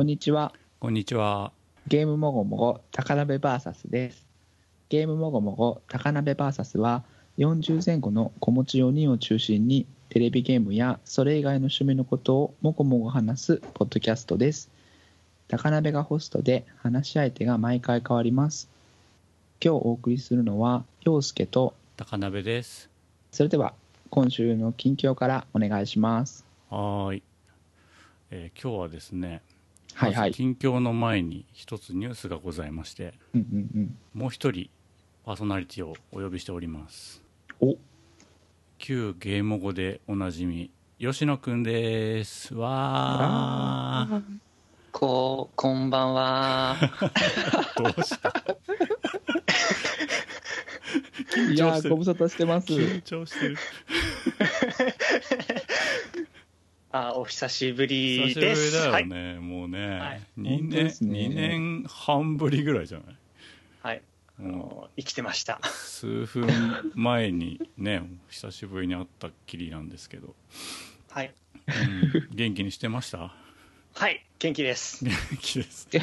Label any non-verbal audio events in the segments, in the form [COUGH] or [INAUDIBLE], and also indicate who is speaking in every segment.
Speaker 1: こんにちは。
Speaker 2: こんにちは。
Speaker 1: ゲームもごもご高鍋バーサスです。ゲームもごもご高鍋バーサスは40前後の子持ち4人を中心にテレビゲームやそれ以外の趣味のことをもごもご話すポッドキャストです。高鍋がホストで話し相手が毎回変わります。今日お送りするのは陽介と
Speaker 2: 高鍋です。
Speaker 1: それでは今週の近況からお願いします。
Speaker 2: はーい。えー今日はですね、
Speaker 1: はいはい
Speaker 2: 近況の前に一つニュースがございまして、
Speaker 1: うんうんうん。
Speaker 2: もう一人パーソナリティをお呼びしております。
Speaker 1: お
Speaker 2: 旧ゲーム語でおなじみ、吉野くんです。わー。
Speaker 3: こ、こんばんは。[LAUGHS]
Speaker 2: どうした？
Speaker 1: いやーご無沙汰してます。
Speaker 2: 緊張してる。
Speaker 3: あ、お久しぶり
Speaker 2: 久しぶり
Speaker 3: です。
Speaker 2: だ
Speaker 3: はい。
Speaker 2: よね。もうね、
Speaker 3: はい
Speaker 2: 2年、
Speaker 1: ね
Speaker 2: 2年半ぶりぐらいじゃない？
Speaker 3: はい。あ
Speaker 2: も
Speaker 3: の生きてました
Speaker 2: う。数分前にね、久しぶりに会ったっきりなんですけど、
Speaker 3: はい。
Speaker 2: うん元気にしてました？
Speaker 3: はい。元気です。
Speaker 2: 元気です。[LAUGHS]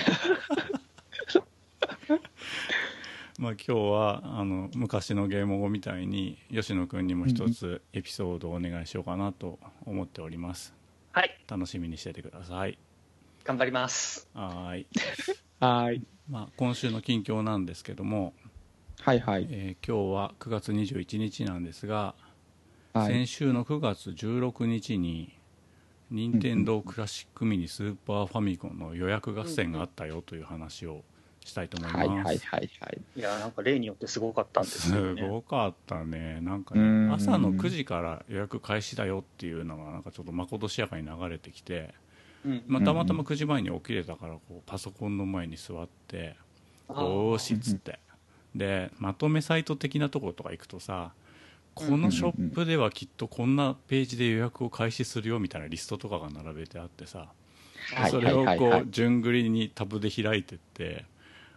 Speaker 2: まあ今日はあの昔のゲーム語みたいに吉野君にも一つエピソードをお願いしようかなと思っております。
Speaker 3: はい。
Speaker 2: 楽しみにしててください。
Speaker 3: 頑張ります。
Speaker 2: はーい。[LAUGHS]
Speaker 1: はい。
Speaker 2: まあ今週の近況なんですけども、
Speaker 1: はいはい。
Speaker 2: えー今日は9月21日なんですが、
Speaker 1: はい。
Speaker 2: 先週の9月16日に任天堂クラシックミニスーパーファミコンの予約合戦があったよという話をしたいと思います。
Speaker 1: はいはいはいはい。
Speaker 3: いや、なんか例によってすごかったんですよ
Speaker 2: す
Speaker 3: ね。
Speaker 2: ごかったね、なんか
Speaker 1: うん
Speaker 2: ね、朝の9時から予約開始だよっていうのが、なんかちょっとまことしやかに流れてきて、
Speaker 3: うん。
Speaker 2: まあ、たまたま9時前に起きれたから、こうパソコンの前に座って、
Speaker 3: あー
Speaker 2: しっつって、で、まとめサイト的なところとか行くとさ、このショップではきっとこんなページで予約を開始するよみたいなリストとかが並べてあってさ、
Speaker 1: はい
Speaker 2: それをこ
Speaker 1: う
Speaker 2: 順繰りにタブで開いてって、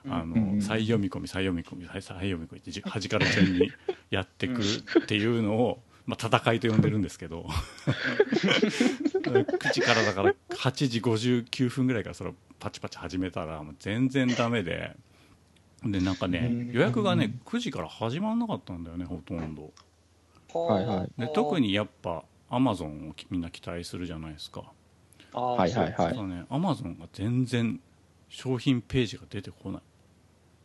Speaker 2: あの再読み込み再読み込み再再読み込みってじ端から順にやってくっていうのを、[LAUGHS] まあ、戦いと呼んでるんですけど。[LAUGHS] 9時からだから8時59分ぐらいからそれをパチパチ始めたらもう全然ダメで。でなんかね予約がね9時から始まらなかったんだよねほとんど。
Speaker 1: はいはい。
Speaker 2: で特にやっぱアマゾンをみんな期待するじゃないですか。
Speaker 1: はいはいはい。
Speaker 2: ただねアマゾンが全然商品ページが出てこない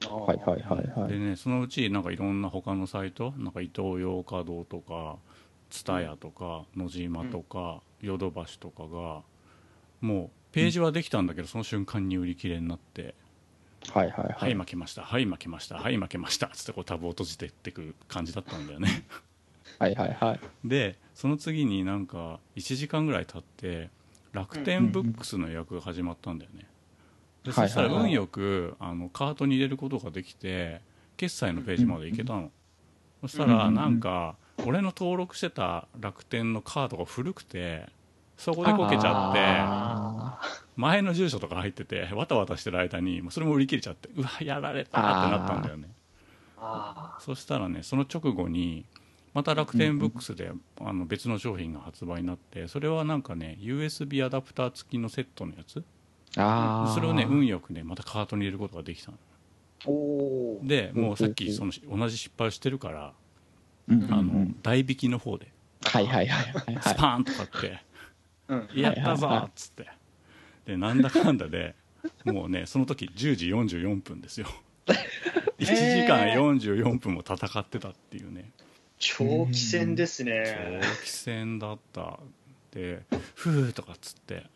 Speaker 1: はいはいはいはい。
Speaker 2: でねそのうちなんかいろんな他のサイトなんかイトーヨーカドーとか蔦屋とか野島とかヨドバシとかがもうページはできたんだけどその瞬間に売り切れになって
Speaker 1: はいはい「
Speaker 2: はい負けましたはい負けましたはい負けました」つってこうタブを閉じてってく感じだったんだよね
Speaker 1: はいはいはい。
Speaker 2: でその次になんか1時間ぐらい経って楽天ブックスの予約が始まったんだよねでそしたら運よくあのカートに入れることができて決済のページまで行けたの、そしたらなんか俺の登録してた楽天のカードが古くてそこでこけちゃって
Speaker 1: あ
Speaker 2: 前の住所とか入っててわたわたしてる間にもうそれも売り切れちゃってうわやられたってなったんだよね。
Speaker 3: あ
Speaker 2: そしたらねその直後にまた楽天ブックスであの別の商品が発売になってそれはなんかね USB アダプター付きのセットのやつ
Speaker 1: ーあー。
Speaker 2: それをね運よくねまたカートに入れることができたの。でもうさっきその同じ失敗をしてるから
Speaker 1: うんうんうん。
Speaker 2: あの代引きの方で。
Speaker 1: はいはいはいはいはい。
Speaker 2: スパーンと買って。
Speaker 3: うん。
Speaker 2: 「やったぞ!」
Speaker 1: はいはいはい
Speaker 2: っつって。でなんだかんだでもうねその時10時44分ですよ。[LAUGHS] 1時間44分も戦ってたっていうね。
Speaker 3: 長期戦ですね。
Speaker 2: 長期戦だった。で「ふー」とかっつって。で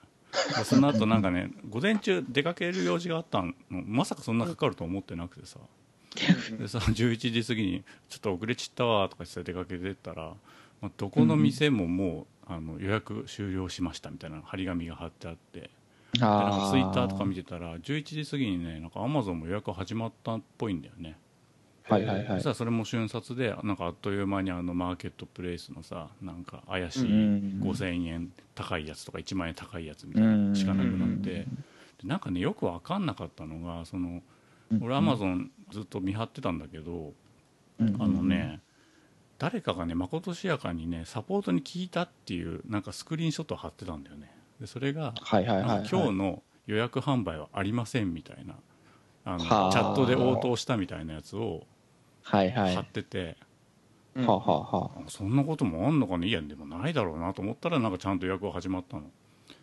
Speaker 2: その後なんかね午前中出かける用事があったの。まさかそんなかかると思ってなくてさ。でさ11時過ぎに「ちょっと遅れちったわ」とか言って出かけてったら、まあ、どこの店ももう、あの予約終了しましたみたいな張り紙が貼ってあって。でなんかツイッターとか見てたら11時過ぎにねなんかアマゾンも予約始まったっぽいんだよね。
Speaker 1: はいはいはい。
Speaker 2: そした。らそれも瞬殺でなんかあっという間にあのマーケットプレイスのさなんか怪しい
Speaker 1: うんうんうん
Speaker 2: 5000円高いやつとか1万円高いやつみたいなのしかなくなって。でなんかねよく分かんなかったのがその俺アマゾンずっと見張ってたんだけどあのね誰かがねまことしやかにねサポートに聞いたっていうなんかスクリーンショットを貼ってたんだよね。でそれが今日の予約販売はありませんみたいなあのチ
Speaker 1: はあ。
Speaker 2: ャットで応答したみたいなやつを
Speaker 1: はいはい。
Speaker 2: 貼
Speaker 1: は
Speaker 2: ってて、
Speaker 3: うん。
Speaker 1: あ、はあは
Speaker 2: あ。そんなこともあんのかね？いやでもないだろうなと思ったらなんかちゃんと予約が始まったの。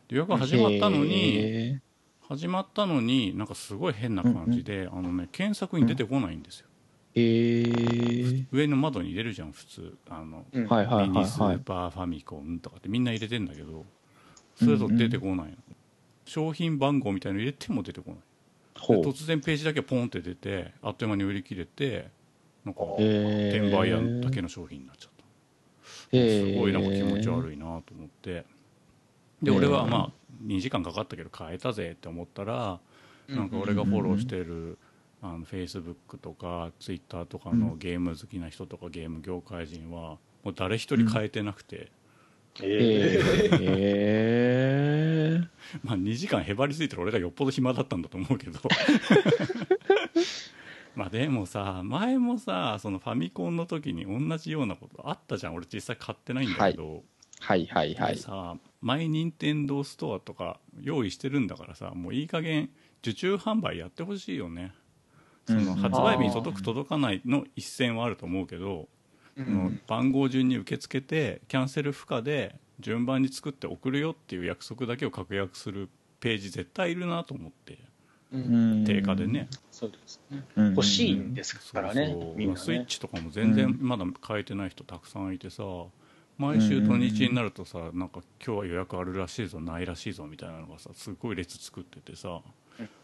Speaker 2: で予約
Speaker 1: あ、
Speaker 2: が始まったのに
Speaker 1: へ
Speaker 2: 始まったのになんかすごい変な感じで、あのね検索に出てこないんですよ、
Speaker 1: え。ー、
Speaker 2: 上の窓に入れるじゃん普通。あの
Speaker 3: うん。
Speaker 1: はいはい
Speaker 2: ミニス。ーパーファミコンとかってみんな入れてんだけどそれと出てこないの、商品番号みたいの入れても出てこない。突然ページだけポンって出てあっという間に売り切れてなんか
Speaker 1: えー、
Speaker 2: 転売屋だけの商品になっちゃった。
Speaker 1: えー。
Speaker 2: すごいなんか気持ち悪いなと思って。で俺はまあ2時間かかったけど買えたぜって思ったらなんか俺がフォローしてるあの Facebook とか Twitter とかのゲーム好きな人とかゲーム業界人はもう誰一人買えてなくて、
Speaker 3: え
Speaker 1: えー、えー、[LAUGHS]
Speaker 2: まあ2時間へばりついてる俺がよっぽど暇だったんだと思うけど [LAUGHS] まあでもさ前もさそのファミコンの時に同じようなことあったじゃん。俺実際買ってないんだけど、
Speaker 1: はい。はいはい。
Speaker 2: でさマイニンテンドーストアとか用意してるんだからさもういい加減受注販売やってほしいよね。その
Speaker 1: うん。
Speaker 2: 発売日に届く届かないの一線はあると思うけど、
Speaker 3: う
Speaker 2: その番号順に受け付けてキャンセル不可で順番に作って送るよっていう約束だけを確約するページ絶対いるなと思って。
Speaker 3: うん
Speaker 2: 定価でね、
Speaker 3: そうですね。
Speaker 1: うん。
Speaker 3: 欲しいんですからね
Speaker 2: そうスイッチとかも全然まだ買えてない人たくさんいてさ毎週土日になるとさなんか今日は予約あるらしいぞないらしいぞみたいなのがさすごい列作っててさ、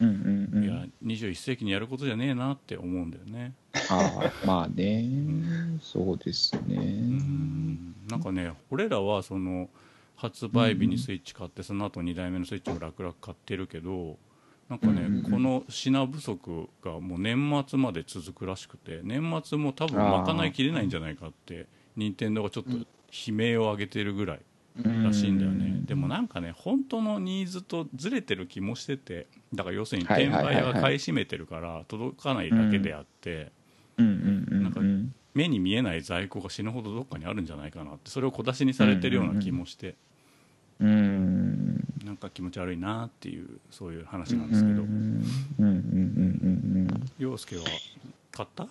Speaker 1: うんうんうん。
Speaker 2: いや21世紀にやることじゃねえなって思うんだよね。
Speaker 1: ああ、まあね、そうですね。
Speaker 2: うん。なんかね俺らはその発売日にスイッチ買ってその後2代目のスイッチも楽々買ってるけどなんかね、
Speaker 1: うんうんうん。
Speaker 2: この品不足がもう年末まで続くらしくて年末も多分賄いきれないんじゃないかって任天堂がちょっと悲鳴を上げてるぐらいらしいんだよね、
Speaker 1: うん。
Speaker 2: でもなんかね本当のニーズとずれてる気もしててだから要するに
Speaker 1: はい
Speaker 2: 転売が買い占めてるから届かないだけであって、
Speaker 1: うん。
Speaker 2: なんか
Speaker 1: うん。
Speaker 2: 目に見えない在庫が死ぬほどどっかにあるんじゃないかなってそれを小出しにされてるような気もして、
Speaker 1: うん。
Speaker 2: なんか気持ち悪いなっていうそういう話なんですけど、
Speaker 1: うんうんうんうんうん。
Speaker 2: 陽介は買った？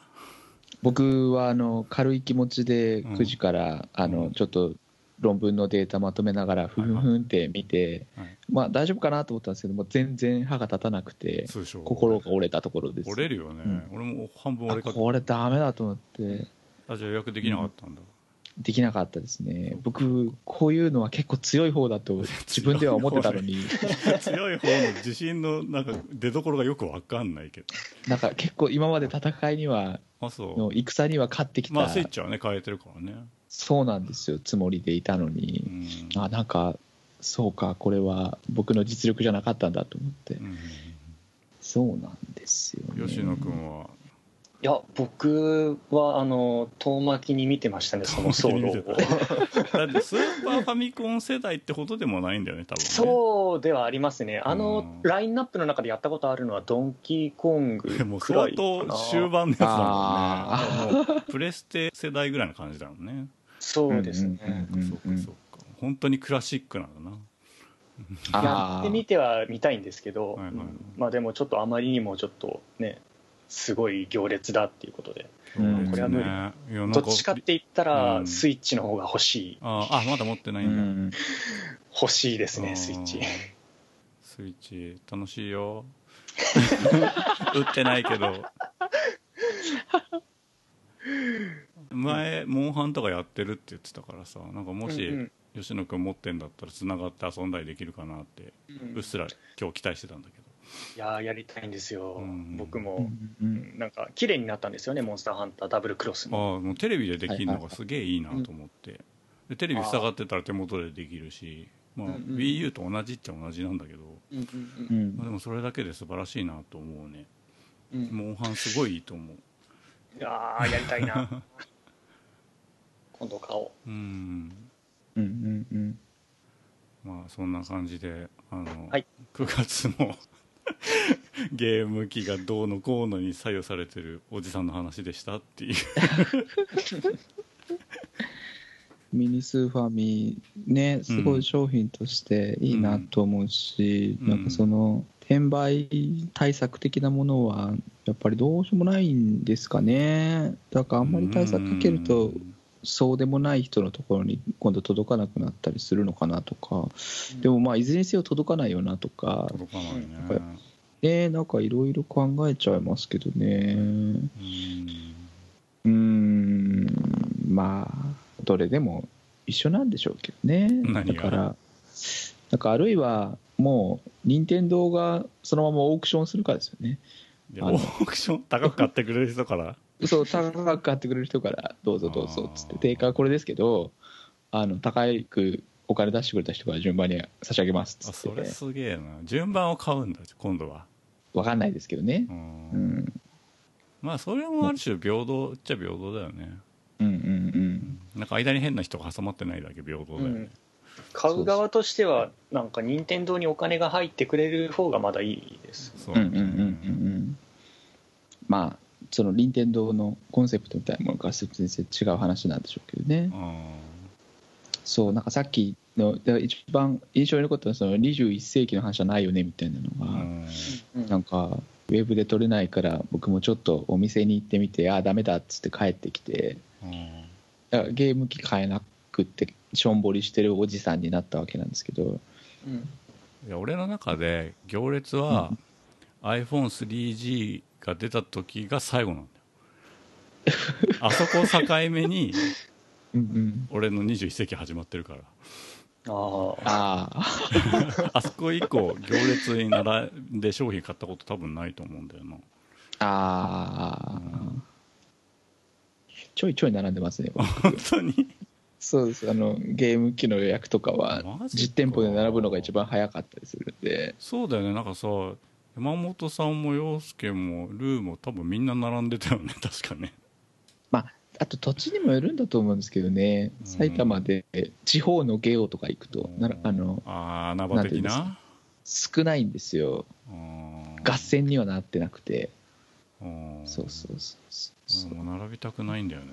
Speaker 1: 僕はあの軽い気持ちで
Speaker 2: うん。
Speaker 1: 9時からあ
Speaker 2: うん。
Speaker 1: のちょっと論文のデータまとめながらふんふんって見て
Speaker 2: はい。
Speaker 1: まあ大丈夫かなと思ったんですけども全然歯が立たなくて心が折れたところです。
Speaker 2: 折れるよね、
Speaker 1: うん
Speaker 2: 俺も半分
Speaker 1: あ
Speaker 2: 折れかけ
Speaker 1: これダメだと思って。
Speaker 2: あじゃあ予約できなかったんだ、
Speaker 1: できなかったですね。僕こういうのは結構強い方だと自分では思ってたのに。[LAUGHS]
Speaker 2: 強い方の自信のなんか出所がよくわかんないけど。
Speaker 1: なんか結構今まで戦いには
Speaker 2: あそう。
Speaker 1: の戦には勝ってきた、
Speaker 2: まあスイッチはね変えてるからね。
Speaker 1: そうなんですよ。つもりでいたの
Speaker 2: う
Speaker 1: に、
Speaker 2: ん。
Speaker 1: あなんかそうかこれは僕の実力じゃなかったんだと思って、
Speaker 2: うん。
Speaker 1: そうなんですよ、ね、
Speaker 2: 吉野君はい
Speaker 3: や僕はあの遠巻きに見てましたねその騒動を。
Speaker 2: だってスーパーファミコン世代ってほどでもないんだよね多分ね。
Speaker 3: そうではありますね。あの
Speaker 2: うん。
Speaker 3: ラインナップの中でやったことあるのはドンキーコング
Speaker 2: でも
Speaker 3: くらいか
Speaker 2: 相当
Speaker 3: な
Speaker 2: 終盤のやつだもん
Speaker 1: あ
Speaker 2: ね。[LAUGHS] もうプレステ世代ぐらいの感じだもんね。
Speaker 3: そうですね、
Speaker 2: そうかそうか。本当にクラシックなんだな。
Speaker 3: やってみては見たいんですけど、
Speaker 2: はいはい。
Speaker 3: まあでもちょっとあまりにもちょっとねすごい行列だっていうことで。
Speaker 1: うん。
Speaker 3: これは無理。
Speaker 2: いやなん
Speaker 3: どっちかって言った
Speaker 2: うん。
Speaker 3: らスイッチの方が欲しい。
Speaker 2: ああまだ持ってないだ、
Speaker 1: うん。ん
Speaker 3: 欲しいですねスイッチ。
Speaker 2: スイッチ楽しいよ。[LAUGHS] 売ってないけど。前モンハンとかやってるって言ってたからさなんかもし
Speaker 3: うんうん。
Speaker 2: 吉野君持ってんだったらつながって遊んだりできるかなって
Speaker 3: う
Speaker 2: っすら今日期待してたんだけど
Speaker 3: いやーやりたいんですよ、
Speaker 2: うん
Speaker 1: う
Speaker 3: 僕も、
Speaker 1: んうん
Speaker 3: なんか綺麗になったんですよねモンスターハンターダブルクロス
Speaker 2: あ
Speaker 3: も。
Speaker 2: あもうテレビでできるのがすげえいいなと思って。でテレビ塞がってたら手元でできるしまあ
Speaker 3: うんうん
Speaker 2: WiiU と同じっちゃ同じなんだけど。
Speaker 3: うんうん
Speaker 1: うん。
Speaker 2: まあでもそれだけで素晴らしいなと思うね。
Speaker 3: うん。うん
Speaker 2: モンハンすごいいいと思う。
Speaker 3: いやーやりたいな。[LAUGHS] 今度買おう。
Speaker 2: うん。
Speaker 1: うんうんうん。
Speaker 2: まあそんな感じであの、
Speaker 3: はい。
Speaker 2: 9月も [LAUGHS] ゲーム機がどうのこうのに左右されてるおじさんの話でしたっていう。[LAUGHS]
Speaker 1: ミニスーファミねすごい商品としていいなと思うし、
Speaker 2: うん。
Speaker 1: なんかその変売対策的なものはやっぱりどうしようもないんですかね。だからあんまり対策かけると
Speaker 2: うん
Speaker 1: そうでもない人のところに今度届かなくなったりするのかなとか。でもまあいずれにせよ届かないよなとか。
Speaker 2: 届かないね。
Speaker 1: ねなんかいろいろ考えちゃいますけどね。
Speaker 2: うん。
Speaker 1: うーん。まあどれでも一緒なんでしょうけどね。だからなんかあるいはもう任天堂がそのままオークションするかですよね。
Speaker 2: オークション？高く買ってくれる人から？
Speaker 1: そう高く買ってくれる人からどうぞどうぞっつって定価はこれですけどあの高くお金出してくれた人から順番に差し上げますっ
Speaker 2: あそれ
Speaker 1: つって
Speaker 2: すげえな。順番を買うんだ今度は。
Speaker 1: 分かんないですけどね。
Speaker 2: う、
Speaker 1: うん。ん、
Speaker 2: まあそれもある種平等っちゃ平等だよね。
Speaker 1: うんうんうん。
Speaker 2: なんか間に変な人が挟まってないだけ平等だよね、
Speaker 3: 買う側としてはなんか任天堂にお金が入ってくれる方がまだいいです。
Speaker 2: そう。
Speaker 1: うんうんうんうんうん。まあその任天堂のコンセプトみたいなものからすると全然違う話なんでしょうけどね。
Speaker 2: うん
Speaker 1: そうなんかさっきので一番印象に残ったのはその21世紀の話じゃないよねみたいなのが、なんかウェブで撮れないから僕もちょっとお店に行ってみてああダメだっつって帰ってきて
Speaker 2: うん。
Speaker 1: だからゲーム機買えなくってしょんぼりしてるおじさんになったわけなんですけど。
Speaker 3: うん。
Speaker 2: いや俺の中で行列は iPhone3G が出た時が最後なんだよ。あそこを境目に [LAUGHS]
Speaker 1: うんうん。
Speaker 2: 俺の21世紀始まってるから。
Speaker 3: ああ [LAUGHS]
Speaker 1: あ
Speaker 2: そこ以降行列に並んで商品買ったこと多分ないと思うんだよな。
Speaker 1: ああちょいちょい並んでますね僕。
Speaker 2: 本当に？
Speaker 1: そうです。あのゲーム機の予約とかは実店舗で並ぶのが一番早かったりするんで。
Speaker 2: そうだよね。なんかさ山本さんも陽介もルーも多分みんな並んでたよね [LAUGHS] 確かね。
Speaker 1: まああと土地にもよるんだと思うんですけどね
Speaker 2: うん。
Speaker 1: 埼玉で地方のゲオとか行くとならあの
Speaker 2: ああ穴場的
Speaker 1: な？ん
Speaker 2: な
Speaker 1: 少ないんですよ。合戦にはなってなくて。そうそうそうそう
Speaker 2: もう並びたくないんだよね。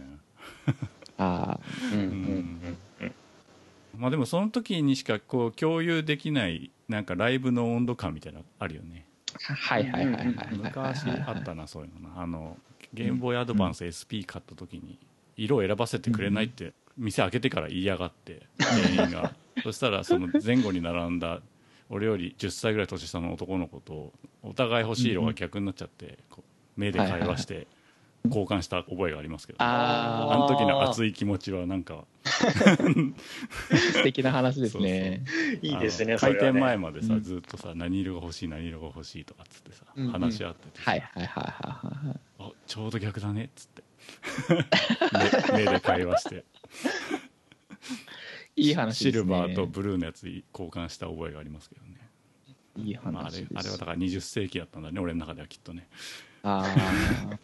Speaker 2: [LAUGHS]
Speaker 1: ああ
Speaker 3: うんう
Speaker 2: うん。ん。まあでもその時にしかこう共有できないなんかライブの温度感みたいなのあるよね
Speaker 1: はいはいはいはい
Speaker 2: 昔あったなそういうのな。あのゲームボーイアドバンス SP 買った時に色を選ばせてくれないって店開けてから言いやがって店員が。[LAUGHS] そしたらその前後に並んだ俺より10歳ぐらい年下の男の子とお互い欲しい色が逆になっちゃって目で会話して交換した覚えがありますけど
Speaker 1: あ
Speaker 2: あの時の熱い気持ちはなんか。
Speaker 1: あ素敵な話ですね。
Speaker 3: いいですね
Speaker 2: 開店前までさ、
Speaker 1: うん。
Speaker 2: ずっとさ何色が欲しい何色が欲しいとかっつってさ、
Speaker 1: うんうん。
Speaker 2: 話し合っててさ。
Speaker 1: はいはいはいはいはい
Speaker 2: あちょうど逆だねっつって。[LAUGHS] 目目で会話して。[LAUGHS]
Speaker 1: いい話ですね。
Speaker 2: シルバーとブルーのやつ交換した覚えがありますけどね、
Speaker 1: いい話
Speaker 2: まあ、あれあれはだから20世紀だったんだね俺の中ではきっとね。
Speaker 1: ああ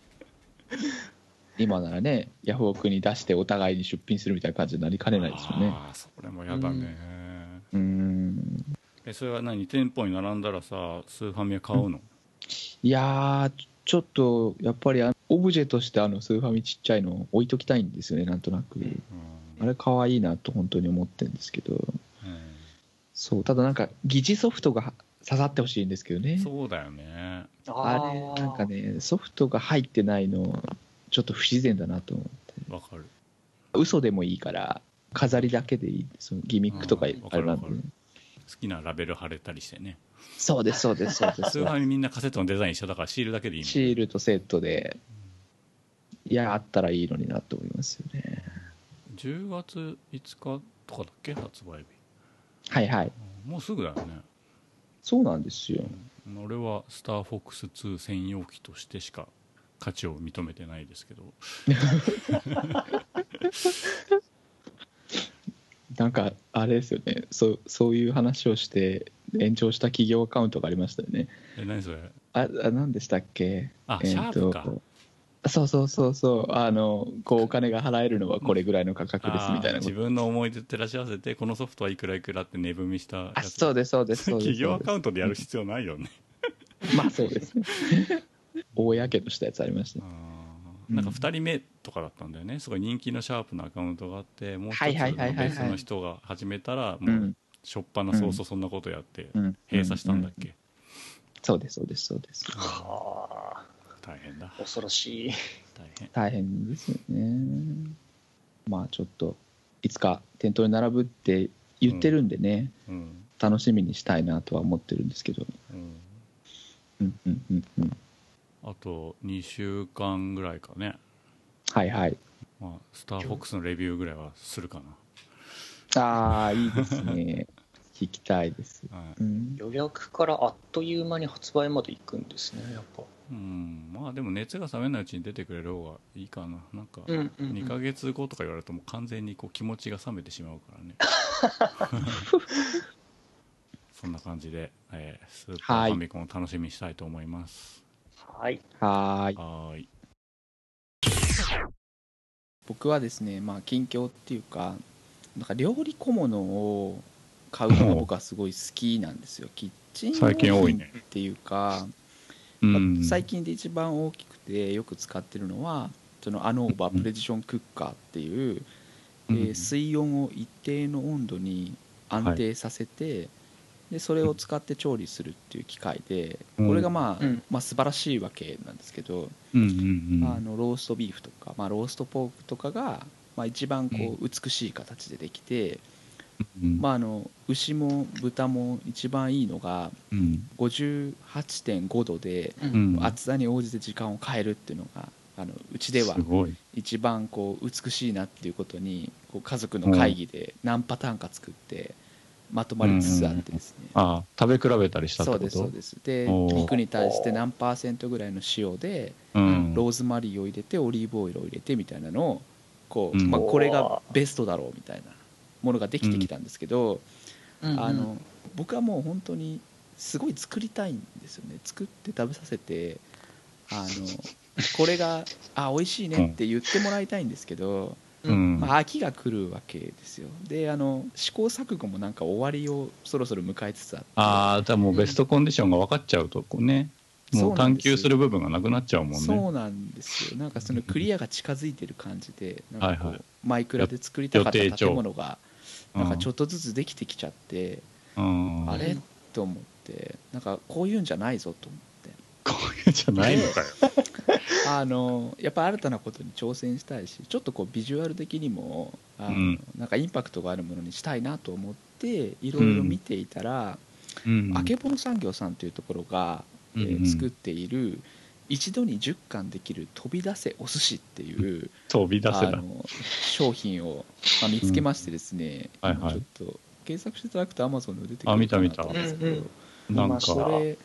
Speaker 1: 今ならねヤフオクに出してお互いに出品するみたいな感じになりかねないですよね。
Speaker 2: ああそれもやだね、
Speaker 1: うーん。
Speaker 2: えそれは何？店舗に並んだらさスーファミは買うの、
Speaker 1: いやーちちょっとやっぱりあのオブジェとしてあのスーファミちっちゃいの置いときたいんですよねなんとなく。
Speaker 2: うん。
Speaker 1: あれ可愛いなと本当に思ってるんですけど。
Speaker 2: うん。
Speaker 1: そうただなんか疑似ソフトが刺さってほしいんですけどね。
Speaker 2: そうだよね。
Speaker 1: あれなんかねソフトが入ってないのちょっと不自然だなと思って。
Speaker 2: わかる。
Speaker 1: 嘘でもいいから飾りだけでいい。そのギミックとかあれなんで。
Speaker 2: かるわかる。好きなラベル貼れたりしてね。
Speaker 1: そうですそうですそうです。
Speaker 2: スーファミみんなカセットのデザイン一緒だからシールだけでいいもん
Speaker 1: シールとセットでいやあったらいいのになと思いますよね。
Speaker 2: 10月5日とかだっけ？発売日。
Speaker 1: はいはい。
Speaker 2: もうすぐだよね
Speaker 1: そうなんですよ。
Speaker 2: 俺はスターフォックス2専用機としてしか価値を認めてないですけど。[LAUGHS]
Speaker 1: なんかあれですよね。そうそういう話をして延長した企業アカウントがありましたよね。
Speaker 2: え何それ？
Speaker 1: ああ何でしたっけ？
Speaker 2: あ、
Speaker 1: え
Speaker 2: シャープか
Speaker 1: そうそうそうそう。あのこうお金が払えるのはこれぐらいの価格ですみたいな
Speaker 2: 自分の思い出照らし合わせてこのソフトはいくらいくらって値踏みしたや
Speaker 1: あ
Speaker 2: つ
Speaker 1: そうですそうですそうです。
Speaker 2: 企業アカウン
Speaker 1: ト
Speaker 2: トでやる必要ないよね。[LAUGHS]
Speaker 1: まあそうですね。[LAUGHS] 大やけどしたやつありました
Speaker 2: なんか2人目とかだったんだよね。すごい人気のシャープなアカウントがあってもう一つ別の人が始めたら
Speaker 1: う
Speaker 2: もうんしょっぱな早々そんなことやって
Speaker 1: うん。
Speaker 2: 閉鎖したんだっけ、
Speaker 1: そうですそうですそうです。
Speaker 3: はあ
Speaker 2: 大変だ。
Speaker 3: 恐ろしい。
Speaker 2: 大変。
Speaker 1: 大変ですよね。まあちょっといつか店頭に並ぶって言ってるんでね、
Speaker 2: うん。
Speaker 1: 楽しみにしたいなとは思ってるんですけど
Speaker 2: うん。
Speaker 1: うんうんうんうん。
Speaker 2: あと2週間ぐらいかね、
Speaker 1: はいはい。
Speaker 2: まあ、スターフォックスのレビューぐらいはするかな、
Speaker 1: ああいいですね聞きたいです、
Speaker 2: はい
Speaker 1: うん、
Speaker 3: 予約からあっという間に発売まで行くんですねやっぱ。
Speaker 2: うん、まあでも熱が冷めないうちに出てくれる方がいいかな。なんか
Speaker 3: うんうんうん。
Speaker 2: 2ヶ月後とか言われるともう完全にこう気持ちが冷めてしまうからね。[LAUGHS] そんな感じで、えースーパーファミコンを楽しみにしたいと思います。
Speaker 3: はい。
Speaker 1: はーい。
Speaker 2: はーい。
Speaker 1: 僕はですねまあ近況っていうかなんか料理小物を買うのが僕はすごい好きなんですよ。キッチン用
Speaker 2: 最近多い
Speaker 1: っていうか、
Speaker 2: う
Speaker 1: まあ
Speaker 2: ん
Speaker 1: 最近で一番大きくてよく使ってるのはそのアノーバ
Speaker 2: うん。
Speaker 1: プレジションクッカーっていう、
Speaker 2: うん。
Speaker 1: えー水温を一定の温度に安定させて、でそれを使って調理するっていう機械で
Speaker 2: うん。
Speaker 1: これがまあ、
Speaker 3: うん。
Speaker 1: まあ素晴らしいわけなんですけど、
Speaker 2: うんうんうん
Speaker 1: あのローストビーフとか、まあ、ローストポークとかが、まあ、一番こう美しい形でできて、
Speaker 2: うん。
Speaker 1: まあ、あの牛も豚も一番いいのが
Speaker 2: うん。
Speaker 1: 58.5度で
Speaker 3: う
Speaker 2: うん。ん
Speaker 1: 厚さに応じて時間を変えるっていうのがあのうちでは一番こう美しいなっていうことにこう家族の会議で何パターンか作ってまとまりつつあってですね、
Speaker 2: ああ食べ比べたりしたってこと？
Speaker 1: そうですそうです。で肉に対して何パーセントぐらいの塩で
Speaker 2: うん。
Speaker 1: ローズマリーを入れてオリーブオイルを入れてみたいなのをこう、
Speaker 2: うん。
Speaker 1: まあ、これがベストだろうみたいなものができてきたんですけど、
Speaker 3: うん。
Speaker 1: あの僕はもう本当にすごい作りたいんですよね。作って食べさせてあの [LAUGHS] これがあ美味しいねって言ってもらいたいんですけど、
Speaker 2: うん。
Speaker 1: まあ、飽きが来るわけですよ。であの試行錯誤もなんか終わりをそろそろ迎えつつあって。
Speaker 2: ああじゃあもうベストコンディションが分かっちゃうとこうねもう探求する部分がなくなっちゃうもんね。
Speaker 1: そうなんですよ。なんかそのクリアが近づいてる感じでなんかこう、
Speaker 2: はいはい。
Speaker 1: マイクラで作りたかった建物がなんかちょっとずつできてきちゃって、
Speaker 2: うん。
Speaker 1: あれ？と思ってなんかこういうんじゃないぞと思って。
Speaker 2: こういうじゃないの？か [LAUGHS] よ
Speaker 1: あのやっぱ新たなことに挑戦したいしちょっとこうビジュアル的にもあの、
Speaker 2: うん。
Speaker 1: なんかインパクトがあるものにしたいなと思っていろいろ見ていたら、
Speaker 2: うん。
Speaker 1: あけぼの産業さんというところが、えー作っている一度に10貫できる飛び出せお寿司っていう
Speaker 2: 飛び出せだ
Speaker 1: あの商品を、まあ、見つけましてですね、
Speaker 2: うんはいはい。
Speaker 1: 今ちょっと検索していただくとアマゾンで出てく
Speaker 2: あ
Speaker 1: るかな
Speaker 2: 見た見た
Speaker 1: と思うんですけど、
Speaker 3: うんうん。
Speaker 2: なんか
Speaker 1: これ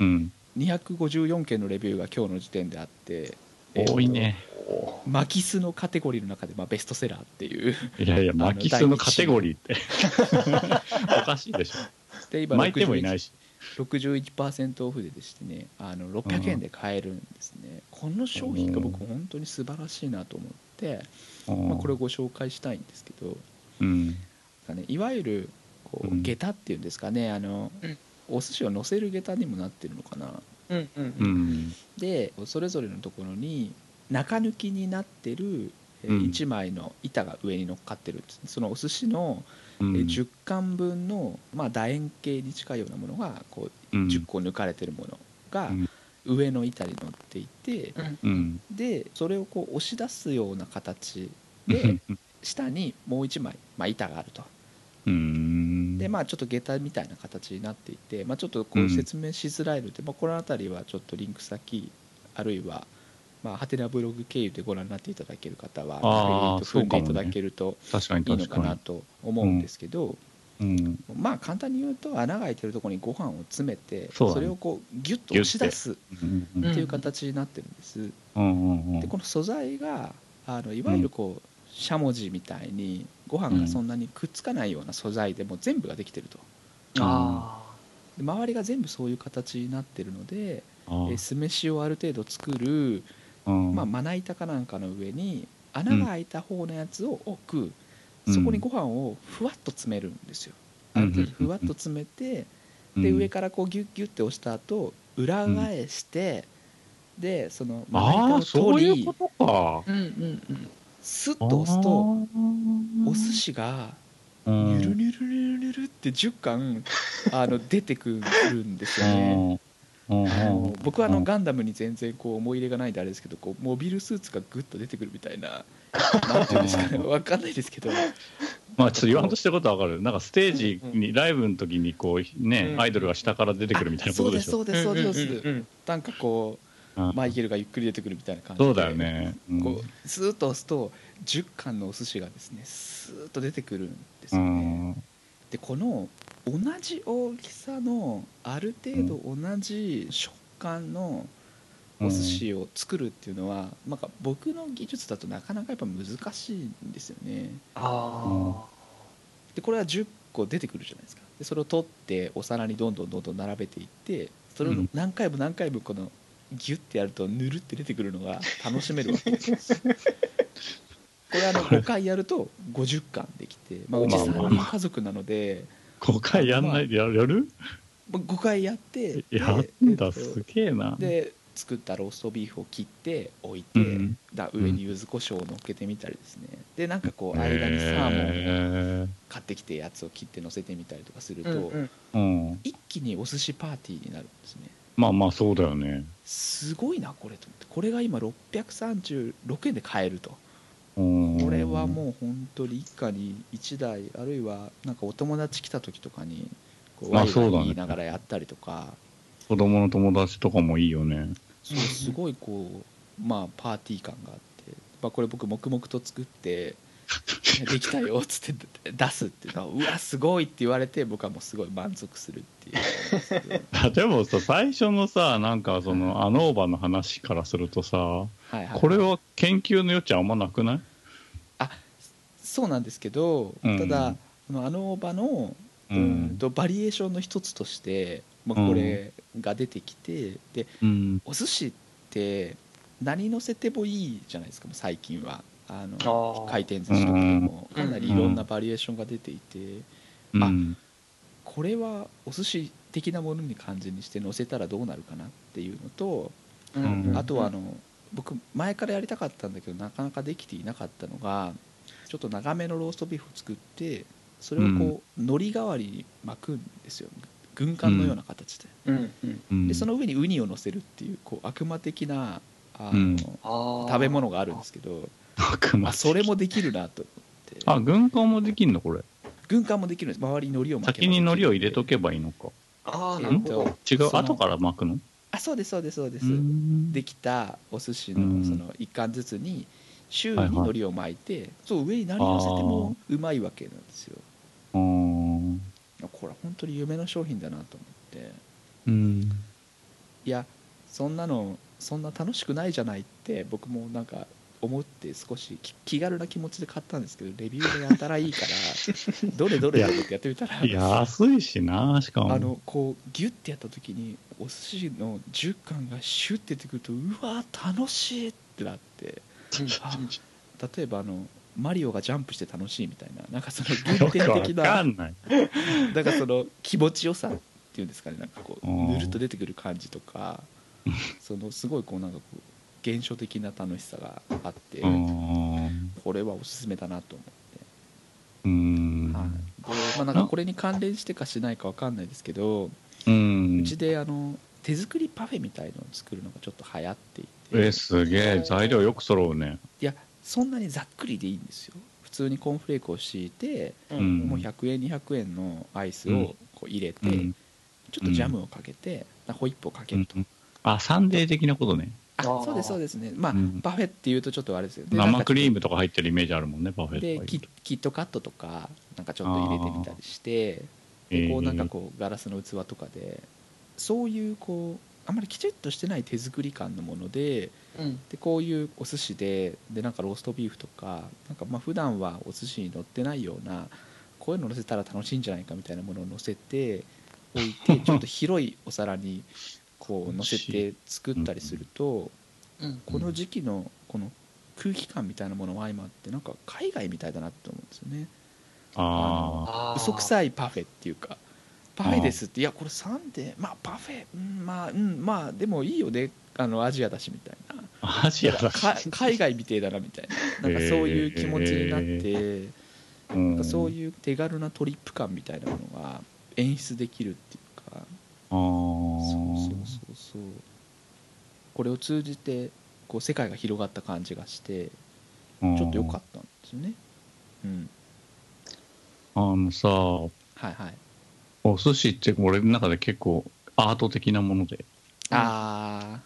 Speaker 2: うん。
Speaker 1: 254件のレビューが今日の時点であって、
Speaker 2: 多いね。
Speaker 3: お
Speaker 1: 巻きスのカテゴリーの中でまあベストセラーっていう。
Speaker 2: いやいや
Speaker 1: あの
Speaker 2: 巻き数のカテゴリーって。[LAUGHS] おかしいでしょ。
Speaker 1: で今
Speaker 2: 巻いてもいないし
Speaker 1: 61%オフででしてねあの600円で買えるんですね、この商品が僕本当に素晴らしいなと思って、まあ、これをご紹介したいんですけど
Speaker 2: うん。
Speaker 1: なんかねいわゆるこ
Speaker 2: う
Speaker 1: うん。下駄っていうんですかねあの、
Speaker 3: うん。
Speaker 1: お寿司を乗せる下駄にもなってるのかな。
Speaker 3: うん。うん。
Speaker 1: でそれぞれのところに中抜きになってる1枚の板が上に乗っかってる。そのお寿司のえ
Speaker 2: うん。
Speaker 1: 10貫分の、まあ、楕円形に近いようなものがこう
Speaker 2: うん。
Speaker 1: 10個抜かれてるものが
Speaker 2: うん。
Speaker 1: 上の板に乗っていて
Speaker 2: うん。
Speaker 1: でそれをこう押し出すような形で下にもう1枚、まあ、板があると。
Speaker 2: うん。
Speaker 1: でまあちょっと下駄みたいな形になっていて、まあ、ちょっとこ
Speaker 2: う
Speaker 1: うん。説明しづらいので、まあ、この辺りはちょっとリンク先あるいはまあハテナブログ経由でご覧になっていただける方は
Speaker 2: あー
Speaker 1: 踏んでいただけると
Speaker 2: 確かに
Speaker 1: いいのかなと思うんですけど、
Speaker 2: うん。
Speaker 1: まあ簡単に言うと穴が開いてるところにご飯を詰めて
Speaker 2: そ
Speaker 1: れをこうギュッと押し出すっていう形になってるんです、でこの素材があのいわゆるこう、しゃもじみたいにご飯がそんなにくっつかないような素材でもう全部ができてると。周りが全部そういう形になってるので、
Speaker 2: あ
Speaker 1: え酢飯をある程度作る、
Speaker 2: うん。
Speaker 1: まあ、まな板かなんかの上に穴が開いた方のやつを置く、
Speaker 2: うん。
Speaker 1: そこにご飯をふわっと詰めるんですよ。ある程度ふわっと詰めて、で上からこうギュッギュッて押した後裏返して、でそのまな板を取り
Speaker 2: いうことか。
Speaker 3: ーうんうんうん。
Speaker 1: スッと押すとお
Speaker 2: お
Speaker 1: 寿司が
Speaker 2: うん。
Speaker 1: ニュルニュルニュルニュルって10貫あの出てくるんですよね。僕はあ
Speaker 2: うん。
Speaker 1: のガンダムに全然こう思い入れがないんであれですけどこうモビルスーツがグッと出てくるみたいな [LAUGHS] なんていうんですかね。わかんないですけど。[LAUGHS]
Speaker 2: まあちょっと言わんとしてることはわかる。なんかステージにライブの時にこうね
Speaker 3: うん。
Speaker 2: アイドルが下から出てくるみたいなことでしょ。
Speaker 1: そうですそうですそうですそうです、
Speaker 3: うんうん
Speaker 1: なんかこ
Speaker 2: う
Speaker 1: マイケルがゆっくり出てくるみたいな感じで。
Speaker 2: そうだよね。うん。
Speaker 1: こうスーッと押すと10貫のお寿司がですねスーッと出てくるんです
Speaker 2: う
Speaker 1: よね、
Speaker 2: ん
Speaker 1: でこの同じ大きさのある程度同じ食感のお寿司を作るっていうのは、なんか僕の技術だとなかなかやっぱ難しいんですよね。
Speaker 3: あ
Speaker 1: でこれは10個出てくるじゃないですか。でそれを取ってお皿にどんどんどんどん並べていってそれを
Speaker 2: うん。
Speaker 1: 何回も何回もこのギュッてやるとぬるって出てくるのが楽しめるわけです [LAUGHS] これあの5回やると50貫できて、まあ、うち
Speaker 2: まあ。まあ
Speaker 1: 3人家族なので
Speaker 2: 5回やんないでややる？
Speaker 1: まあ5回やってで
Speaker 2: やんだ
Speaker 1: えっと
Speaker 2: すげえな。
Speaker 1: で作ったローストビーフを切って置いて、
Speaker 2: うん。
Speaker 1: だ上に柚子胡椒を乗っけてみたりですね。でなんかこう間にサーモン
Speaker 2: へ
Speaker 1: 買ってきてやつを切って乗せてみたりとかする
Speaker 3: あ
Speaker 1: と、
Speaker 3: うん
Speaker 1: 一気にお寿司パーティーになるんですね。
Speaker 2: まあまあそうだよね。
Speaker 1: すごいなこれと思って。これが今636円で買えると
Speaker 2: こ
Speaker 1: これはもう本当に一家に1台あるいはなんかお友達来た時とかにこうワイワイ言いながらやったりとか。
Speaker 2: 子供の友達とかもいいよね。
Speaker 1: そうすごいこうまあパーティー感があって、まあ、これ僕黙々と作って「[LAUGHS] できたよ」っつって出すっていうのはうわすごいって言われて僕はもうすごい満足するっていう。[LAUGHS] で
Speaker 2: もさ最初のさなんかそのアノーバの話からするとさ
Speaker 1: はいはい
Speaker 2: これは研究の余地あんまなくない？
Speaker 1: そうなんですけど、
Speaker 2: うん。
Speaker 1: ただこのあの場の、
Speaker 2: う
Speaker 1: うん
Speaker 2: ん
Speaker 1: とバリエーションの一つとして、まあ、これが出てきて、で
Speaker 2: うん。
Speaker 1: お寿司って何乗せてもいいじゃないですか最近はあの回転寿司とかでも
Speaker 3: うん
Speaker 1: かなりいろんなバリエーションが出ていて、
Speaker 2: うん。
Speaker 1: これはお寿司的なものに感じにして乗せたらどうなるかなっていうのと、あとはあの僕前からやりたかったんだけどなかなかできていなかったのがちょっと長めのローストビーフを作ってそれをこう、海苔代わりに巻くんですよ。軍艦のような形で,、
Speaker 3: うん。うん。
Speaker 2: うん。
Speaker 1: でその上にウニを乗せるっていうこう悪魔的なあの、
Speaker 2: うん。
Speaker 1: 食べ物があるんですけどあそれもできるなと思って。
Speaker 2: あ軍艦もできんのこれ。
Speaker 1: 軍艦もできるんです。周りに海苔を巻けば
Speaker 2: 先に海苔を入れとけばいいのか。
Speaker 3: あー
Speaker 1: え
Speaker 3: なるほど。
Speaker 2: 違う後から巻くの？
Speaker 1: あそうですそうですそうです、
Speaker 2: うん。
Speaker 1: できたお寿司
Speaker 2: うん。
Speaker 1: のその一貫ずつに周囲
Speaker 2: はいはい
Speaker 1: に海苔を巻いて、そう上に何乗せてもうまいわけなんですよ。
Speaker 2: うん
Speaker 1: これ本当に夢の商品だなと思って。
Speaker 2: うん。
Speaker 1: いやそんなのそんな楽しくないじゃないって僕もなんか思って少し気気軽な気持ちで買ったんですけどレビューがやたらいいから [LAUGHS] どれどれってやってみたら。
Speaker 2: 安いしなしかも。
Speaker 1: あのこうギュッてやった時にお寿司の10貫がシュッて出てくるとうわ楽しいってなって。[LAUGHS] あ例えばあのマリオがジャンプして楽しいみたいななんかその [LAUGHS] 原点的な
Speaker 2: な
Speaker 1: んかその気持ちよさっていうんですかねなんかこう
Speaker 2: うん
Speaker 1: ぬるっと出てくる感じとかそのすごいこうなんかこう現象的な楽しさがあって
Speaker 2: うん。
Speaker 1: これはおすすめだなと思って、
Speaker 2: うん。
Speaker 1: はい。でまあ、なんかこれに関連してかしないかわかんないですけど
Speaker 2: うん。
Speaker 1: うちであの手作りパフェみたいのを作るのがちょっと流行っていて。
Speaker 2: えすげえ。材料よく揃うね。
Speaker 1: いやそんなにざっくりでいいんですよ。普通にコーンフレークを敷いて、
Speaker 2: うん。
Speaker 1: もう100円200円のアイス
Speaker 2: うん。
Speaker 1: をこう入れて、
Speaker 2: うん。
Speaker 1: ちょっとジャムをかけて、ホイップをかけると、
Speaker 2: あサンデー的なことね
Speaker 1: そうですそうですね。まあ、
Speaker 2: うん。
Speaker 1: パフェっていうとちょっとあれですよ。ね
Speaker 2: 生クリー
Speaker 1: ム
Speaker 2: とか入ってるイメージあるもんねパフェ
Speaker 1: でキキットカットとかなんかちょっと入れてみたりしてでこうなんかこうガラスの器とかでそういうこうあんまりきちっとしてない手作り感のもので
Speaker 3: うん。
Speaker 1: でこういうお寿司ででなんかローストビーフとかなんかまあ普段はお寿司に乗ってないようなこういうの乗せたら楽しいんじゃないかみたいなものを乗せて置いて [LAUGHS] ちょっと広いお皿にこう乗せて作ったりすると
Speaker 3: うん。
Speaker 1: この時期のこの空気感みたいなものも相まってなんか海外みたいだなって思うんですよね。
Speaker 2: あ
Speaker 3: あー
Speaker 1: 嘘くさいパフェっていうかパフェですっていやこれ3でまあパフェうんまあうんまあでもいいよねあのアジアだしみたいな。
Speaker 2: あアジアだし。
Speaker 1: か海外みてえだなみたいな。なんかそういう気持ちになって、
Speaker 2: うん
Speaker 1: なんかそういう手軽なトリップ感みたいなものが演出できるっていうか。
Speaker 2: あー。
Speaker 1: そうそう。これを通じてこう世界が広がった感じがしてちょっと良かったんですよね。うん。
Speaker 2: あのさ、
Speaker 1: はいはい。
Speaker 2: お寿司って俺の中で結構アート的なもので。
Speaker 1: あ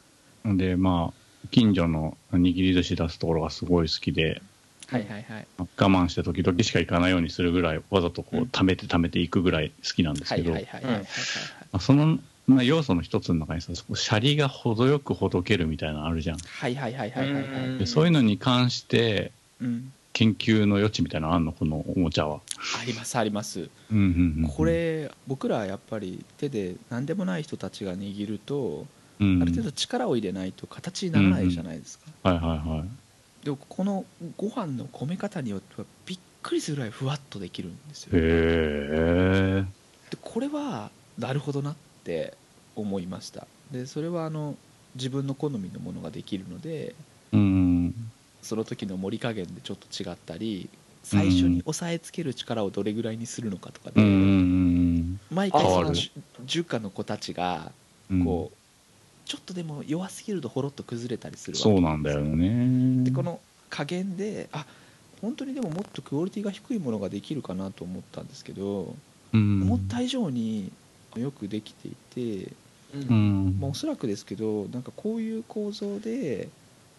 Speaker 2: で、まあ、近所の握り寿司出すところがすごい好きで、
Speaker 1: あはいはいはい。
Speaker 2: 我慢して時々しか行かないようにするぐらい、わざとこ
Speaker 1: う
Speaker 2: うん。貯めて貯めていくぐらい好きなんです
Speaker 1: はい
Speaker 2: けど、その、まあ、要素の一つの中にさ、シャリが程よくほどけるみたいなのあるじゃん。
Speaker 1: はいはいはいはいはいはい。
Speaker 3: うん。
Speaker 2: でそういうのに関して、
Speaker 1: うん。
Speaker 2: 研究の余地みたいなのあんのこのおもちゃは。
Speaker 1: ありますあります。
Speaker 2: うんうんうん、
Speaker 1: こ、れ僕らやっぱり手で何でもない人たちが握ると
Speaker 2: うん、
Speaker 1: ある程度力を入れないと形にならないじゃないですか、
Speaker 2: はいはいはい。
Speaker 1: でもこのご飯の込め方によってはびっくりするぐらいふわっとできるんですよ。
Speaker 2: へえ。
Speaker 1: でこれはなるほどな。って思いましたでそれはあの自分の好みのものができるので
Speaker 2: うん。
Speaker 1: その時の盛り加減でちょっと違ったり最初に押さえつける力をどれぐらいにするのかとかで、
Speaker 2: うんうん
Speaker 1: 毎回そのじ中華の子たちが
Speaker 2: うん。
Speaker 1: こう、ちょっとでも弱すぎるとほろっと崩れたりするわけ
Speaker 2: そうなんだよね。
Speaker 1: でこの加減であ本当にでももっとクオリティが低いものができるかなと思ったんですけど、
Speaker 2: うん、
Speaker 1: 思った以上によくできていて、
Speaker 2: うん。
Speaker 1: まあ、おそらくですけどなんかこういう構造で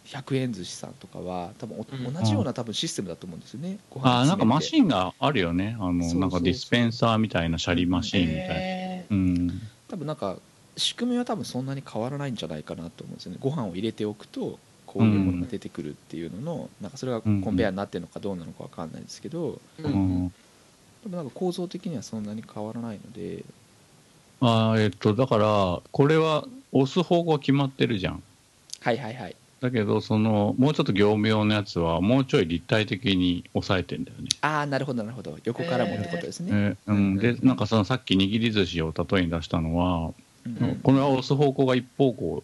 Speaker 1: 100円寿司さんとかは多分お
Speaker 3: うん
Speaker 1: 同じような多分システムだと思うんですよねご飯
Speaker 2: あーなんかマ
Speaker 1: ン
Speaker 2: シンがあるよね。あの、なんかディスペンサーみたいなシャリマシンみたいな。
Speaker 3: え
Speaker 2: うん。
Speaker 1: 多分なんか仕組みは多分そんなに変わらないんじゃないかなと思うんですよねご飯を入れておくとこういうものが出てくるっていうのの、なんかそれがコンベヤーになってるのかどうなのかわかんないですけど、
Speaker 3: ー
Speaker 2: う
Speaker 3: うん
Speaker 2: ん。
Speaker 1: でもなんか構造的にはそんなに変わらないので
Speaker 2: あーえっと、だから、これは押す方向は決まってるじゃん。
Speaker 1: はいはいはい
Speaker 2: だけど、その、もうちょっと業務用のやつは、もうちょい立体的に抑えてんだよね。
Speaker 1: ああなるほどなるほど横からもってことですね、
Speaker 2: えうん、で、なんかそのさっき握り寿司を例えに出したのは、
Speaker 1: うんうん
Speaker 2: これは押す方向が一方向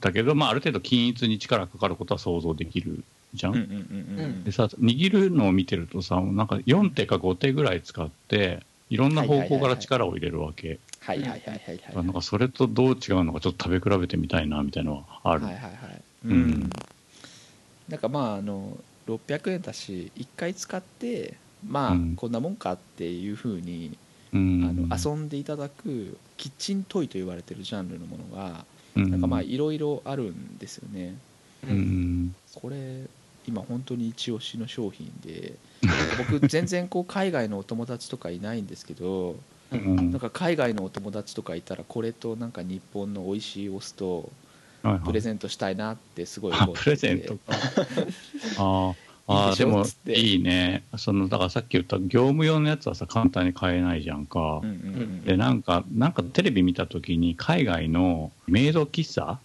Speaker 2: だけど、まあ、ある程度均一に力がかかることは想像できるじゃん。
Speaker 1: うんうんうんうん
Speaker 2: でさ、握るのを見てるとさ、なんか4手か5手ぐらい使って、いろんな方向から力を入れるわけ。
Speaker 1: はいはいはいはい。はい
Speaker 2: なんかそれとどう違うのかちょっと食べ比べてみたいなみたいなのはある。
Speaker 1: はいはいはい。
Speaker 2: うん。
Speaker 1: うん。なんかまああの600円だし1回使ってまあ
Speaker 2: うん。
Speaker 1: こんなもんかっていうふうに
Speaker 2: うん
Speaker 1: あの遊んでいただくキッチントイと言われてるジャンルのものが
Speaker 2: うん。
Speaker 1: なんかまあいろいろあるんですよね。
Speaker 2: うん。
Speaker 1: これ今本当に一押しの商品で [LAUGHS] 僕全然こう海外のお友達とかいないんですけど
Speaker 2: うん。
Speaker 1: なんか海外のお友達とかいたらこれとなんか日本の美味しいお酢とプレゼントしたいなってすごい
Speaker 2: あ
Speaker 1: 思ってて。
Speaker 2: プレゼントか。[LAUGHS] あー。あ
Speaker 1: で
Speaker 2: もいいね。そのだからさっき言った業務用のやつはさ簡単に買えないじゃんか、
Speaker 1: うんうんうん
Speaker 2: でなんかなんかテレビ見た時に海外のメイド喫茶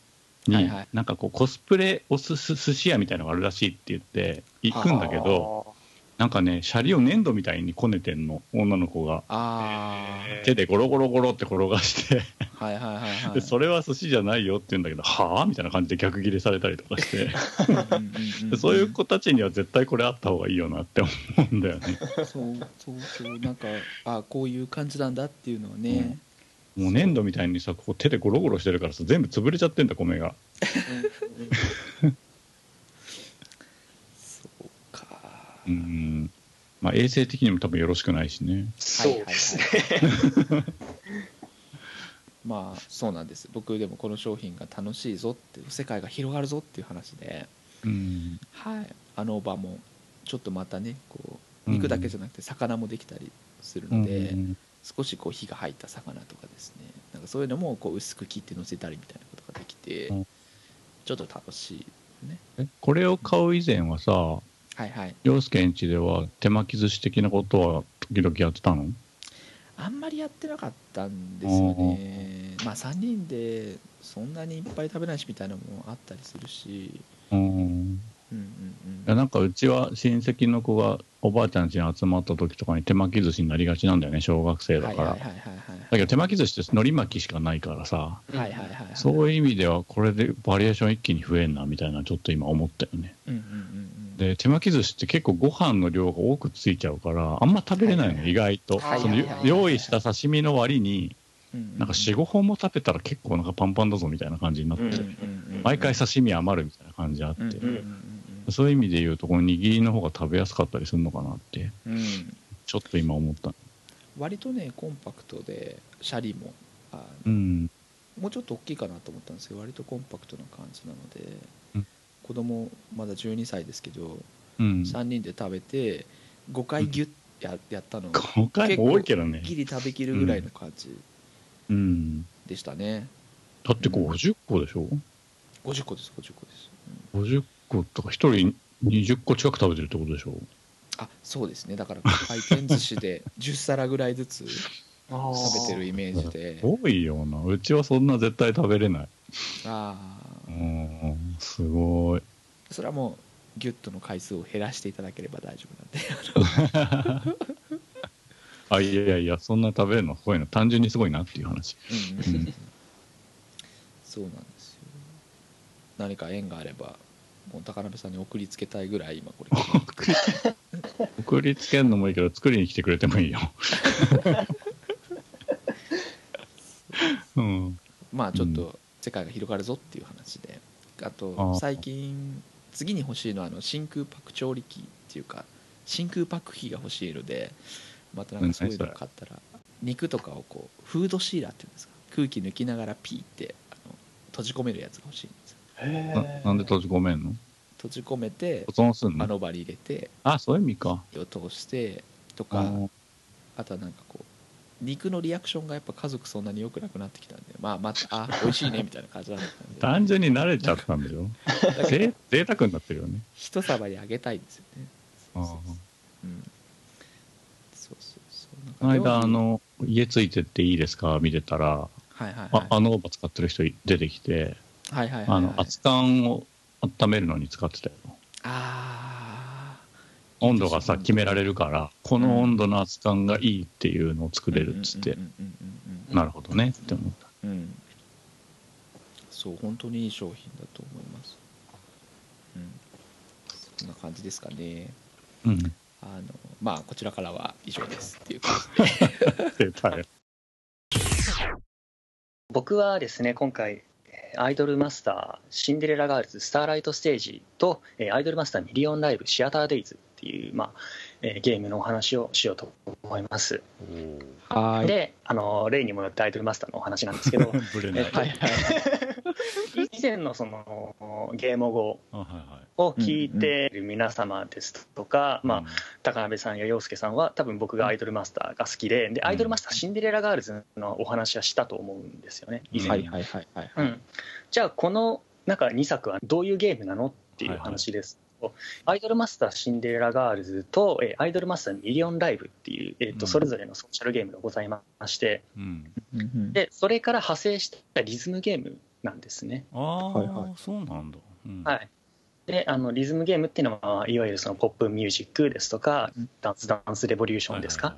Speaker 2: に、
Speaker 1: はいはい。
Speaker 2: なんかこうコスプレおすす寿司屋みたいのがあるらしいって言って行くんだけどなんかねシャリを粘土みたいにこねてんの。女の子が。手でゴロゴロゴロって転がして。
Speaker 1: あはいはいはいはい。
Speaker 2: でそれは寿司じゃないよって言うんだけどはあ？みたいな感じで逆ギレされたりとかして。そういう子たちには絶対これあった方がいいよなって思うんだよね。
Speaker 1: そうそう。そうなんかあこういう感じなんだっていうのはね、
Speaker 2: もう粘土みたいにさこう手でゴロゴロしてるからさ全部潰れちゃってんだ米が [LAUGHS]
Speaker 1: そうか、
Speaker 2: うん。まあ衛生的にも多分よろしくないしね。
Speaker 3: そうですね。[LAUGHS]
Speaker 1: まあそうなんです。僕でもこの商品が楽しいぞって世界が広がるぞっていう話で。
Speaker 2: うん。
Speaker 1: はい。あの場もちょっとまたねこう肉だけじゃなくて魚もできたりするので、
Speaker 2: うん。
Speaker 1: 少しこう火が入った魚とかですね。なんかそういうのもこう薄く切って乗せたりみたいなことができて、
Speaker 2: うん。
Speaker 1: ちょっと楽しいね。
Speaker 2: えこれを買う以前はさ
Speaker 1: はいはい。
Speaker 2: 洋介んちでは手巻き寿司的なことは時々やってたの？
Speaker 1: あんまりやってなかったんですよね。まあ3人でそんなにいっぱい食べないしみたいなのもあったりするし。
Speaker 2: うん
Speaker 1: うんうん。
Speaker 2: いやなんかうちは親戚の子がおばあちゃん家に集まった時とかに手巻き寿司になりがちなんだよね小学生
Speaker 1: うん
Speaker 2: だから、
Speaker 1: はいはいはいはい
Speaker 2: だけど手巻き寿司って海苔巻きしかないからさ。
Speaker 1: はいはいはいはい。はい
Speaker 2: そういう意味ではこれでバリエーション一気に増えんなみたいなちょっと今思ったよね。
Speaker 1: うんうんうんうん
Speaker 2: で手巻き寿司って結構ご飯の量が多くついちゃうからあんま食べれないの、意外と、
Speaker 3: はい
Speaker 2: その用意した刺身の割に
Speaker 1: うん。
Speaker 2: なんか45本も食べたら結構なんかパンパンだぞみたいな感じになって、毎回刺身余るみたいな感じあって、そういう意味で言うとこの握りの方が食べやすかったりするのかなってちょっと今思った。
Speaker 1: 割とねコンパクトでシャリもあ
Speaker 2: うん。
Speaker 1: もうちょっと大きいかなと思ったんですけど割とコンパクトな感じなので、
Speaker 2: うん
Speaker 1: 子供まだ12歳ですけど、
Speaker 2: うん。
Speaker 1: 3人で食べて5回ギュッややったの。
Speaker 2: 5回も多いけどね。
Speaker 1: ギリ食べきるぐらいの感じ
Speaker 2: うん。
Speaker 1: でしたね、
Speaker 2: だって50個でしょ
Speaker 1: ？50個です50個です、うん。
Speaker 2: 50個とか1人20個近く食べてるってことでしょ？
Speaker 1: あそうですね。だから回転寿司で10皿ぐらいずつ
Speaker 3: あ
Speaker 1: 食べてるイメージで。
Speaker 2: 多いよな。うちはそんな絶対食べれない。
Speaker 1: ああ
Speaker 2: うんすごい。
Speaker 1: それはもうギュッとの回数を減らしていただければ大丈夫なんで。[LAUGHS]
Speaker 2: あいやいやいやそんな食べるのすごいの。単純にすごいなっていう話。
Speaker 1: うん。うんそうなんですよ。何か縁があればもう高鍋さんに送りつけたいぐらい今これ。
Speaker 2: 送り送りつけるのもいいけど作りに来てくれてもいいよ。[LAUGHS] うん。
Speaker 1: まあちょっと世界が広がるぞっていう話であと最近次に欲しいのはあの真空パク調理器っていうか真空パク器が欲しいのでまたなんかそういうの買ったら肉とかをこうフードシーラーっていうんですか？空気抜きながらピーってあの閉じ込めるやつが欲しいんですよ。
Speaker 3: へ
Speaker 2: ななんで閉じ込めんの？
Speaker 1: 閉じ込めて
Speaker 2: 保存すんの？
Speaker 1: あの場に入れて
Speaker 2: あそういう意味か。
Speaker 1: 火を通してと
Speaker 2: あ
Speaker 1: かあとはなんかこう肉のリアクションがやっぱ家族そんなに良くなくなってきたんでまあまたあ美味しいねみたいな感じだったんで。
Speaker 2: 単純に慣れちゃったんだよ
Speaker 1: だけど [LAUGHS]
Speaker 2: ぜ贅沢になってるよね。
Speaker 1: 一さばにあげたいんですよね。
Speaker 2: あ
Speaker 1: そうそうそう。うん。そうそうそう。
Speaker 2: この間あの家ついてっていいですか？見てたら。
Speaker 1: はいはいはい。
Speaker 2: ああのオーバー使ってる人出てきて。
Speaker 1: はいはいはい
Speaker 2: あの熱燗を温めるのに使ってたよ。
Speaker 1: あ
Speaker 2: 温度がさ決められ
Speaker 1: る
Speaker 2: るからこの温度の熱燗がいいっていうのを作れるっつって。なるほどねって思った。
Speaker 1: うん。うんそう本当にいい商品だと思います。うん。そんな感じですかね。
Speaker 2: うん。
Speaker 1: あのまあこちらからは以上ですっていう [LAUGHS]
Speaker 3: 僕はですね今回えーアイドルマスターシンデレラガールズスターライトステージとえーアイドルマスターミリオンライブシアターデイズっていう、まあえーゲームのお話をしようと思います。
Speaker 1: は
Speaker 3: であの例にもよってアイドルマスターのお話なんですけど。[LAUGHS] [LAUGHS] 以前のそのゲーム語を聞いている皆様ですとか、まあ
Speaker 2: うん。
Speaker 3: 高鍋さんや陽介さんは多分僕がアイドルマスターが好きででアイドルマスターシンデレラガールズのお話はしたと思うんですよね以前。に、
Speaker 1: はいはいはいはい。
Speaker 3: うん、じゃあこの中2作はどういうゲームなのっていう話です。と、アイドルマスターシンデレラガールズとえーアイドルマスターミリオンライブっていう、えー
Speaker 2: うん。
Speaker 3: とそれぞれのソーシャルゲームがございまして
Speaker 2: うん
Speaker 3: でそれから派生したリズムゲームなんですね。
Speaker 2: ああ、
Speaker 1: はいはい。
Speaker 2: そうなんだ、うん。
Speaker 3: はい。であのリズムゲームっていうのはいわゆるそのポップミュージックですとか
Speaker 1: うん。
Speaker 3: ダンスダンスレボリューションですか、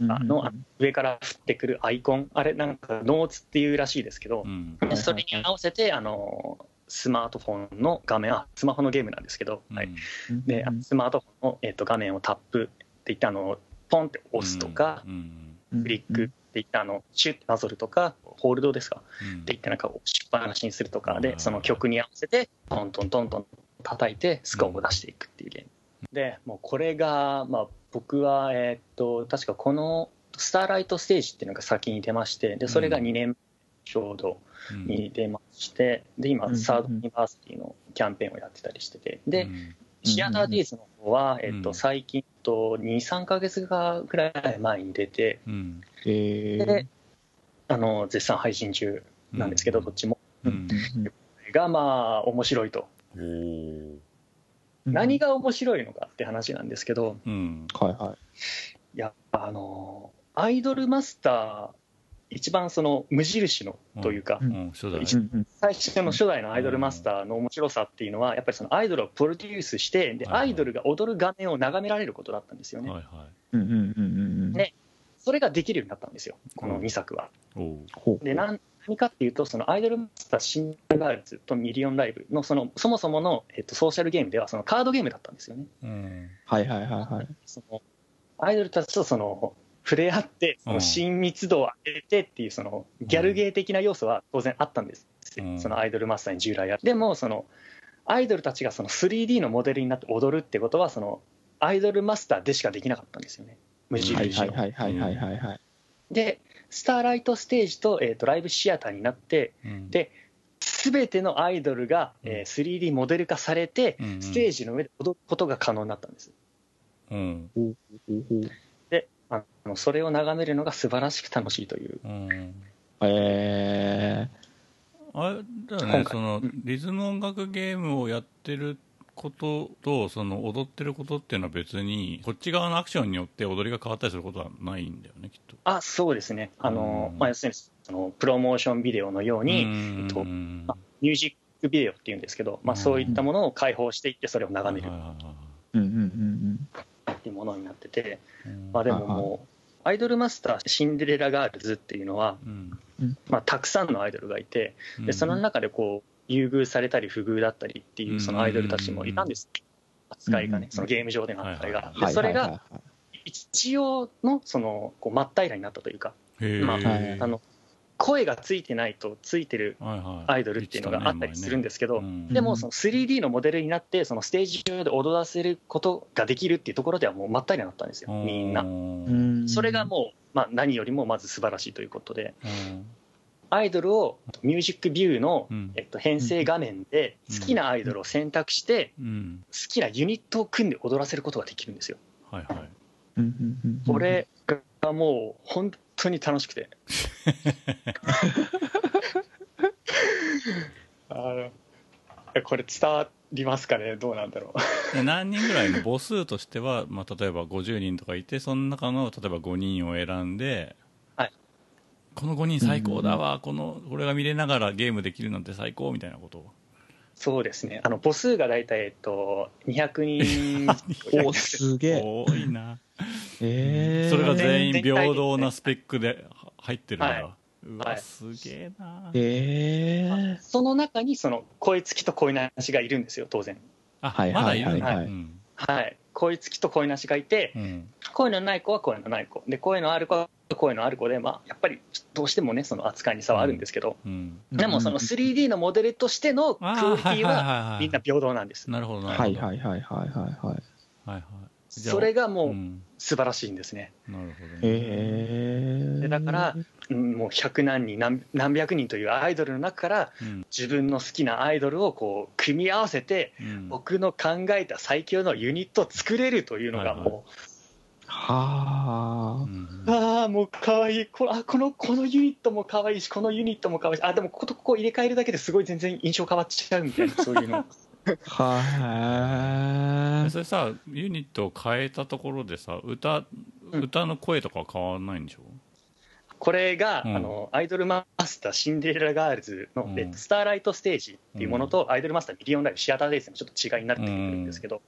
Speaker 1: うん
Speaker 3: あのあ上から降ってくるアイコン。あれなんかノーツっていうらしいですけど
Speaker 2: う、ん。
Speaker 1: はいはい
Speaker 3: それに合わせてあのスマートフォンの画面。あスマホのゲームなんですけど、はい、
Speaker 2: うん。
Speaker 3: でスマートフォンの、えっと画面をタップっていったあのポンって押すとか、
Speaker 2: うん。
Speaker 3: クリックっていったあのシュッてなぞるとかホールドですか？
Speaker 2: うん。
Speaker 3: っていってなんか押しっぱなしにするとか
Speaker 2: はい
Speaker 3: でその曲に合わせてトントントントン叩いてスコアを出していくっていうゲーム、でもうこれが、まあ、僕は、えーっと確かこの「スターライトステージ」っていうのが先に出ましてでそれが2年ちょうど
Speaker 2: うん。
Speaker 3: に出ましてで今
Speaker 1: うん。
Speaker 3: サードアニバーサリーのキャンペーンをやってたりしてて。で
Speaker 2: うん。
Speaker 3: シアターデイズの方は、えーっと
Speaker 2: うん。
Speaker 3: 最近と23か月ぐらい前に出て
Speaker 2: うん。
Speaker 1: えー。
Speaker 3: であの絶賛配信中なんですけど、
Speaker 2: うん。
Speaker 3: どっちも。
Speaker 2: うん。
Speaker 3: がまあ面白いと、何が面白いのかって話なんですけど
Speaker 2: うん。
Speaker 1: はいはい。
Speaker 3: いやあのアイドルマスター一番その無印のというか、最初の初代のアイドルマスターの面白さっていうのはやっぱりそのアイドルをプロデュースしてでアイドルが踊る画面を眺められることだったんですよね、
Speaker 2: はいはい。
Speaker 1: うんうんうんうん。
Speaker 3: ねそれができるようになったんですよこの2作は。で何何かっていうとそのアイドルマスターシンガールズとミリオンライブのそのそもそもの、えっと、ソーシャルゲームではそのカードゲームだったんですよね。
Speaker 2: うん。
Speaker 1: はいはいはいはい。
Speaker 3: そのアイドルたちとその触れ合ってその親密度を上げてっていうそのギャルゲー的な要素は当然あったんですよ、
Speaker 2: うん。
Speaker 3: そのアイドルマスターに従来ある。でもそのアイドルたちがその 3D のモデルになって踊るってことはそのアイドルマスターでしかできなかったんですよね。無
Speaker 1: はい
Speaker 3: 印の。
Speaker 1: はいはいはいはいはい。はい。
Speaker 3: でスターライトステージと,、えーとライブシアターになって
Speaker 2: うん。
Speaker 3: で全てのアイドルが、えー 3D モデル化されて、
Speaker 2: うん。うん
Speaker 3: ステージの上で踊ることが可能になったんです。
Speaker 2: うん
Speaker 3: あのそれを眺めるのが素晴らしく楽しいという。
Speaker 2: うん。
Speaker 1: え
Speaker 2: あれだよ
Speaker 3: 今回。
Speaker 2: ねその
Speaker 3: うん。
Speaker 2: リズム音楽ゲームをやってることとその踊ってることっていうのは別にこっち側のアクションによって踊りが変わったりすることはないんだよねきっと。
Speaker 3: あそうですね。あの、
Speaker 2: うん。
Speaker 3: まあ、要するにそのプロモーションビデオのように、
Speaker 2: うん。
Speaker 3: えっと
Speaker 2: うん
Speaker 3: まあミュージックビデオっていうんですけど、まあ、そういったものを開放していってそれを眺めるものになってて、
Speaker 2: うん。
Speaker 3: まあ、でももうアイドルマスターシンデレラガールズっていうのは、
Speaker 2: うん。
Speaker 3: まあ、たくさんのアイドルがいてでその中でこう優遇されたり不遇だったりっていうそのアイドルたちもいたんです扱いがね
Speaker 1: うん。
Speaker 3: そのゲーム上での扱い
Speaker 2: はい
Speaker 3: がでそれが一応のそのこう真っ平らになったというか。まあ
Speaker 1: はい。
Speaker 3: あの声がついてないとついてるアイドルっていうのがあったりするんですけど、
Speaker 2: うん
Speaker 3: でもその 3D のモデルになってそのステージ上で踊らせることができるっていうところではもう真っ平らになったんですよみんな。それがもう、まあ、何よりもまず素晴らしいということで
Speaker 2: うん。
Speaker 3: アイドルをミュージックビューの
Speaker 2: うん、
Speaker 3: えっと、編成画面で好きなアイドルを選択して
Speaker 2: うん。
Speaker 3: 好きなユニットを組んで踊らせることができるんですよ。
Speaker 2: はいはい。
Speaker 1: うんうんうんうん。
Speaker 3: これがもう本当に楽しくて。[LAUGHS] あのこれ伝わりますかね？どうなんだろう。
Speaker 2: で何人ぐらいの母数としては、まあ、例えば50人とかいてその中の例えば5人を選んで、
Speaker 3: はい。
Speaker 2: この5人最高だわ、このこれが見れながらゲームできるなんて最高みたいなことを
Speaker 3: そうですね。あの母数が大体、えっと、200人。[LAUGHS]
Speaker 1: おすげえ。
Speaker 2: 多いな、
Speaker 1: えー、
Speaker 2: それが全員平等なスペックで入ってるんだ、
Speaker 3: はい。う
Speaker 2: わ
Speaker 3: はい。
Speaker 2: すげえな、
Speaker 1: えー、
Speaker 3: その中にその声付きと声なしがいるんですよ当然。
Speaker 2: あ、
Speaker 1: はい
Speaker 2: まだいるんだ、
Speaker 1: はいはい。
Speaker 2: うん。
Speaker 3: はい声付きと声なしがいて、
Speaker 2: うん、
Speaker 3: 声のない子は声のない子。で声のある子は声のある子で、まあ、やっぱりどうしてもねその扱いに差はあるんですけど、
Speaker 2: うん。
Speaker 3: うん、でもその 3D のモデルとしてのクオリティはみんな平等なんです。
Speaker 2: なるほどなるほど。
Speaker 1: はいはいはいはいはい。はい
Speaker 2: はい。
Speaker 3: それがも
Speaker 2: う
Speaker 3: うん。素晴らしいんですね、
Speaker 2: なるほどね、
Speaker 1: えー、
Speaker 3: でだからうんもう100何人何何百人というアイドルの中から
Speaker 2: うん。
Speaker 3: 自分の好きなアイドルをこう組み合わせて
Speaker 2: うん。
Speaker 3: 僕の考えた最強のユニットを作れるというのが
Speaker 2: はい
Speaker 3: も
Speaker 1: はあ。
Speaker 2: うん。
Speaker 3: う、ああもう可愛い。こあこのこのユニットも可愛いしこのユニットも可愛いし。あでもこことここ入れ替えるだけですごい全然印象変わっちゃうみたいなそういうの [LAUGHS]
Speaker 1: は
Speaker 2: それさユニットを変えたところでさ歌
Speaker 3: うん。
Speaker 2: 歌の声とかは変わらないんでしょ、
Speaker 3: これが、
Speaker 2: うん。
Speaker 3: あのアイドルマスターシンデレラガールズの、
Speaker 2: うん。
Speaker 3: えっとスターライトステージっていうものと、アイドルマスターミリオンライブシアターデイズのちょっと違いになってくるんですけど、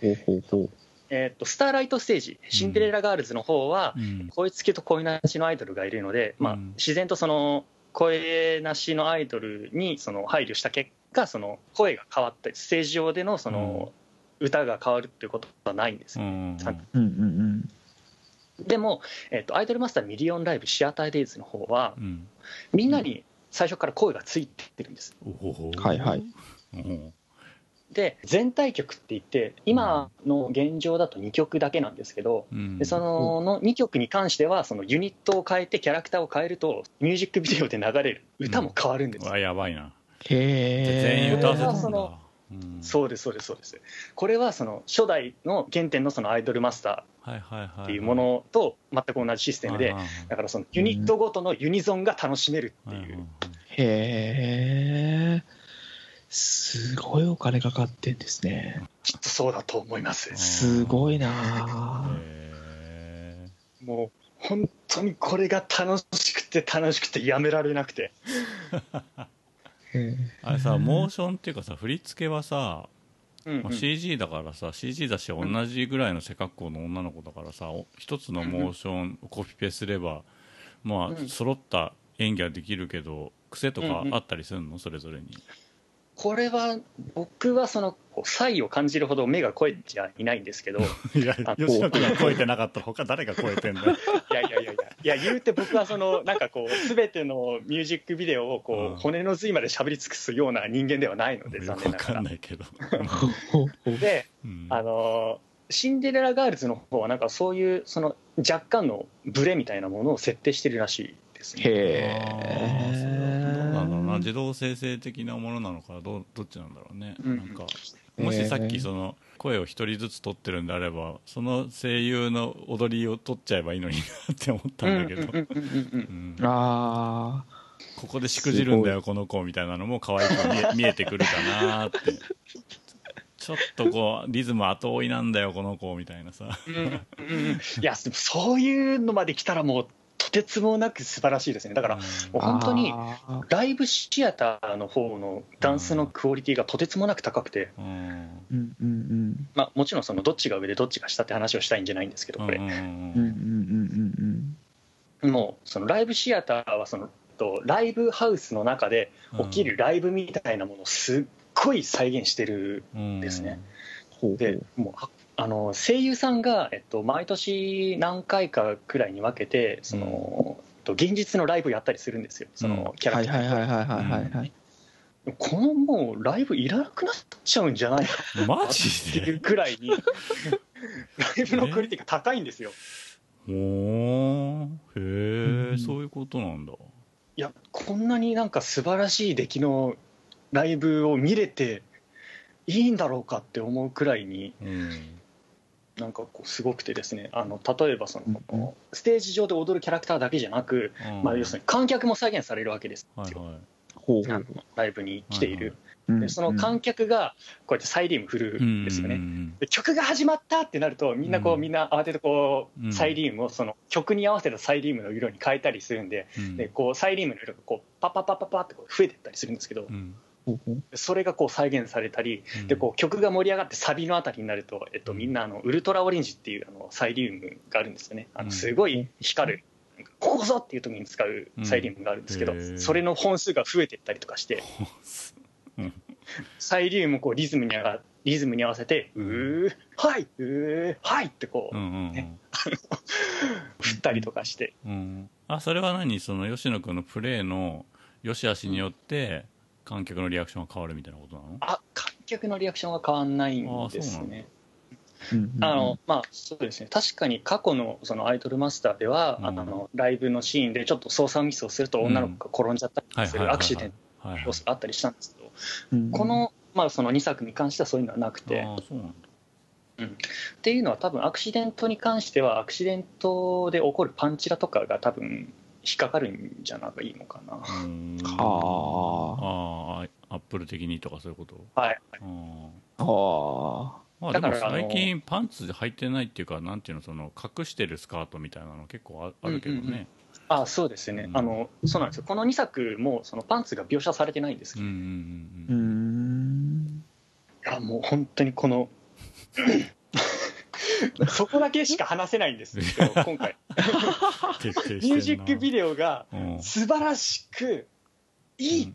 Speaker 1: ほうほうほう
Speaker 3: えっとスターライトステージシンデレラガールズの方は、
Speaker 2: うん。
Speaker 3: 声付きと声なしのアイドルがいるので、まあ
Speaker 2: うん、
Speaker 3: 自然とその声なしのアイドルにその配慮した結果その声が変わったりステージ上でのその歌が変わるっていうことはないんですよ、
Speaker 2: うんうん
Speaker 3: さ
Speaker 1: うんうん
Speaker 3: でも、えっとアイドルマスターミリオンライブシアターデイズの方は
Speaker 2: うん。
Speaker 3: みんなに最初から声がついてるんです。
Speaker 2: おほほ。
Speaker 1: はいはい。
Speaker 2: うん
Speaker 3: で全体曲って言って今の現状だと2曲だけなんですけど
Speaker 2: うん。
Speaker 3: でそのの2曲に関してはそのユニットを変えてキャラクターを変えるとミュージックビデオで流れる歌も変わるんですよ。
Speaker 2: うわやばいな
Speaker 1: へえ
Speaker 2: 全員歌わせたんだ。
Speaker 3: その
Speaker 2: うん。
Speaker 3: そうですそうですそうです。これはその初代の原点のそのアイドルマスタ
Speaker 2: はいはいはい
Speaker 3: ーっていうものと全く同じシステムでだからそのユニットごとのユニゾンが楽しめるっていう。
Speaker 2: はいはいはい
Speaker 1: へえすごいお金かかってんですね。
Speaker 3: きっとそうだと思います。
Speaker 1: すごいな
Speaker 3: もう本当にこれが楽しくて楽しくてやめられなくて [LAUGHS]
Speaker 2: あれさモーションっていうかさ振り付けはさ、
Speaker 3: うん。
Speaker 2: まあ、CG だからさ CG だし同じぐらいの背格好の女の子だからさお一つのモーションを [LAUGHS] コピペすればま
Speaker 3: うん。
Speaker 2: あ揃った演技はできるけど癖とかあったりするの？それぞれに。
Speaker 3: これは僕はその差異を感じるほど目が超えちゃいないんですけど。い [LAUGHS]
Speaker 2: いや吉野君が超えてなかったら他誰が超えてんだよ。[LAUGHS]
Speaker 3: やいやいやいやいや言うて僕はその [LAUGHS] なんかこう全てのミュージックビデオをこう、
Speaker 2: うん。
Speaker 3: 骨の髄までしゃべり尽くすような人間ではないので残念ながら。
Speaker 2: んないけど、
Speaker 3: で
Speaker 2: うん。
Speaker 3: あのシンデレラガールズの方はなんかそういうその若干のブレみたいなものを設定してるらしいですね。
Speaker 1: へ
Speaker 2: あーそれはどうなんだ。ろうな
Speaker 1: え
Speaker 2: 自動生成的なものなのかどうどっちなんだろうね、
Speaker 3: うん。
Speaker 2: なんかもしさっきその声を一人ずつ取ってるんであればその声優の踊りを取っちゃえばいいのになって思ったんだけど、
Speaker 3: うんうんうんうんうん
Speaker 2: うん。
Speaker 1: あ
Speaker 2: ここでしくじるんだよこの子みたいなのも可愛く見え [LAUGHS] 見えてくるかなって。ちょっとこうリズム後追いなんだよこの子みたいなさ。
Speaker 3: うんうんうん。いやでもそういうのまで来たらもうとてつもなく素晴らしいですね。だからもう
Speaker 1: ー
Speaker 3: 本当にライブシアターの方のダンスのクオリティがとてつもなく高くて、
Speaker 2: うん。
Speaker 1: うんうん
Speaker 3: まあ、もちろんそのどっちが上でどっちが下って話をしたいんじゃないんですけどこれ、
Speaker 1: うんうんうんうん。
Speaker 3: もうそのライブシアターはそのとライブハウスの中で起きるライブみたいなものをすっごい再現してる
Speaker 2: うん
Speaker 3: ですね。でもう声優さんが、えっと、毎年何回かくらいに分けてその、と現実のライブをやったりするんですよ。そのキャラクターに
Speaker 1: はいはいはいはいはいはいはい。
Speaker 3: このもうライブいらなくなっちゃうんじゃないか
Speaker 2: マ
Speaker 3: って
Speaker 2: ジで
Speaker 3: いうくらいにライブのクオリティが高いんですよ。
Speaker 2: へえ、
Speaker 1: うん。
Speaker 2: そういうことなんだ。
Speaker 3: いやこんなになんか素晴らしい出来のライブを見れていいんだろうかって思うくらいに
Speaker 2: うん
Speaker 3: なんかこうすごくてですねあの例えばその、
Speaker 1: うん。
Speaker 3: ステージ上で踊るキャラクターだけじゃなく、まあ、要するに観客も再現されるわけですよ、
Speaker 2: はいはい。
Speaker 3: ライブに来ている、
Speaker 1: うん
Speaker 3: でその観客がこうやってサイリウム振るんですよね、
Speaker 2: うん
Speaker 3: で曲が始まったってなるとみんなこう、
Speaker 2: うん。
Speaker 3: みんな慌ててこ
Speaker 2: う
Speaker 3: サイリウムをその曲に合わせたサイリウムの色に変えたりするんで
Speaker 2: うん。
Speaker 3: でこうサイリウムの色がこうパッパッパッパッパってこう増えていったりするんですけどそれがこう再現されたり
Speaker 2: うん。
Speaker 3: でこう曲が盛り上がってサビのあたりになると、えっと、みんなあのウルトラオレンジっていうあのサイリウムがあるんですよね。あ
Speaker 2: うん。
Speaker 3: のすごい光る。ここぞっていう時に使うサイリウムがあるんですけど、それの本数が増えていったりとかして
Speaker 2: うん
Speaker 3: サイリウムこうリズムにあがリズムに合わせて「うーはいうーはい」ってこう振ったりとかして。
Speaker 2: あそれは何？その吉野君のプレーの良し悪しによって観客のリアクションが変わるみたいなことなの？
Speaker 3: あ観客のリアクションが変わんないんですね。あの？まあそうですね。確かに過去のそのアイドルマスターでは、
Speaker 2: うん。
Speaker 3: あのライブのシーンでちょっと操作ミスをすると女の子が転んじゃったりするアクシデントがあったりしたんですけど、
Speaker 1: うん
Speaker 3: この,、まあその2作に関してはそういうのはなくて、っていうのは多分アクシデントに関してはアクシデントで起こるパンチラとかが多分引っかかるんじゃないのかな。
Speaker 1: は
Speaker 2: あ。あアップル的にとかそういうこと？
Speaker 3: はい、
Speaker 2: あ
Speaker 1: あ。
Speaker 2: まあでも
Speaker 3: だからあの
Speaker 2: 最近パンツ履いてないっていうかなんていうのその隠してるスカートみたいなの結構ああるけど
Speaker 3: うんうんうん。
Speaker 2: ね
Speaker 3: あそうですね、
Speaker 2: うん。
Speaker 3: あのそうなんですよ。この2作もそのパンツが描写されてないんですけど、
Speaker 2: うんうん
Speaker 1: う
Speaker 2: うん。
Speaker 1: ん。
Speaker 3: いやもう本当にこの [LAUGHS] そこだけしか話せないんですけど今回。[LAUGHS] ミュージックビデオが
Speaker 2: うん。
Speaker 3: 素晴らしくいいっ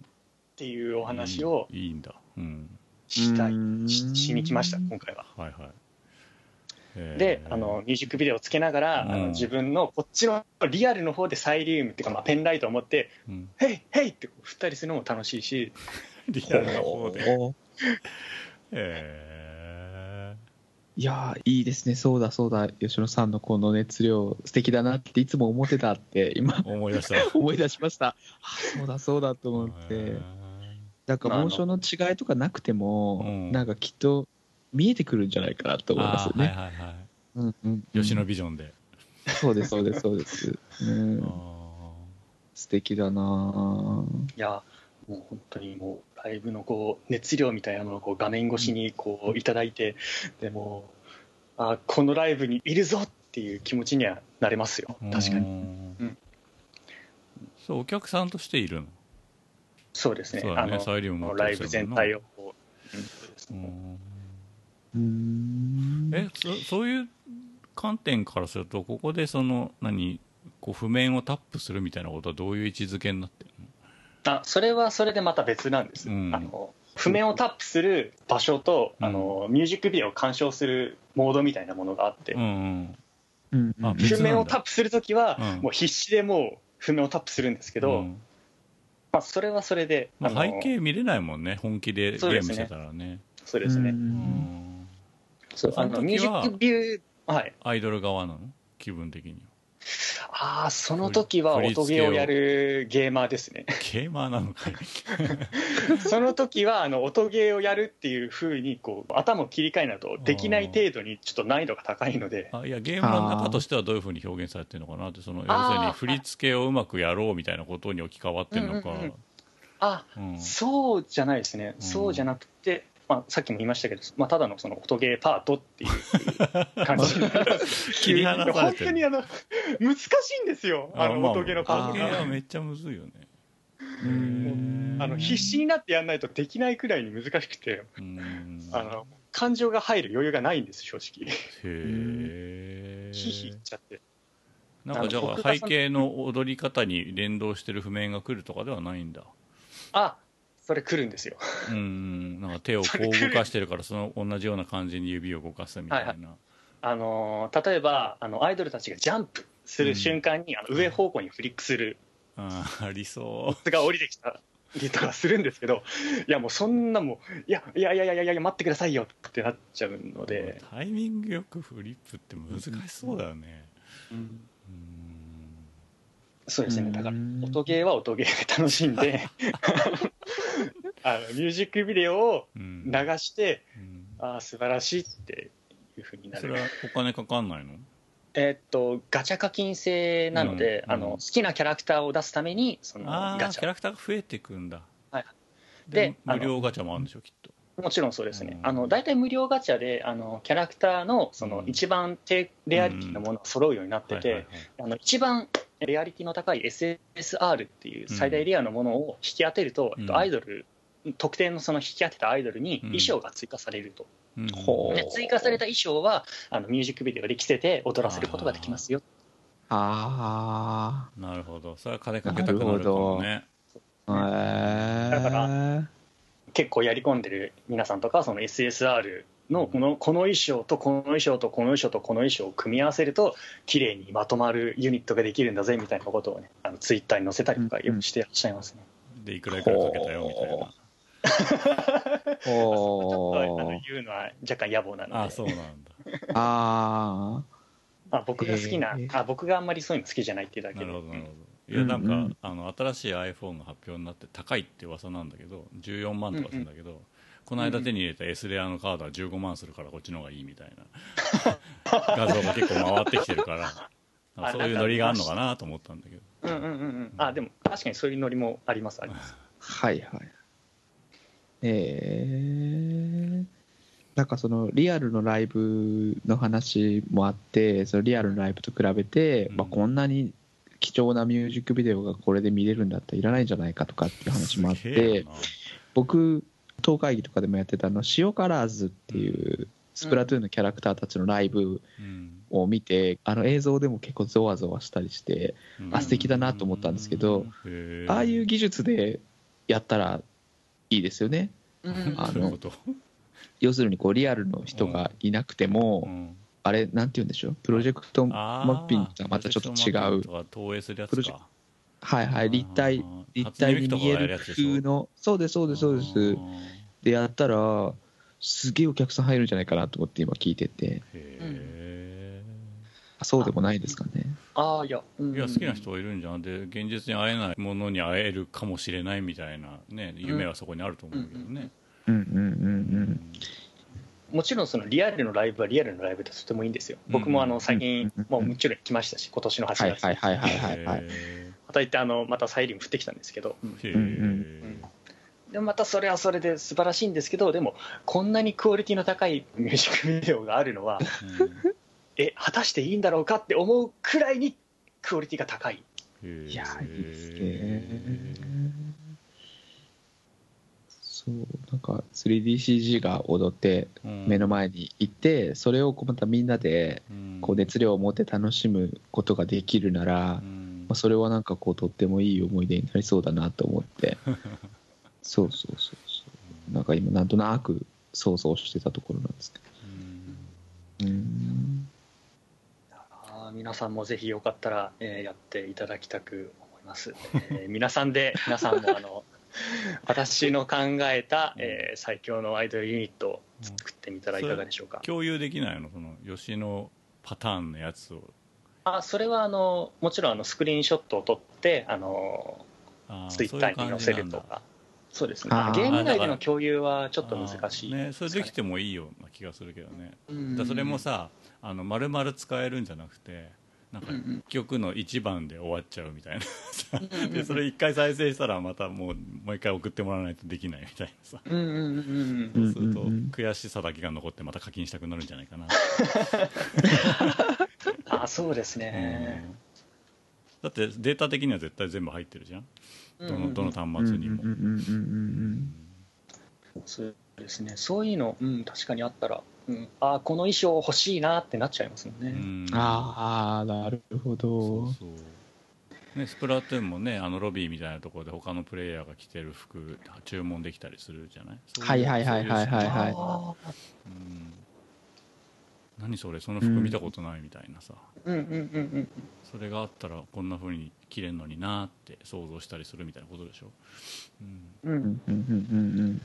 Speaker 3: ていうお話を
Speaker 2: いいんだ。うん。
Speaker 3: したい、
Speaker 1: うん。
Speaker 3: ししに来ました今回は。
Speaker 2: はいはい。えー。
Speaker 3: であのミュージックビデオをつけながら、あ
Speaker 2: うん。
Speaker 3: の自分のこっちのリアルの方でサイリウムっていうか、まあ、ペンライトを持って
Speaker 2: うん「
Speaker 3: ヘイヘイ!」って振ったりするのも楽しいし
Speaker 2: リアルな方で。
Speaker 1: お
Speaker 2: え
Speaker 1: いやーいいですね。そうだそうだ。吉野さんのこの熱量素敵だなっていつも思ってたって今
Speaker 2: ー思い出した。[LAUGHS]
Speaker 1: 思い出しました。あそうだそうだと思って。
Speaker 2: え
Speaker 1: なんか
Speaker 3: まああの
Speaker 1: 違いとかなくても、
Speaker 2: うん
Speaker 1: なんかきっと見えてくるんじゃないかなと
Speaker 2: ー
Speaker 1: 思いますよね。
Speaker 2: はいはいはい。
Speaker 1: うんうんうん。
Speaker 2: 吉野ビジョンで。
Speaker 1: そうですそうですそうです。うん、
Speaker 2: あ
Speaker 1: 素敵だな。
Speaker 3: いやもう本当にもうライブのこう熱量みたいなものをこう画面越しにこういただいて、でもあこのライブにいるぞっていう気持ちにはなれますよ。
Speaker 2: ー
Speaker 3: 確かに。
Speaker 2: うん。
Speaker 3: うん
Speaker 2: そうお客さんとしているの？
Speaker 3: そうですね。
Speaker 2: そうだね。
Speaker 3: あの
Speaker 2: サイリウム持って
Speaker 3: ライブ全体をこう、うん。
Speaker 2: えそそういう観点からするとここでその何？こう譜面をタップするみたいなことはどういう位置づけになってる
Speaker 3: あそれはそれでまた別なんです、
Speaker 2: うん。
Speaker 3: あの譜面をタップする場所と、
Speaker 2: うん。
Speaker 3: あのミュージックビデオを鑑賞するモードみたいなものがあって、
Speaker 2: うんうん。
Speaker 3: 譜面をタップするときは、
Speaker 2: うん。
Speaker 3: もう必死でもう譜面をタップするんですけど、
Speaker 2: うん。
Speaker 3: まあ、それはそれで、
Speaker 2: まあ、背景見れないもんね本気でゲ
Speaker 3: そうですね。
Speaker 2: ームしてたらね。
Speaker 3: そうですね、あのミュージックビューはい。
Speaker 2: アイドル側なの？気分的に
Speaker 3: ああその時は音ゲーをやるゲーマーですね。
Speaker 2: ゲーマーなのかい？[LAUGHS]
Speaker 3: その時はあの音ゲーをやるっていうふうにこう頭を切り替えないとできない程度にちょっと難易度が高いので。
Speaker 2: あいやゲームの中としてはどういうふうに表現されてるのかなってその要するに振り付けをうまくやろうみたいなことに置き換わってるのか、
Speaker 3: あ
Speaker 2: うん。
Speaker 3: そうじゃないですね、
Speaker 2: うん
Speaker 3: そうじゃなくて、まあ、さっきも言いましたけど、まあ、ただのその音ゲーパートっていう [LAUGHS] 感じ。
Speaker 2: 切り離され
Speaker 3: 本
Speaker 2: てる。
Speaker 3: 当にあの難しいんですよ。あの
Speaker 2: まあ
Speaker 3: 音ゲーのパートが。
Speaker 2: めっちゃむずいよね。
Speaker 1: うん
Speaker 3: あの必死になってやんないとできないくらいに難しくて
Speaker 2: うん。
Speaker 3: あの感情が入る余裕がないんです正直。
Speaker 2: へえ
Speaker 3: ヒーヒー言っちゃって。
Speaker 2: なんかじゃあ背景の踊り方に連動してる譜面が来るとかではないんだ。
Speaker 3: あそれ来るんですよ。
Speaker 2: うんなんか手をこう動かしてるから [LAUGHS] その同じような感じに指を動かすみたいな、
Speaker 3: はいあの例えばあのアイドルたちがジャンプする瞬間に、あの上方向にフリックする
Speaker 2: あーありそ
Speaker 3: が降りてきたりとかするんですけどいやもうそんなもういやいやいやいやいやいや待ってくださいよってなっちゃうの
Speaker 2: う
Speaker 3: で、
Speaker 2: タイミングよくフリップって難しそうだよね。うん。
Speaker 3: そうですね。だから
Speaker 1: うん
Speaker 3: 音ゲーは音ゲーで楽しんで [LAUGHS] [LAUGHS] あのミュージックビデオを
Speaker 2: うん。
Speaker 3: 流して
Speaker 2: うん。
Speaker 3: ああ素晴らしいっていうふうになる。
Speaker 2: それはお金かかんないの？
Speaker 3: えーっとガチャ課金制なので、
Speaker 2: うん。
Speaker 3: あの好きなキャラクターを出すためにそのガチャ。
Speaker 2: キャラクターが増えていくんだ。
Speaker 3: はい。
Speaker 2: で無料ガチャもあるんでしょきっと。
Speaker 3: もちろんそうですね、
Speaker 2: うん。
Speaker 3: あの大体無料ガチャであのキャラクターのその
Speaker 2: うん。
Speaker 3: 一番低レアリティのものが揃うようになってて、一番レアリティの高い SSR っていう最大レアのものを引き当てると、
Speaker 2: うん。
Speaker 3: えっとアイドル特定のその引き当てたアイドルに
Speaker 2: うん。
Speaker 3: 衣装が追加されると、
Speaker 2: うん。
Speaker 3: で追加された衣装はあのミュージックビデオで着せて踊らせることができますよ。
Speaker 1: あ
Speaker 2: なるほど。それは金かけたくなるかもね。
Speaker 1: あへえ
Speaker 3: だから結構やり込んでる皆さんとかはその SSR のこのこの衣装とこの衣装とこの衣装とこの衣装を組み合わせると綺麗にまとまるユニットができるんだぜみたいなことをねあのツイッターに載せたりとかよくしてらっしゃいますね。
Speaker 2: でいくらいくらかけたよみたいな。
Speaker 3: ちょっ
Speaker 1: お
Speaker 3: とあの
Speaker 1: ー
Speaker 3: 言うのは若干野暮なので
Speaker 2: ああそうなんだ。
Speaker 1: あ
Speaker 3: まあ、僕が好きな、
Speaker 1: へー
Speaker 3: あ僕があんまりそういうの好きじゃないっていうだけで。
Speaker 2: なるほどなるほど。いやなんか、
Speaker 1: うんうん
Speaker 2: あの新しい iPhone が発表になって高いって噂なんだけど14万とかするんだけど、この間手に入れた S レアのカードは15万するからこっちの方がいいみたいな。[LAUGHS] 画像が結構回ってきてるから。そういうノリがあるのかなと思ったんだけど。
Speaker 3: うんうんうんうん。あでも確かにそういうノリもありますあります。
Speaker 1: あはいはい。えー、なんかそのリアルのライブの話もあってそのリアルのライブと比べて、
Speaker 2: うん。
Speaker 1: まあ、こんなに貴重なミュージックビデオがこれで見れるんだったらいらないんじゃないかとかっていう話もあって僕当会議とかでもやってたあの塩カラーズっていうスプラトゥーンのキャラクターたちのライブ
Speaker 2: うん。
Speaker 1: を見て、あの映像でも結構ゾワゾワしたりして
Speaker 2: うん。
Speaker 1: あ素敵だなと思ったんですけど、ああいう技術でやったらいいですよね。
Speaker 3: うん。
Speaker 1: あの要するにこうリアルの人がいなくても、
Speaker 2: うん。
Speaker 1: あれなんて言うんでしょう？プロジェクトマッピングとはまたちょっと違う。
Speaker 2: プロジェクト
Speaker 1: はいはい立体立体に見え
Speaker 2: る
Speaker 1: 風のそうですそうですそうです。でやったらすげえお客さん入るんじゃないかなと思って今聞いてて。
Speaker 2: へえ
Speaker 1: あそうでもないですかね。
Speaker 3: ああいや、うん。
Speaker 2: いや好きな人はいるんじゃん。で現実に会えないものに会えるかもしれないみたいなね夢はそこにあると思うけどね、
Speaker 1: うんうんうんうん
Speaker 3: もちろんそのリアルのライブはリアルのライブでとてもいいんですよ。僕もあの最近
Speaker 1: うん
Speaker 3: もうもちろん来ましたし今年の8
Speaker 1: はい
Speaker 3: 月
Speaker 1: はいはいはいはい。はい
Speaker 2: へ
Speaker 3: また行ってあのまたサイリン降ってきたんですけど、でもまたそれはそれで素晴らしいんですけどでもこんなにクオリティの高いミュージックビデオがあるのはえ果たしていいんだろうかって思うくらいにクオリティが高い。
Speaker 2: うん
Speaker 1: いやいいですね。そうなんか 3DCG が踊って目の前にいてそれをこうまたみんなでこう熱量を持って楽しむことができるなら、まあ、それはなんかこうとってもいい思い出になりそうだなと思って。[LAUGHS] そうそうそうそう。なんか今なんとなく想像してたところなんですけど。うん。
Speaker 3: あー皆さんもぜひよかったら、えーやっていただきたく思います、えー [LAUGHS] 皆さんで皆さんもあの [LAUGHS] 私の考えた、えー最強のアイドルユニットを作ってみたらいかがでしょうか、
Speaker 2: 共有できないの？その吉野パターンのやつを
Speaker 3: あそれはあのもちろんあのスクリーンショットを撮ってあのツイッターに載せるとか。そうですね。ゲーム内での共有はちょっと難しい
Speaker 2: ね。それできてもいいような気がするけどね。
Speaker 3: うん。
Speaker 2: だそれもさあの丸々使えるんじゃなくてなんか曲の一番で終わっちゃうみたいな。[LAUGHS] でそれ一回再生したらまたもうもう一回送ってもらわないとできないみたいなさ。
Speaker 3: うんうんうんうん
Speaker 1: うん。
Speaker 2: そうすると悔しさだけが残ってまた課金したくなるんじゃないかな、[LAUGHS]
Speaker 3: あそうです
Speaker 2: う
Speaker 3: ね、
Speaker 2: ん。だってデータ的には絶対全部入ってるじゃん。
Speaker 3: うん。
Speaker 2: どのどの端末にも。
Speaker 3: そうですねそういうの、うん、確かにあったら、うん、あこの衣装欲しいなってなっちゃいますもん。ね、
Speaker 2: うん。
Speaker 1: ああなるほ
Speaker 2: そ
Speaker 1: ど
Speaker 2: うそうね、スプラトゥーンもねあのロビーみたいなところで他のプレイヤーが着てる服注文できたりするじゃない
Speaker 1: はいはいはいはいはいはい
Speaker 3: あ
Speaker 2: うん何それその服見たことないみたいなさ、
Speaker 3: ーうんうんうんうん。
Speaker 2: それがあったらこんな風に着れるのになって想像したりするみたいなことでしょ、うん。
Speaker 3: うん
Speaker 1: うんうんうんうん。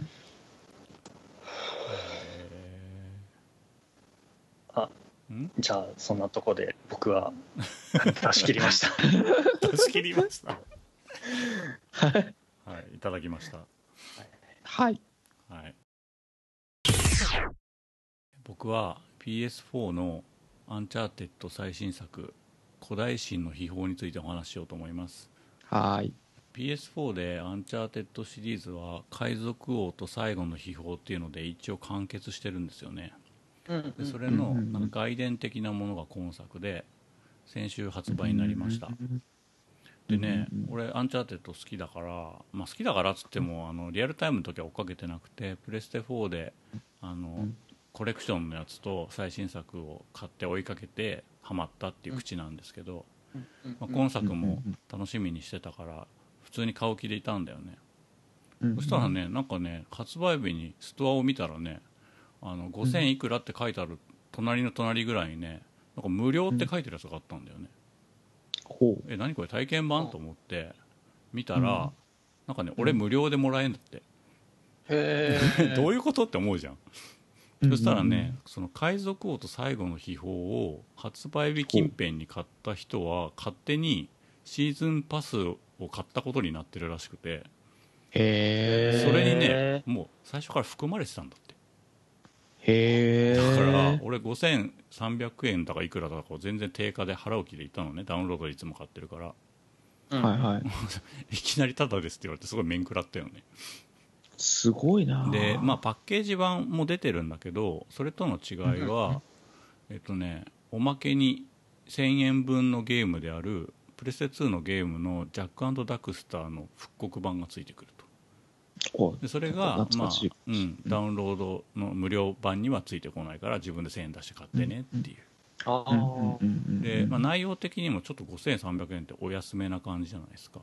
Speaker 3: あ
Speaker 2: うん、
Speaker 3: じゃあそんなとこで僕は [LAUGHS] 出し切りました。
Speaker 2: 出し切りました。はい。いただきました。
Speaker 1: はい。
Speaker 2: はい。僕は PS4 のアンチャーテッド最新作古代神の秘宝についてお話ししようと思います。
Speaker 1: はい。
Speaker 2: PS4 でアンチャーテッドシリーズは海賊王と最後の秘宝っていうので一応完結してるんですよね。
Speaker 3: うん。
Speaker 2: でそれのなんか外伝的なものが今作で先週発売になりました。でね俺アンチャーテッド好きだから、まあ、好きだからっつってもあのリアルタイムの時は追っかけてなくてプレステ4であの
Speaker 1: ん
Speaker 2: コレクションのやつと最新作を買って追いかけてハマったっていう口なんですけど、まあ、今作も楽しみにしてたから普通に買う気でいたんだよね。そしたらねなんかね発売日にストアを見たらねあの5000いくらって書いてある隣の隣ぐらいにねなんか無料って書いてるやつがあったんだよね、
Speaker 1: ほ
Speaker 2: え何これ体験版？と思って見たら、
Speaker 1: うん。
Speaker 2: なんかね俺無料でもらえんだって、
Speaker 3: へえ [LAUGHS]
Speaker 2: どういうことって思うじゃん、
Speaker 1: う
Speaker 2: そしたらねその海賊王と最後の秘宝を発売日近辺に買った人は勝手にシーズンパスを買ったことになってるらしくて。
Speaker 1: へえ
Speaker 2: それにね
Speaker 3: へ
Speaker 2: もう最初から含まれてたんだって。
Speaker 1: へえ
Speaker 2: だから俺5300円だかいくらだかを全然定価で払う気でいたのね。ダウンロードでいつも買ってるから。
Speaker 3: うん。
Speaker 1: はいはい。[LAUGHS]
Speaker 2: いきなりタダですって言われてすごい面食らったよね
Speaker 1: すごいな。
Speaker 2: でまあパッケージ版も出てるんだけどそれとの違いはえっとねおまけに1000円分のゲームであるプレステ2のゲームのジャックダクスターの復刻版がついてくると。
Speaker 1: お
Speaker 2: でそれが、まあうん、ダウンロードの無料版にはついてこないから自分で1000円出して買ってねっていう、
Speaker 3: あ
Speaker 2: で、まあ、内容的にもちょっと5300円ってお安めな感じじゃないですか。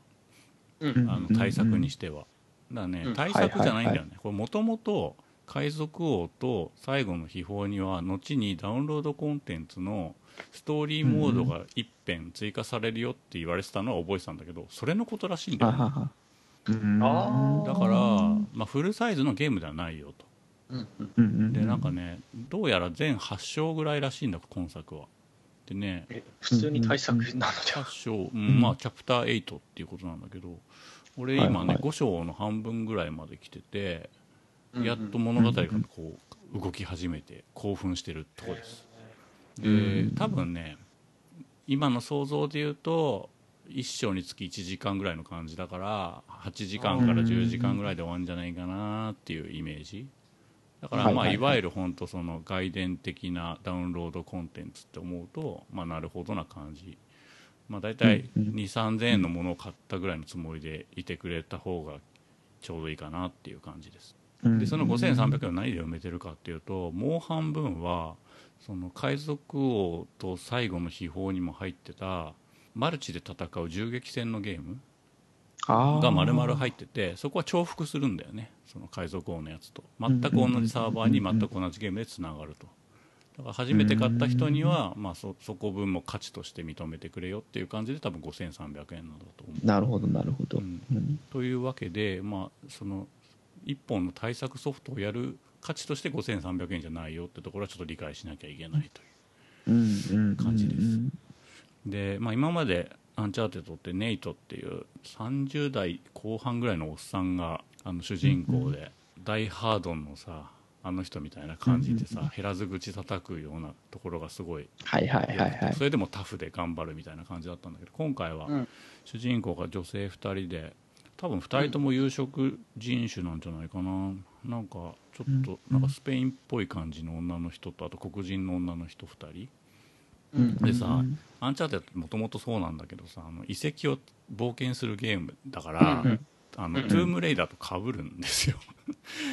Speaker 3: うん。
Speaker 2: あの対策にしては、だね
Speaker 3: うん。
Speaker 2: 対策じゃないんだよね、これもともと海賊王と最後の秘宝には後にダウンロードコンテンツのストーリーモードが一辺追加されるよって言われてたのは覚えてたんだけどそれのことらしいんだよ、ね、だから、まあ、フルサイズのゲームではないよと。
Speaker 3: うん
Speaker 2: でなんかねどうやら全8章ぐらいらしいんだ今作は。でね
Speaker 3: え普通に対策なので
Speaker 2: 8
Speaker 3: は
Speaker 2: 章、うんまあチャプター8っていうことなんだけど俺今ね、
Speaker 1: はい。はい
Speaker 2: 5章の半分ぐらいまで来てて
Speaker 3: うん
Speaker 2: やっと物語がこう動き始めて興奮してるとこです。で
Speaker 1: うん
Speaker 2: 多分ね今の想像で言うと1章につき1時間ぐらいの感じだから8時間から10時間ぐらいで終わるんじゃないかなっていうイメージ。だからまあ
Speaker 1: い
Speaker 2: わゆる本当その外伝的なダウンロードコンテンツって思うとまあなるほどな感じまあ大体
Speaker 1: うんうん。
Speaker 2: 2 3 0 0円のものを買ったぐらいのつもりでいてくれた方がちょうどいいかなっていう感じです。
Speaker 1: うん。
Speaker 2: でその5300円を何で埋めてるかっていうともう半分はその海賊王と最後の秘宝にも入ってたマルチで戦う銃撃戦のゲームが丸々入っててそこは重複するんだよね。その海賊王のやつと。全く同じサーバーに全く同じゲームでつながるとだから初めて買った人には、まあ、そそこ分も価値として認めてくれよっていう感じで多分5300円なんだと思う。
Speaker 1: なるほどなるほど、
Speaker 2: うん。
Speaker 1: うん。
Speaker 2: というわけで、まあ、その1本の対策ソフトをやる価値として5300円じゃないよってところはちょっと理解しなきゃいけないという
Speaker 1: うんうん
Speaker 2: 感じです。
Speaker 1: うん
Speaker 2: で、まあ、今までアンチャーテッドってネイトっていう30代後半ぐらいのおっさんがあの主人公で、ダイハードのさあの人みたいな感じでさ、減らず口叩くようなところがすごい
Speaker 1: はいはいはいはい。
Speaker 2: それでもタフで頑張るみたいな感じだったんだけど今回は
Speaker 3: うん。
Speaker 2: 主人公が女性2人で多分2人とも有色人種なんじゃないかな、なんかちょっとなんかスペインっぽい感じの女の人とあと黒人の女の人2人。
Speaker 1: うん。
Speaker 2: でさ
Speaker 1: うん
Speaker 2: アンチャーテッドもともとそうなんだけどさあの遺跡を冒険するゲームだから、
Speaker 1: うん
Speaker 2: あの
Speaker 3: うん
Speaker 2: トゥームレイダーと被るんですよ、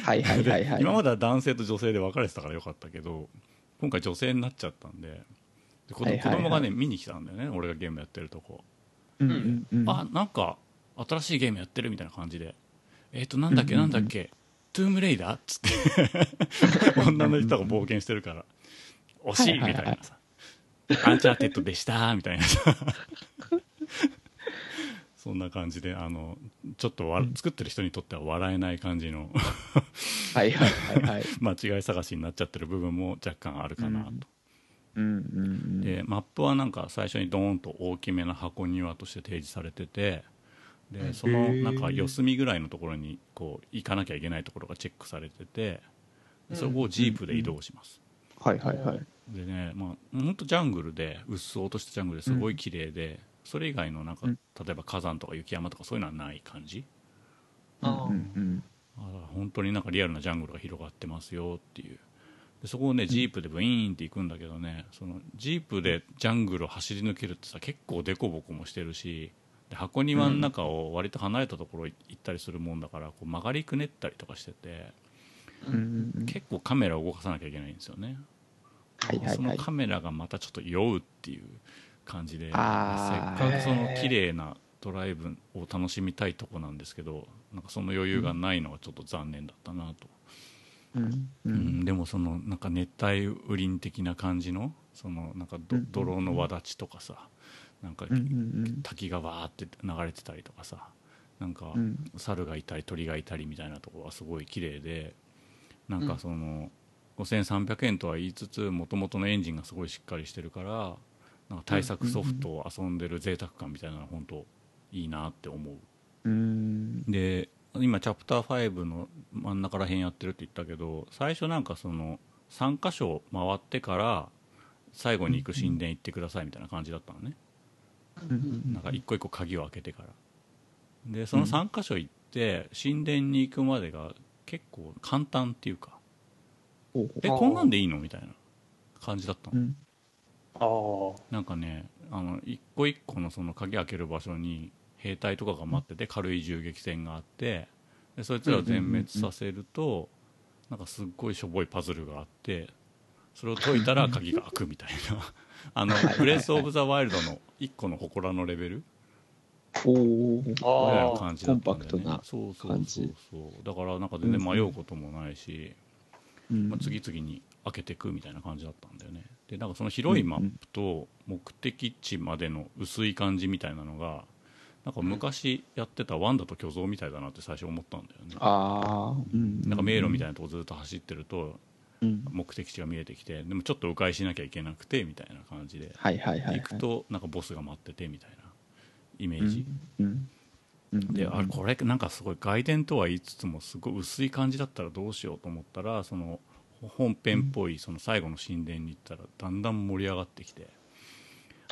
Speaker 1: はいはいはいはい。
Speaker 2: 今までは男性と女性で分かれてたからよかったけど今回女性になっちゃったんでで子
Speaker 1: はいはいはい。
Speaker 2: 子供がね見に来たんだよね俺がゲームやってるとこ、
Speaker 1: うんうんうん。
Speaker 2: あなんか新しいゲームやってるみたいな感じで。えっ、となんだっけ
Speaker 1: うんうんうん。
Speaker 2: なんだっけ、トゥームレイダーっつって。[LAUGHS] 女の人が冒険してるから。惜しいみたいなさ。アンチャーテッドでしたみたいなさそんな感じであのちょっとわ作ってる人にとっては笑えない感じの
Speaker 1: はいはいはいはい。[LAUGHS]
Speaker 2: 間違い探しになっちゃってる部分も若干あるかなと、
Speaker 1: うん。うんうん
Speaker 2: でマップはなんか最初にドーンと大きめな箱庭として提示されててでそのなんか四隅ぐらいのところにこう行かなきゃいけないところがチェックされててでそこをジープで移動します、
Speaker 1: はいはいはい。
Speaker 2: でねまあ本当ジャングルでうっそうとしたジャングルですごい綺麗で、それ以外のなんか
Speaker 1: うん。
Speaker 2: 例えば火山とか雪山とかそういうのはない感じ？
Speaker 3: あ
Speaker 1: うんうん
Speaker 2: あ本当になんかリアルなジャングルが広がってますよっていう。でそこをねジープでブイーンって行くんだけどねそのジープでジャングルを走り抜けるってさ結構デコボコもしてるしで箱庭の中を割と離れたところ行ったりするもんだからこう曲がりくねったりとかしてて
Speaker 1: うんうんうん。
Speaker 2: 結構カメラを動かさなきゃいけないんですよね。
Speaker 1: はいはいはい。
Speaker 2: そのカメラがまたちょっと酔うっていう感じでせっかくその綺麗なドライブを楽しみたいとこなんですけどなんかその余裕がないのはちょっと残念だったなと。
Speaker 1: うんう
Speaker 2: うんん、でもそのなんか熱帯雨林的な感じのそのなんか泥の輪立ちとかさなんか滝がわーって流れてたりとかさなんか
Speaker 1: うん。
Speaker 2: 猿がいたり鳥がいたりみたいなところはすごい綺麗でなんかその5300円とは言いつつもともとのエンジンがすごいしっかりしてるからなんか対策ソフトを遊んでる贅沢感みたいなのは本当いいなって思う。
Speaker 1: うん。
Speaker 2: で今チャプター5の真ん中ら辺やってるって言ったけど最初なんかその3箇所回ってから最後に行く神殿行ってくださいみたいな感じだったのね。
Speaker 1: うん。
Speaker 2: なんか一個一個鍵を開けてから。でその3箇所行って神殿に行くまでが結構簡単っていうかえこんなんでいいのみたいな感じだったのなんかねあの一個一個のその鍵開ける場所に兵隊とかが待ってて軽い銃撃戦があってでそいつらを全滅させるとなんかすっごいしょぼいパズルがあってそれを解いたら鍵が開くみたいな。[LAUGHS] あの「ブレス・オブ・ザ・ワイルド」の一個の祠のレベル
Speaker 1: おお
Speaker 2: ぐ
Speaker 3: あー
Speaker 2: らいの感じだったんだよね。
Speaker 1: コンパクトな
Speaker 2: そうそう
Speaker 1: 感じ
Speaker 2: そうそう。だからなんか全然迷うこともないし、
Speaker 1: うん
Speaker 2: まあ、次々に開けていくみたいな感じだったんだよねでなんかその広いマップと目的地までの薄い感じみたいなのがなんか昔やってたワンダと巨像みたいだなって最初思ったんだよね。なんか迷路みたいなとこずっと走ってると
Speaker 1: うん。
Speaker 2: 目的地が見えてきてでもちょっと迂回しなきゃいけなくてみたいな感じで。行くとなんかボスが待っててみたいなイメージ、であれこれなんかすごい外伝とは言いつつもすごい薄い感じだったらどうしようと思ったらその本編っぽいその最後の神殿に行ったらだんだん盛り上がってきて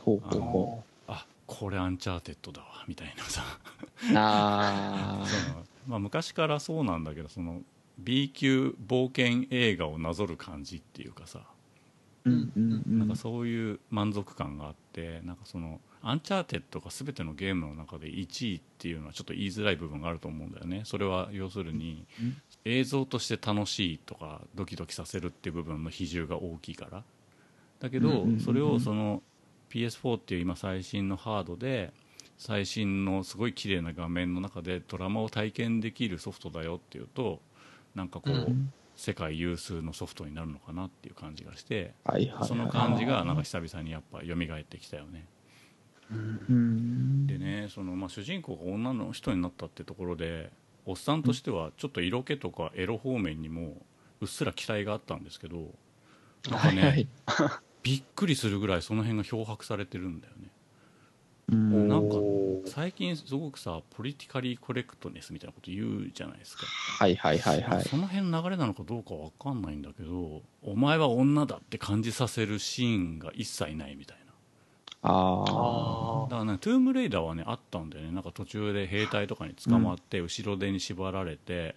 Speaker 1: ほうほうほ
Speaker 2: あこれアンチャーテッドだわみたいなさ。
Speaker 1: うあ [LAUGHS]
Speaker 2: そのまあ、昔からそうなんだけどその B 級冒険映画をなぞる感じっていうかさ。
Speaker 1: あうんうんうん。
Speaker 2: なんかそういう満足感があってなんかそのアンチャーテッドが全てのゲームの中で1位っていうのはちょっと言いづらい部分があると思うんだよね。それは要するに
Speaker 1: うん
Speaker 2: 映像として楽しいとかドキドキさせるっていう部分の比重が大きいから。だけどそれをその PS4 っていう今最新のハードで最新のすごい綺麗な画面の中でドラマを体験できるソフトだよっていうとなんかこう、
Speaker 3: うん。
Speaker 2: 世界有数のソフトになるのかなっていう感じがしてその感じがなんか久々にやっぱ蘇ってきたよね。
Speaker 1: うん。
Speaker 2: でねそのまあ主人公が女の人になったってところでおっさんとしてはちょっと色気とかエロ方面にもうっすら期待があったんですけどなんかね、
Speaker 1: はいはい。
Speaker 2: びっくりするぐらいその辺が漂白されてるんだよね。
Speaker 1: うん。
Speaker 2: なんか最近すごくさポリティカリーコレクトネスみたいなこと言うじゃないですか、
Speaker 1: はいはいはいはい。
Speaker 2: その辺の流れなのかどうかわかんないんだけどお前は女だって感じさせるシーンが一切ないみたいな
Speaker 1: あ
Speaker 3: あ
Speaker 2: だからね、トゥームレイダーはねあったんだよね。なんか途中で兵隊とかに捕まって、後ろ手に縛られて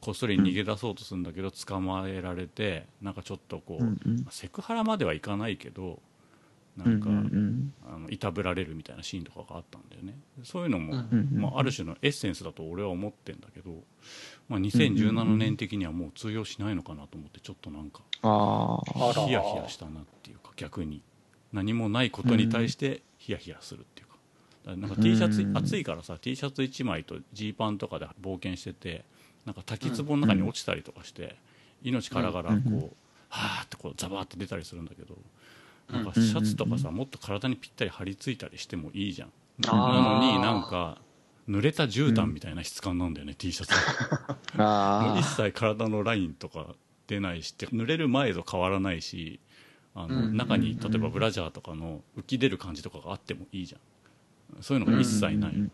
Speaker 2: こっそり逃げ出そうとするんだけど捕まえられてなんかちょっとこう、
Speaker 1: うんうん。
Speaker 2: セクハラまではいかないけどな
Speaker 1: うん
Speaker 2: んか、
Speaker 1: うん。
Speaker 2: あのいたぶられるみたいなシーンとかがあったんだよね。そういうのも、
Speaker 3: うん
Speaker 1: うんうん
Speaker 2: まあ、ある種のエッセンスだと俺は思ってんだけど、まあ、2017年的にはもう通用しないのかなと思ってちょっとなんか
Speaker 1: ああ
Speaker 3: あら
Speaker 2: ヒヤヒヤしたなっていうか逆に何もないことに対してヒヤヒヤするっていうか。だからなんか T シャツ
Speaker 1: うん
Speaker 2: 暑いからさ T シャツ1枚とジーパンとかで冒険しててなんか滝壺の中に落ちたりとかして命からがらこ
Speaker 1: う
Speaker 2: はーってこうザバーって出たりするんだけどなんかシャツとかさもっと体にぴったり張り付いたりしてもいいじゃん。なのになんか濡れた絨毯みたいな質感なんだよね T シャツ。[LAUGHS] がもう一
Speaker 1: あ
Speaker 2: 切体のラインとか出ないしって濡れる前と変わらないしあの、
Speaker 3: うん
Speaker 2: 中に例えばブラジャーとかの浮き出る感じとかがあってもいいじゃん。そういうのが一切ない、
Speaker 1: うん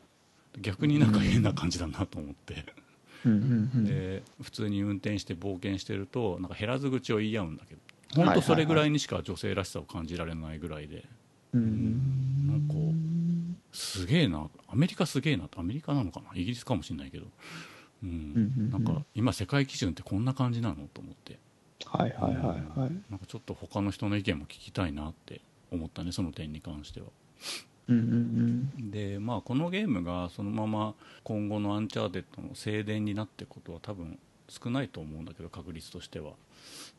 Speaker 2: 逆になんか変な感じだなと思って、で普通に運転して冒険してるとなんか減らず口を言い合うんだけど。本当それぐらいにしか女性らしさを感じられないぐらいで。
Speaker 1: うん。
Speaker 2: なんかすげえな。アメリカすげえな。アメリカなのかな？イギリスかもしれないけど、うん。なんか今世界基準ってこんな感じなの？と思って
Speaker 1: はいはいはいはい。
Speaker 2: なんかちょっと他の人の意見も聞きたいなって思ったねその点に関しては。
Speaker 1: うんうん
Speaker 2: でまあこのゲームがそのまま今後のアンチャーテッドの正伝になっていくことは多分少ないと思うんだけど確率としては。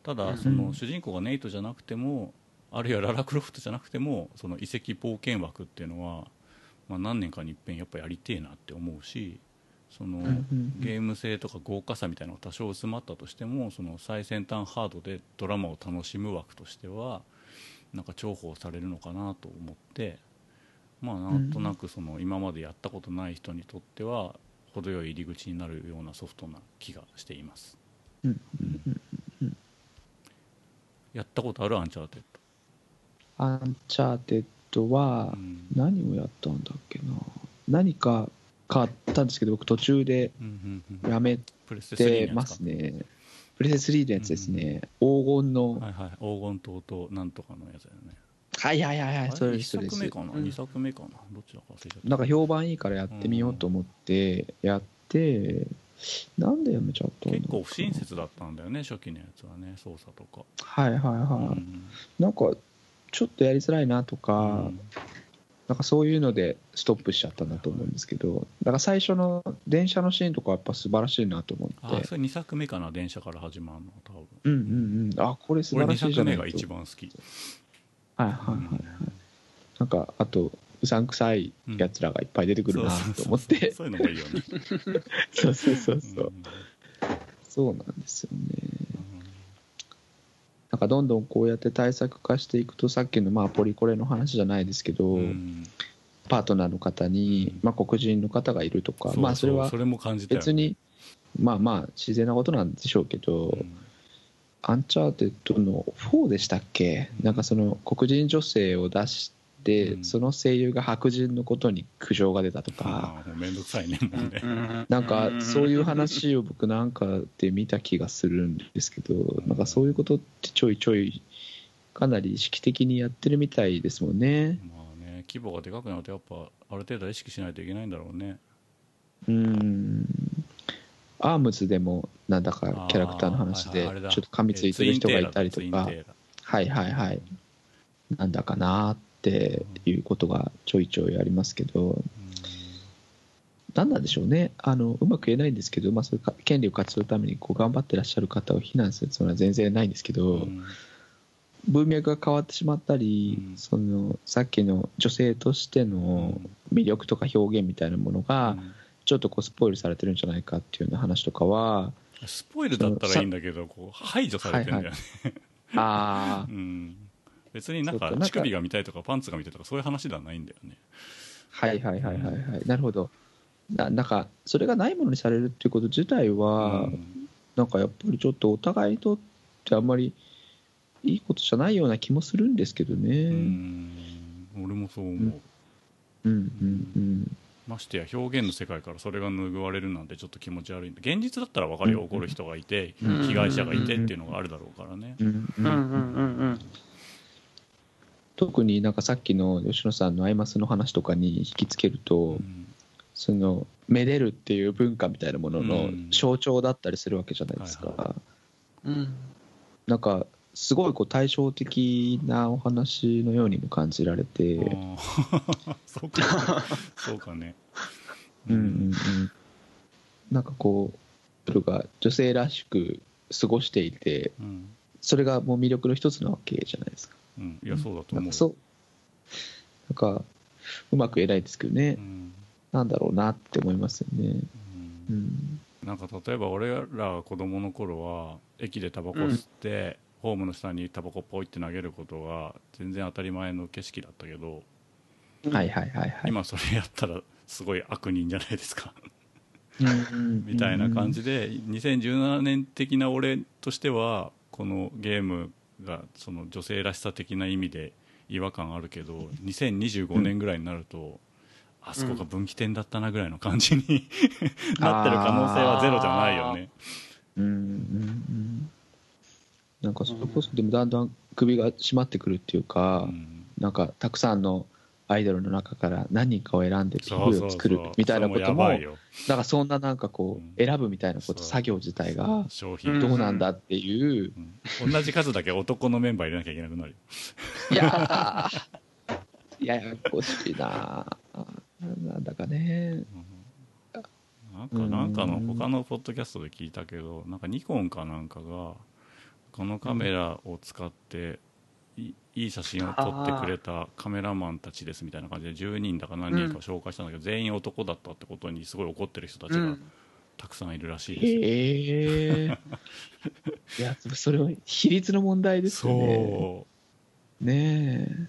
Speaker 2: ただその主人公がネイトじゃなくてもあるいはララ・クロフトじゃなくてもその遺跡冒険枠っていうのは、まあ、何年かに一遍やっぱやりてえなって思うしそのゲーム性とか豪華さみたいなのが多少薄まったとしてもその最先端ハードでドラマを楽しむ枠としてはなんか重宝されるのかなと思ってまあなんとなくその今までやったことない人にとっては程よい入り口になるようなソフトな気がしています。
Speaker 1: うん
Speaker 2: やったことあるアンチャーテッ
Speaker 1: アンチャーテッドは何をやったんだっけな。何か買ったんですけど僕途中でやめ
Speaker 2: プレステ3
Speaker 1: てますねプレステ3のやつですね。黄金の。
Speaker 2: はいはい。黄金塔となんとかのやつだよね。
Speaker 1: はいはいはいはいそれ
Speaker 2: ？1
Speaker 1: ですそれです。
Speaker 2: 作目かな？
Speaker 3: うん。
Speaker 2: 2作目かな？どっちだか忘れちゃった。
Speaker 1: なんか評判いいからやってみようと思ってやってなんでやめちゃった
Speaker 2: 結構不親切だったんだよね初期のやつはね操作とか、
Speaker 1: はいはいはい、
Speaker 2: うん。
Speaker 1: なんかちょっとやりづらいなとか、
Speaker 2: うん
Speaker 1: なんかそういうのでストップしちゃったんだと思うんですけどだから最初の電車のシーンとかやっぱ素晴らしいなと思って。
Speaker 2: あそれ2作目かな電車から始まるの多分。
Speaker 1: うんうんうん。あこれ素
Speaker 2: 俺2
Speaker 1: 晴らしいじ
Speaker 2: 作
Speaker 1: ゃないと
Speaker 2: 目が一番好き。
Speaker 1: はいはいはい、なんかあとうさんくさいやつらがいっぱい出てくるなと思って。
Speaker 2: そういうのもいいよね。[LAUGHS]
Speaker 1: そうそうそうそう。
Speaker 2: うん。
Speaker 1: そうなんですよねなんかどんどんこうやって対策化していくとさっきのまあポリコレの話じゃないですけど、
Speaker 2: うん。
Speaker 1: パートナーの方に、まあ、黒人の方がいるとか
Speaker 2: そう
Speaker 1: まあそれは
Speaker 2: それも感じたよ
Speaker 1: 別にまあまあ自然なことなんでしょうけど、
Speaker 2: うん。
Speaker 1: アンチャーテッドの4でしたっけ？なんかその黒人女性を出して、
Speaker 2: うん。
Speaker 1: その声優が白人のことに苦情が出たとか、
Speaker 2: ああもうめんどくさいねもうね。
Speaker 1: なんかそういう話を僕なんかで見た気がするんですけど、なんかそういうことってちょいちょいかなり意識的にやってるみたいですもんね。
Speaker 2: まあね規模がでかくなるとやっぱある程度は意識しないといけないんだろうね。
Speaker 1: うん。アームズでもなんだかキャラクターの話でちょっと噛みついてる人がいたりとか。はいはいはい。なんだかなっていうことがちょいちょいありますけど何なんでしょうね。あのうまく言えないんですけど、まあ、そういうか権利を勝ち取るためにこう頑張ってらっしゃる方を非難するつもりは全然ないんですけど、文脈が変わってしまったり、
Speaker 2: うん
Speaker 1: そのさっきの女性としての魅力とか表現みたいなものが、
Speaker 2: うん
Speaker 1: ちょっとこうスポイルされてるんじゃないかっていうような話とかは
Speaker 2: スポイルだったらいいんだけどこう排除されてるんだよね、
Speaker 1: ああ [LAUGHS]
Speaker 2: うん、別になんか乳首が見たいとかパンツが見たいとかそういう話ではないんだよね。
Speaker 1: はいはいはいはいはい。なるほど。ななんかそれがないものにされるっていうこと自体は、
Speaker 2: うん。
Speaker 1: なんかやっぱりちょっとお互いにとってあんまりいいことじゃないような気もするんですけどね。
Speaker 2: 俺もそう思う、
Speaker 1: うん。うんうん
Speaker 2: ましてや表現の世界からそれが拭われるなんてちょっと気持ち悪いんで現実だったら分かるよ。
Speaker 1: うん
Speaker 2: 怒る人がいて
Speaker 3: うん。
Speaker 2: 被害者がいてっていうのがあるだろうからね
Speaker 1: 特になんかさっきの吉野さんのアイマスの話とかに引きつけると、
Speaker 2: うん
Speaker 1: そのめでるっていう文化みたいなものの
Speaker 2: うん。
Speaker 1: 象徴だったりするわけじゃないですか。
Speaker 2: はい
Speaker 3: うん
Speaker 1: なんかすごいこう対照的なお話のようにも感じられて、[LAUGHS]
Speaker 2: そうか。そうかね。
Speaker 1: うんうんうん、なんかこうが女性らしく過ごしていて
Speaker 2: うん。
Speaker 1: それがもう魅力の一つなわけじゃないですか。
Speaker 2: うん。いやそうだと思う。
Speaker 1: なんかそう。なんかうまく言えないですけどね、
Speaker 2: うん。
Speaker 1: なんだろうなって思いますよね。
Speaker 2: うん。
Speaker 1: うん。
Speaker 2: なんか例えば俺らが子供の頃は駅でタバコ吸って、ホームの下にタバコポイって投げることが全然当たり前の景色だったけど、
Speaker 1: はいはいはいはい。
Speaker 2: 今それやったらすごい悪人じゃないですか。
Speaker 1: うん
Speaker 2: みたいな感じで2017年的な俺としてはこのゲームがその女性らしさ的な意味で違和感あるけど2025年ぐらいになると、あそこが分岐点だったなぐらいの感じになってる可能性はゼロじゃないよね。
Speaker 1: うんうんうん。なんかそれこそでもだんだん首が締まってくるっていうか、
Speaker 2: うん。
Speaker 1: なんかたくさんのアイドルの中から何人かを選んで
Speaker 2: そうそうそう。
Speaker 1: 曲を作るみたいなことも
Speaker 2: やばいよ。
Speaker 1: なんかそんななんかこ
Speaker 2: う
Speaker 1: 選ぶみたいなこと作業自体がどうなんだっていう、
Speaker 2: うん。同じ数だけ男のメンバー入れなきゃいけなくなるよ
Speaker 1: いやー。ややこしいななんだかね。
Speaker 2: なんかなんかの他のポッドキャストで聞いたけどなんかニコンかなんかがこのカメラを使っていいい写真を撮ってくれたカメラマンたちですみたいな感じで10人だか何人かを紹介したんだけど、全員男だったってことにすごい怒ってる人たちがたくさんいるらしいですよ、
Speaker 1: へえ。[LAUGHS] いやそれは比率の問題ですよね。
Speaker 2: そ
Speaker 1: ねえ。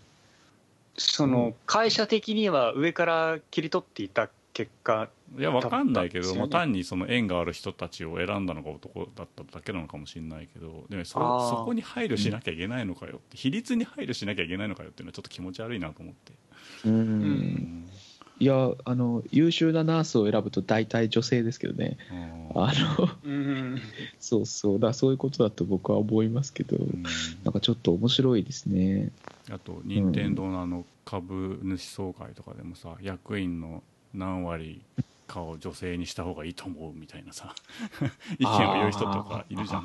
Speaker 3: その会社的には上から切り取っていた結果
Speaker 2: ういやわかんないけど、
Speaker 3: ね。
Speaker 2: まあ、単にその縁がある人たちを選んだのが男だっただけなのかもしれないけどでもそそこに配慮しなきゃいけないのかよって比率に配慮しなきゃいけないのかよっていうのはちょっと気持ち悪いなと思って、
Speaker 1: うん、
Speaker 2: うん。
Speaker 1: いやあの優秀なナースを選ぶと大体女性ですけどね。
Speaker 2: あ
Speaker 1: の
Speaker 3: うん。
Speaker 1: そうそう。だそういうことだと僕は思いますけど、
Speaker 2: うん。
Speaker 1: なんかちょっと面白いですね。
Speaker 2: あと任天堂のあの株主総会とかでもさ役員の何割かを女性にした方がいいと思うみたいなさ。[LAUGHS] 意見を言う人とかいるじゃん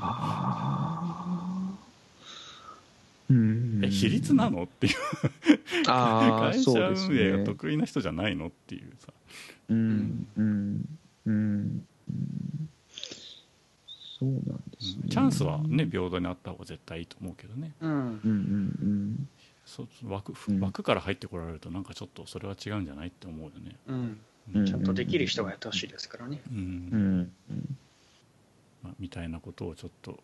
Speaker 2: え比率なのっていう。
Speaker 1: ああ
Speaker 2: 会社
Speaker 1: そうです
Speaker 2: 運営が
Speaker 1: ね
Speaker 2: 得意な人じゃないのっていうさ。
Speaker 1: うん。うん。うん。うん。そうなん。ですね
Speaker 2: チャンスはね平等にあった方が絶対いいと思うけどね
Speaker 3: うん。
Speaker 1: うん。うん。
Speaker 2: そ枠
Speaker 1: うん。
Speaker 2: 枠から入ってこられるとなん。かちょっとそれは違うん。じゃないって思うよね、
Speaker 3: うん。
Speaker 1: うん
Speaker 3: ちゃんとできる人がやってほしいですからね。
Speaker 2: みたいなことをちょっと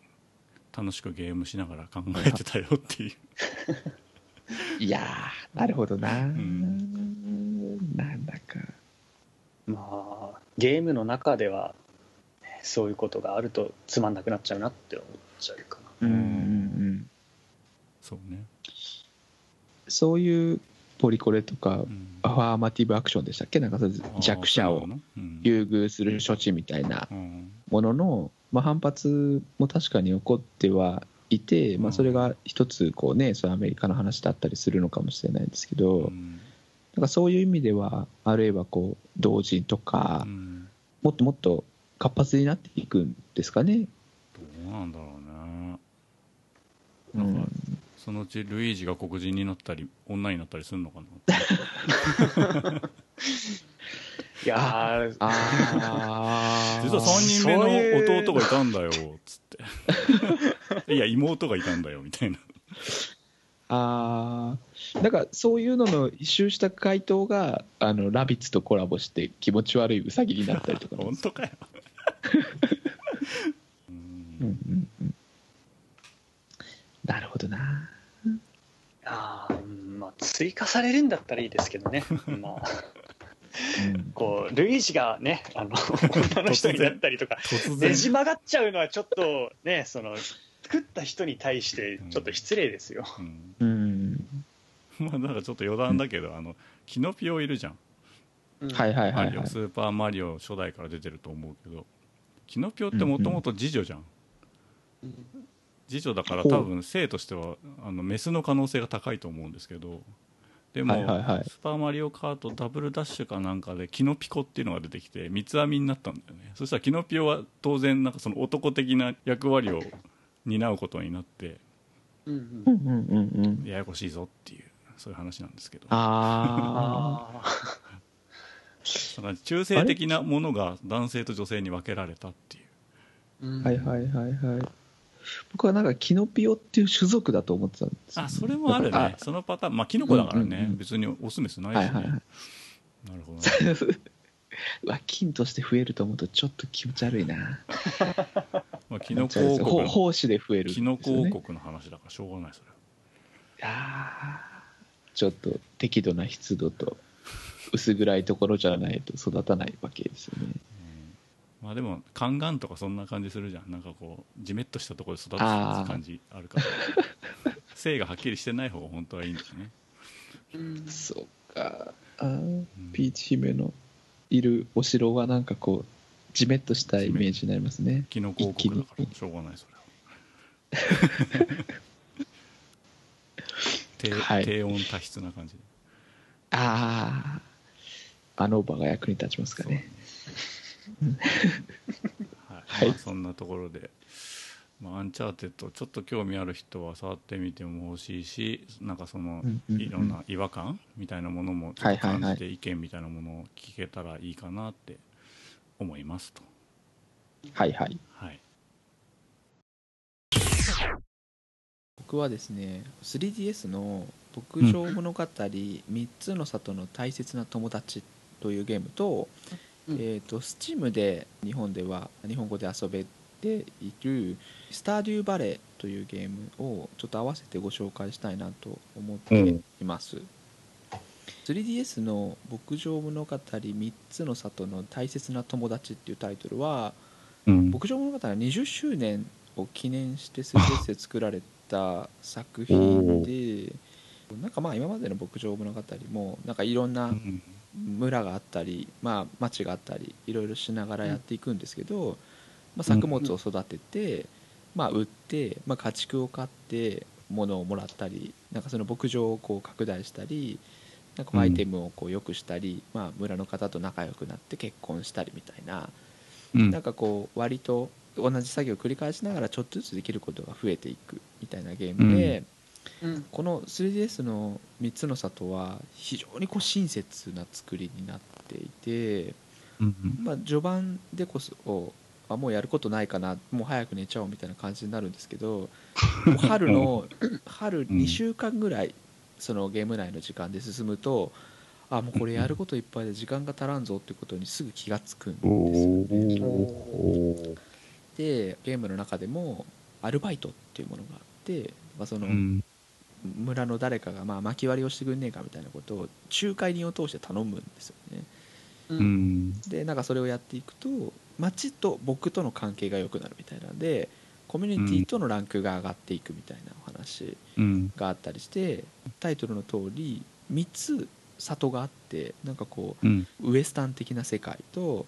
Speaker 2: 楽しくゲームしながら考えてたよっていう。[LAUGHS]
Speaker 1: いやーなるほどな、
Speaker 2: ん。
Speaker 1: なんだか。
Speaker 3: まあゲームの中ではねそういうことがあるとつまんなくなっちゃうなって思っちゃうかな。
Speaker 1: うんうんうん。
Speaker 2: そうね、
Speaker 1: そういうポリコレとか
Speaker 2: うん。
Speaker 1: アファーマティブアクションでしたっけ？なんか弱者を優遇する処置みたいな。
Speaker 2: うん。
Speaker 1: ものの、まあ、反発も確かに起こってはいて、まあ、それが一つこうねそれアメリカの話だったりするのかもしれないんですけど、
Speaker 2: うん。
Speaker 1: なんかそういう意味ではあるいはこう同人とか
Speaker 2: うん。
Speaker 1: もっともっと活発になっていくんですかね。
Speaker 2: どうなんだろうね。
Speaker 1: うん
Speaker 2: そのうちルイージが黒人になったり女になったりするのかな？[LAUGHS]
Speaker 3: いやー
Speaker 1: あー。
Speaker 2: 実は3人目の弟がいたんだよつって。[LAUGHS] いや妹がいたんだよみたいな。
Speaker 1: ああなんかそういうのの一周した回答があのラビッツとコラボして気持ち悪いウサギになったりとか [LAUGHS]
Speaker 2: 本当かよ。う
Speaker 1: んうん。なるほどな
Speaker 3: あまあ追加されるんだったらいいですけどね。[LAUGHS] まあ。
Speaker 1: うん。
Speaker 3: こうルイージがねあの [LAUGHS] 女の人になったりとか
Speaker 2: 突然。
Speaker 3: ねじ曲がっちゃうのはちょっとねその作った人に対してちょっと失礼ですよ、
Speaker 2: うん。
Speaker 1: うん。
Speaker 2: まあなんかちょっと余談だけど、あのキノピオいるじゃん、
Speaker 1: はいはいはいはい。
Speaker 2: マリオスーパーマリオ初代から出てると思うけどキノピオってもともと次女じゃん、次女だから多分性としてはあのメスの可能性が高いと思うんですけどでも、
Speaker 1: はいはいはい。
Speaker 2: スーパーマリオカートダブルダッシュかなんかでキノピコっていうのが出てきて三つ編みになったんだよね。そしたらキノピオは当然なんかその男的な役割を担うことになってややこしいぞっていうそういう話なんですけど。
Speaker 1: ああ
Speaker 2: 中性的なものが男性と女性に分けられたっていう。
Speaker 1: はいはいはいはい僕はなんかキノピオっていう種族だと思ってたんですよ。
Speaker 2: あそれもある
Speaker 1: あ
Speaker 2: ねそのパターン。まあキノコだからね、
Speaker 1: うんうんうん。
Speaker 2: 別にオスメスないしね、
Speaker 1: はいはいはい。
Speaker 2: なるほどね、
Speaker 1: う [LAUGHS] わ菌として増えると思うとちょっと気持ち悪いな。[LAUGHS]
Speaker 2: まあ、キノコ王
Speaker 1: ほ
Speaker 2: 国の [LAUGHS]
Speaker 1: 胞子で増える
Speaker 2: キノコ王国の話だからしょうがないそれ。はい
Speaker 1: やーちょっと適度な湿度と薄暗いところじゃないと育たないわけですよね
Speaker 2: まあでもカンガンとかそんな感じするじゃん。なんかこうジメッとしたところで育つ感じあるから。[LAUGHS] 性がはっきりしてない方が本当はいいんだよね、
Speaker 3: うん
Speaker 1: そうか。あー
Speaker 2: うん
Speaker 1: ピーチ姫のいるお城はなんかこうジメッとしたイメージになりますね。
Speaker 2: キノコ王国だからしょうがないそれは。[LAUGHS] 低,、
Speaker 1: はい。
Speaker 2: 低温多湿な感じで。
Speaker 1: あああの場が役に立ちますかね
Speaker 2: はい。
Speaker 1: はい。
Speaker 2: まあ、そんなところで、まあ、アンチャーテッドちょっと興味ある人は触ってみても欲しいしなんかその
Speaker 1: うんうんうん。
Speaker 2: いろんな違和感みたいなものもちょっと感じて意見みたいなものを聞けたらいいかなって思いますと。
Speaker 1: はいはい。
Speaker 2: はい、
Speaker 1: 僕はですね 3DS の「牧場物語3つの里の大切な友達」というゲームと,、
Speaker 3: うん
Speaker 1: えー、と Steam で日本では日本語で遊べている「スターデューバレー」というゲームをちょっと合わせてご紹介したいなと思っています、3DS の「牧場物語3つの里の大切な友達」っていうタイトルは
Speaker 2: うん。
Speaker 1: 牧場物語は20周年を記念して 3DS で作られた作品でなんかまあ今までの牧場物語もなんかいろんな
Speaker 2: うん
Speaker 1: 村があったり、まあ、町があったりいろいろしながらやっていくんですけど、まあ、作物を育てて、まあ、売って、まあ、家畜を飼って物をもらったりなんかその牧場をこう拡大したりなんかアイテムをこう良くしたり、まあ、村の方と仲良くなって結婚したりみたいな。
Speaker 2: うん。
Speaker 1: なんかこう割と同じ作業を繰り返しながらちょっとずつできることが増えていくみたいなゲームで、
Speaker 3: うん
Speaker 1: この 3DS の3つの里は非常にこう親切な作りになっていて、
Speaker 2: うん
Speaker 1: まあ、序盤でこそあもうやることないかなもう早く寝ちゃおうみたいな感じになるんですけど [LAUGHS] もう春の春2週間ぐらいそのゲーム内の時間で進むとあもうこれやることいっぱいで時間が足らんぞっていうことにすぐ気がつくんですよね。
Speaker 3: お
Speaker 1: でゲームの中でもアルバイトっていうものがあって、まあ、その
Speaker 2: うん
Speaker 1: 村の誰かがまあ巻き割りをしてくんねえかみたいなことを仲介人を通して頼むんですよね。
Speaker 3: う
Speaker 2: うん。ん
Speaker 1: でなんかそれをやっていくと町と僕との関係が良くなるみたいなんでコミュニティとのランクが上がっていくみたいなお話
Speaker 2: うん。
Speaker 1: があったりしてタイトルの通り3つ里があってなんかこ
Speaker 2: うん。
Speaker 1: うウエスタン的な世界と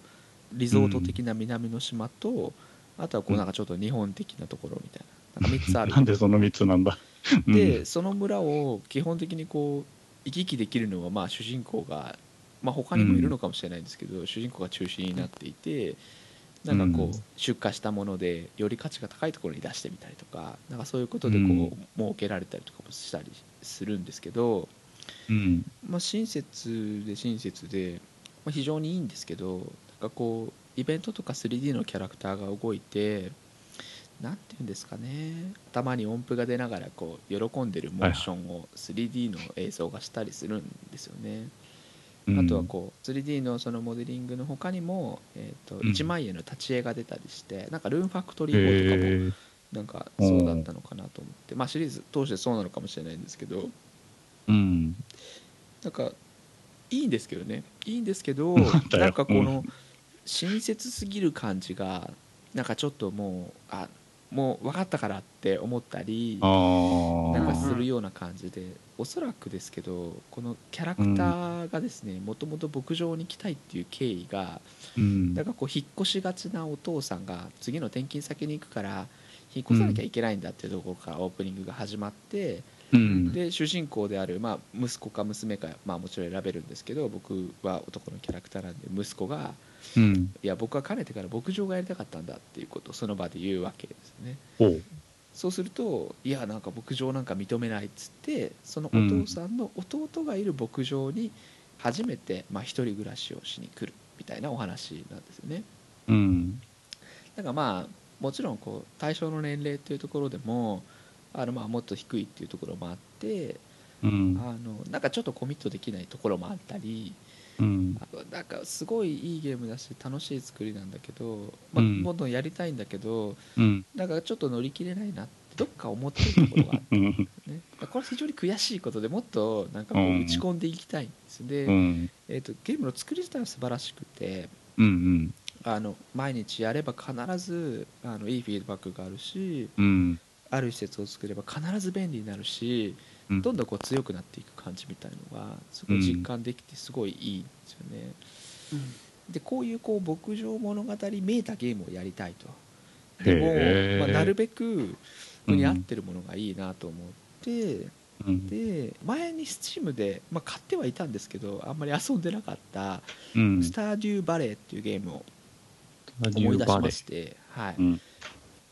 Speaker 1: リゾート的な南の島と、あとはこうなんかちょっと日本的なところみたいな。なんか3つある
Speaker 2: なんでその3つなんだ？
Speaker 1: でその村を基本的にこう行き来できるのはまあ主人公が、まあ、他にもいるのかもしれないんですけど、主人公が中心になっていてなんかこう、
Speaker 2: うん
Speaker 1: 出荷したものでより価値が高いところに出してみたりとかなんかそういうことでこう、
Speaker 2: うん。
Speaker 1: 儲けられたりとかもしたりするんですけど、
Speaker 2: うん。
Speaker 1: まあ、親切で親切で、まあ、非常にいいんですけどなんかこうイベントとか 3D のキャラクターが動いてなんていうんですかね。頭に音符が出ながらこう喜んでるモーションを 3D の映像がしたりするんですよね、あとはこう 3D のそのモデリングの他にも、えー、と
Speaker 2: うん。
Speaker 1: 1万円の立ち絵が出たりしてなんかルーンファクトリー4とかも
Speaker 2: へ
Speaker 1: なんかそうだったのかなと思って。まあシリーズ通してそうなのかもしれないんですけど。
Speaker 2: うん。
Speaker 1: なんかいいんですけどね。いいんですけど [LAUGHS]
Speaker 2: なん
Speaker 1: かこの親切すぎる感じがなんかちょっともうあもう分かったからって思ったりなんかするような感じでおそらくですけどこのキャラクターがですねもともと牧場に来たいっていう経緯が
Speaker 2: うん。
Speaker 1: なんかこう引っ越しがちなお父さんが次の転勤先に行くから引っ越さなきゃいけないんだっていうところからオープニングが始まって、
Speaker 2: うん。
Speaker 1: で主人公である、まあ、息子か娘か、まあ、もちろん選べるんですけど僕は男のキャラクターなんで息子が
Speaker 2: うん。
Speaker 1: いや僕はかねてから牧場がやりたかったんだっていうことをその場で言うわけですね。そうするといやなんか牧場なんか認めないっつってそのお父さんの弟がいる牧場に初めて、まあ、一人暮らしをしに来るみたいなお話なんですよね。
Speaker 2: うん。
Speaker 1: だからまあもちろんこう対象の年齢っていうところでもあのまあもっと低いっていうところもあって
Speaker 2: うん。
Speaker 1: あのなんかちょっとコミットできないところもあったり
Speaker 2: うん。
Speaker 1: なんかすごいいいゲームだし楽しい作りなんだけど、まあ、
Speaker 2: うん。
Speaker 1: どんどんやりたいんだけど、
Speaker 2: うん。
Speaker 1: なんかちょっと乗り切れないなってどっか思ってるところがあって、
Speaker 2: うん。
Speaker 1: ね、これは非常に悔しいことでもっとなんかこ
Speaker 2: う
Speaker 1: うん。打ち込んでいきたいんです。で、
Speaker 2: うん。
Speaker 1: えー、とゲームの作り自体は素晴らしくて
Speaker 2: うん
Speaker 1: あの毎日やれば必ずあのいいフィードバックがあるし
Speaker 2: うん。
Speaker 1: ある施設を作れば必ず便利になるし
Speaker 2: うん
Speaker 1: どんどんこう強くなっていく感じみたいのがすごい実感できてすごいいいんですよね。でこういうこう牧場物語めいたゲームをやりたいと。でも、まあ、なるべくここに合ってるものがいいなと思って、
Speaker 2: うん。
Speaker 1: で前に Steam で、まあ、買ってはいたんですけどあんまり遊んでなかった「
Speaker 2: うん。
Speaker 1: スターデューバレー」っていうゲームを思い出しまして、はい。
Speaker 2: うん。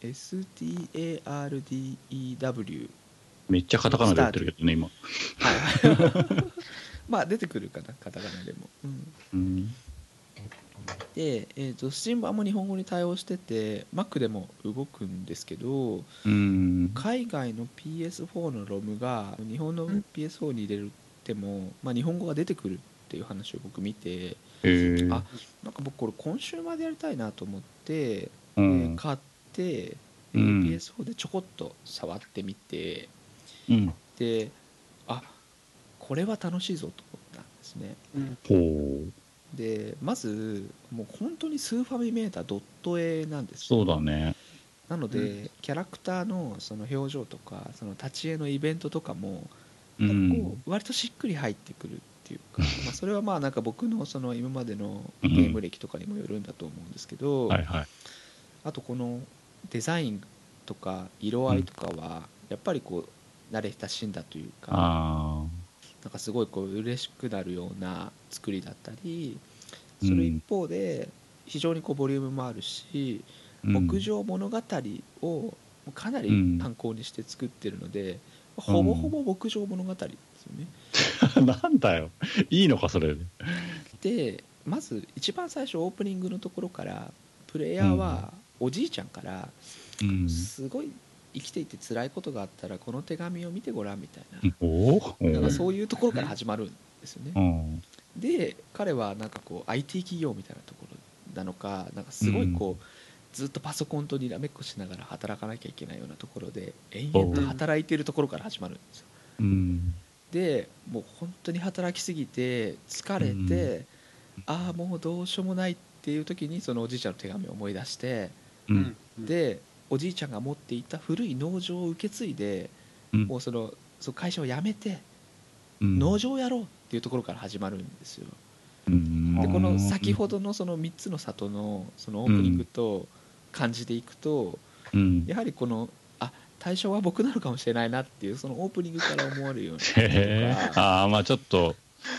Speaker 1: STARDEW
Speaker 2: めっちゃカタカナで言ってるけどね今。
Speaker 1: はい。[LAUGHS] まあ出てくるかなカタカナでも、うん、
Speaker 2: うん。
Speaker 1: で、えー、と Steam 版も日本語に対応してて Mac でも動くんですけど
Speaker 2: うん。
Speaker 1: 海外の PS4 のロムが日本の PS4 に入れても、まあ、日本語が出てくるっていう話を僕見て
Speaker 2: へえ
Speaker 1: あなんか僕これ今週までやりたいなと思って、
Speaker 2: う
Speaker 1: え
Speaker 2: ん
Speaker 1: ー買って、えー
Speaker 2: うん
Speaker 1: PS4 でちょこっと触ってみて
Speaker 2: うん。
Speaker 1: であこれは楽しいぞと思ったんですね。
Speaker 2: ほう。
Speaker 1: でまずもう本当にスーファミメータードット絵なんですよ。
Speaker 2: そうだね。
Speaker 1: なので、
Speaker 3: う
Speaker 1: キャラクターのその表情とかその立ち絵のイベントとかも
Speaker 2: う
Speaker 1: なんかこ
Speaker 2: ん
Speaker 1: う割としっくり入ってくるっていうか、[LAUGHS] まあそれはまあなんか僕のその今までの
Speaker 2: うん。
Speaker 1: ゲーム歴とかにもよるんだと思うんですけど、
Speaker 2: はいはい。
Speaker 1: あとこのデザインとか色合いとかはやっぱりこう慣れ親しんだというか、
Speaker 2: あ
Speaker 1: なんかすごいこう嬉しくなるような作りだったり
Speaker 2: うん。
Speaker 1: その一方で非常にこうボリュームもあるし、
Speaker 2: あうん。
Speaker 1: 牧場物語をかなり
Speaker 2: うん。
Speaker 1: 参考にして作ってるので、ほぼほぼ牧場物語ですよね。[LAUGHS]
Speaker 2: なんだよ。いいのかそれで。
Speaker 1: でまず一番最初オープニングのところからプレイヤーはおじいちゃんから
Speaker 2: うん。
Speaker 1: すごい生きていて辛いことがあったらこの手紙を見てごらんみたいな。
Speaker 2: おお
Speaker 1: なんかそういうところから始まるんですよね。
Speaker 2: うん。
Speaker 1: で彼はなんかこう IT 企業みたいなところなのかなんかすごいこう、ずっとパソコンとにらめっこしながら働かなきゃいけないようなところで延々と働いているところから始まるんですよ。
Speaker 2: うん。
Speaker 1: でもう本当に働きすぎて疲れて、ああもうどうしようもないっていう時にそのおじいちゃんの手紙を思い出して
Speaker 2: うん。
Speaker 1: でおじいちゃんが持っていた古い農場を受け継いで
Speaker 2: うん。
Speaker 1: もうそのその会社を辞めて
Speaker 2: うん。
Speaker 1: 農場をやろうっていうところから始まるんですよ。
Speaker 2: うん。
Speaker 1: でこの先ほどのその3つの里のそのオープニングと感じていくと
Speaker 2: うん。
Speaker 1: やはりこのあ対象は僕なのかもしれないなっていうそのオープニングから思われるような
Speaker 2: ああまあちょっと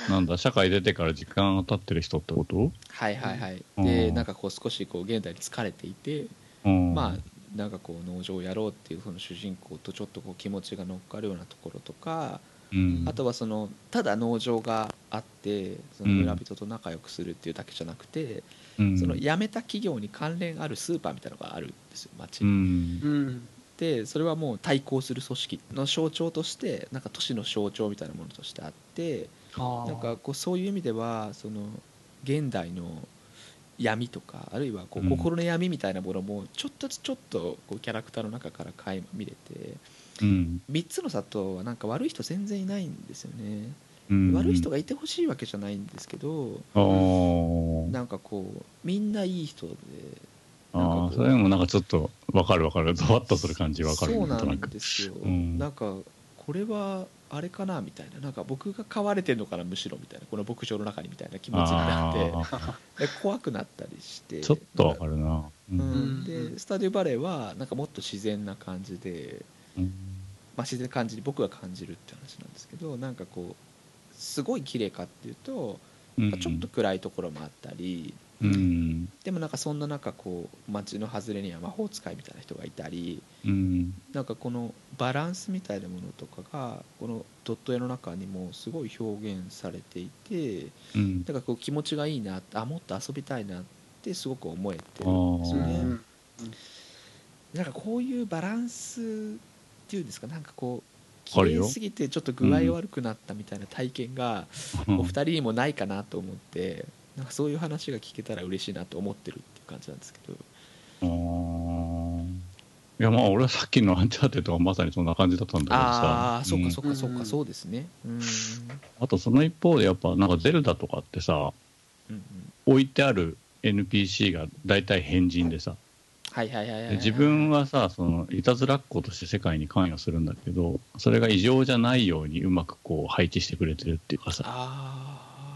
Speaker 2: なんだ社会出てから時間が経ってる人ってこと？
Speaker 1: はいはいはい。
Speaker 2: うん。
Speaker 1: でなんかこう少しこう現代に疲れていて
Speaker 2: うん。
Speaker 1: まあなんかこう農場をやろうっていうその主人公とちょっとこう気持ちが乗っかるようなところとか
Speaker 2: うん。
Speaker 1: あとはそのただ農場があってその村人と仲良くするっていうだけじゃなくて、
Speaker 2: うん。
Speaker 1: その辞めた企業に関連あるスーパーみたいなのがあるんですよ町
Speaker 2: う
Speaker 1: に。
Speaker 2: ん。
Speaker 3: うん。
Speaker 1: でそれはもう対抗する組織の象徴としてなんか都市の象徴みたいなものとしてあってなんかこうそういう意味ではその現代の闇とかあるいはこう
Speaker 2: うん。
Speaker 1: 心の闇みたいなものもちょっとずつちょっとこうキャラクターの中から垣間見れて
Speaker 2: うん。
Speaker 1: 3つの里はなんか悪い人全然いないんですよね、
Speaker 2: うん。
Speaker 1: 悪い人がいてほしいわけじゃないんですけどなんかこうみんないい人で
Speaker 2: あ
Speaker 1: なんかこう
Speaker 2: ーそれもなんかちょっとわかるわかる。ゾワッとする感じわかる。
Speaker 1: そうなんですよ、
Speaker 2: うん。
Speaker 1: なんかこれはあれかなみたいな。なんか僕が飼われてるのかなむしろみたいな。この牧場の中にみたいな気持ちになって。で怖くなったりして。
Speaker 2: ちょっとわかるな。う
Speaker 1: うん。
Speaker 3: うん。
Speaker 1: でスタディオバレーはなんかもっと自然な感じで、
Speaker 2: うん。
Speaker 1: まあ、自然な感じに僕が感じるって話なんですけどなんかこうすごい綺麗かっていうと、
Speaker 2: うん。
Speaker 1: まあちょっと暗いところもあったり
Speaker 2: うん。
Speaker 1: でもなんかそんな中こう街の外れには魔法使いみたいな人がいたり
Speaker 2: うん。
Speaker 1: なんかこのバランスみたいなものとかがこのドット絵の中にもすごい表現されていて
Speaker 2: うん。
Speaker 1: なんかこう気持ちがいいなあもっと遊びたいなってすごく思えてる
Speaker 2: あ
Speaker 1: んですよ
Speaker 2: ー
Speaker 1: ね。
Speaker 3: うん。
Speaker 1: なんかこういうバランスっていうんですかなんかこう綺麗すぎてちょっと具合悪くなったみたいな体験がお二人にもないかなと思ってなんかそういう話が聞けたら嬉しいなと思ってるっていう感じなんですけど。
Speaker 2: いやまあ俺はさっきのアンチャーテッドがまさにそんな感じだったんだけどさ。
Speaker 1: ああそうか
Speaker 2: ん。
Speaker 1: そうかそうか
Speaker 3: うん。
Speaker 1: そうですね。うん。
Speaker 2: あとその一方でやっぱなんかゼルダとかってさ
Speaker 1: うんうん。
Speaker 2: 置いてある NPC が大体変人でさ。
Speaker 1: はいはいはい
Speaker 2: 自分はさそのいたずらっ子として世界に関与するんだけどそれが異常じゃないようにうまくこう配置してくれてるっていうかさ。
Speaker 1: ああ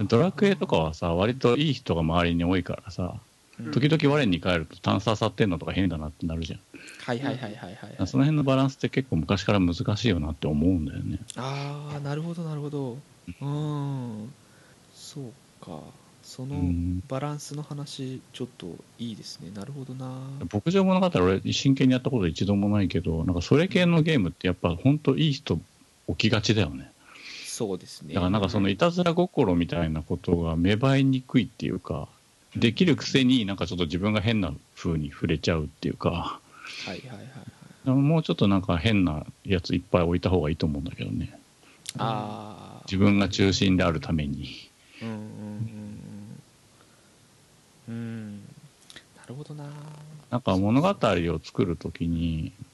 Speaker 2: ドラクエとかはさ割といい人が周りに多いからさ
Speaker 1: うん。
Speaker 2: 時々我に返ると探査さってんのとか変だなってなるじゃん。
Speaker 1: はいはいはいはいはいはい。
Speaker 2: その辺のバランスって結構昔から難しいよなって思うんだよね。
Speaker 1: ああなるほどなるほど。うん。そうか。その
Speaker 2: うん。
Speaker 1: バランスの話ちょっといいですね。なるほどな。
Speaker 2: 牧場物語俺真剣にやったこと一度もないけどなんかそれ系のゲームってやっぱ本当いい人起きがちだよね
Speaker 1: そうですね。
Speaker 2: だからなんかそのいたずら心みたいなことが芽生えにくいっていうかできるくせになんかちょっと自分が変な風に触れちゃうっていうか
Speaker 1: はいはいはいはい。
Speaker 2: もうちょっとなんか変なやついっぱい置いた方がいいと思うんだけどね。
Speaker 1: ああ
Speaker 2: 自分が中心であるために。
Speaker 1: うんうんうんうん。うん。なるほどな。
Speaker 2: なんか物語を作るときに
Speaker 1: うん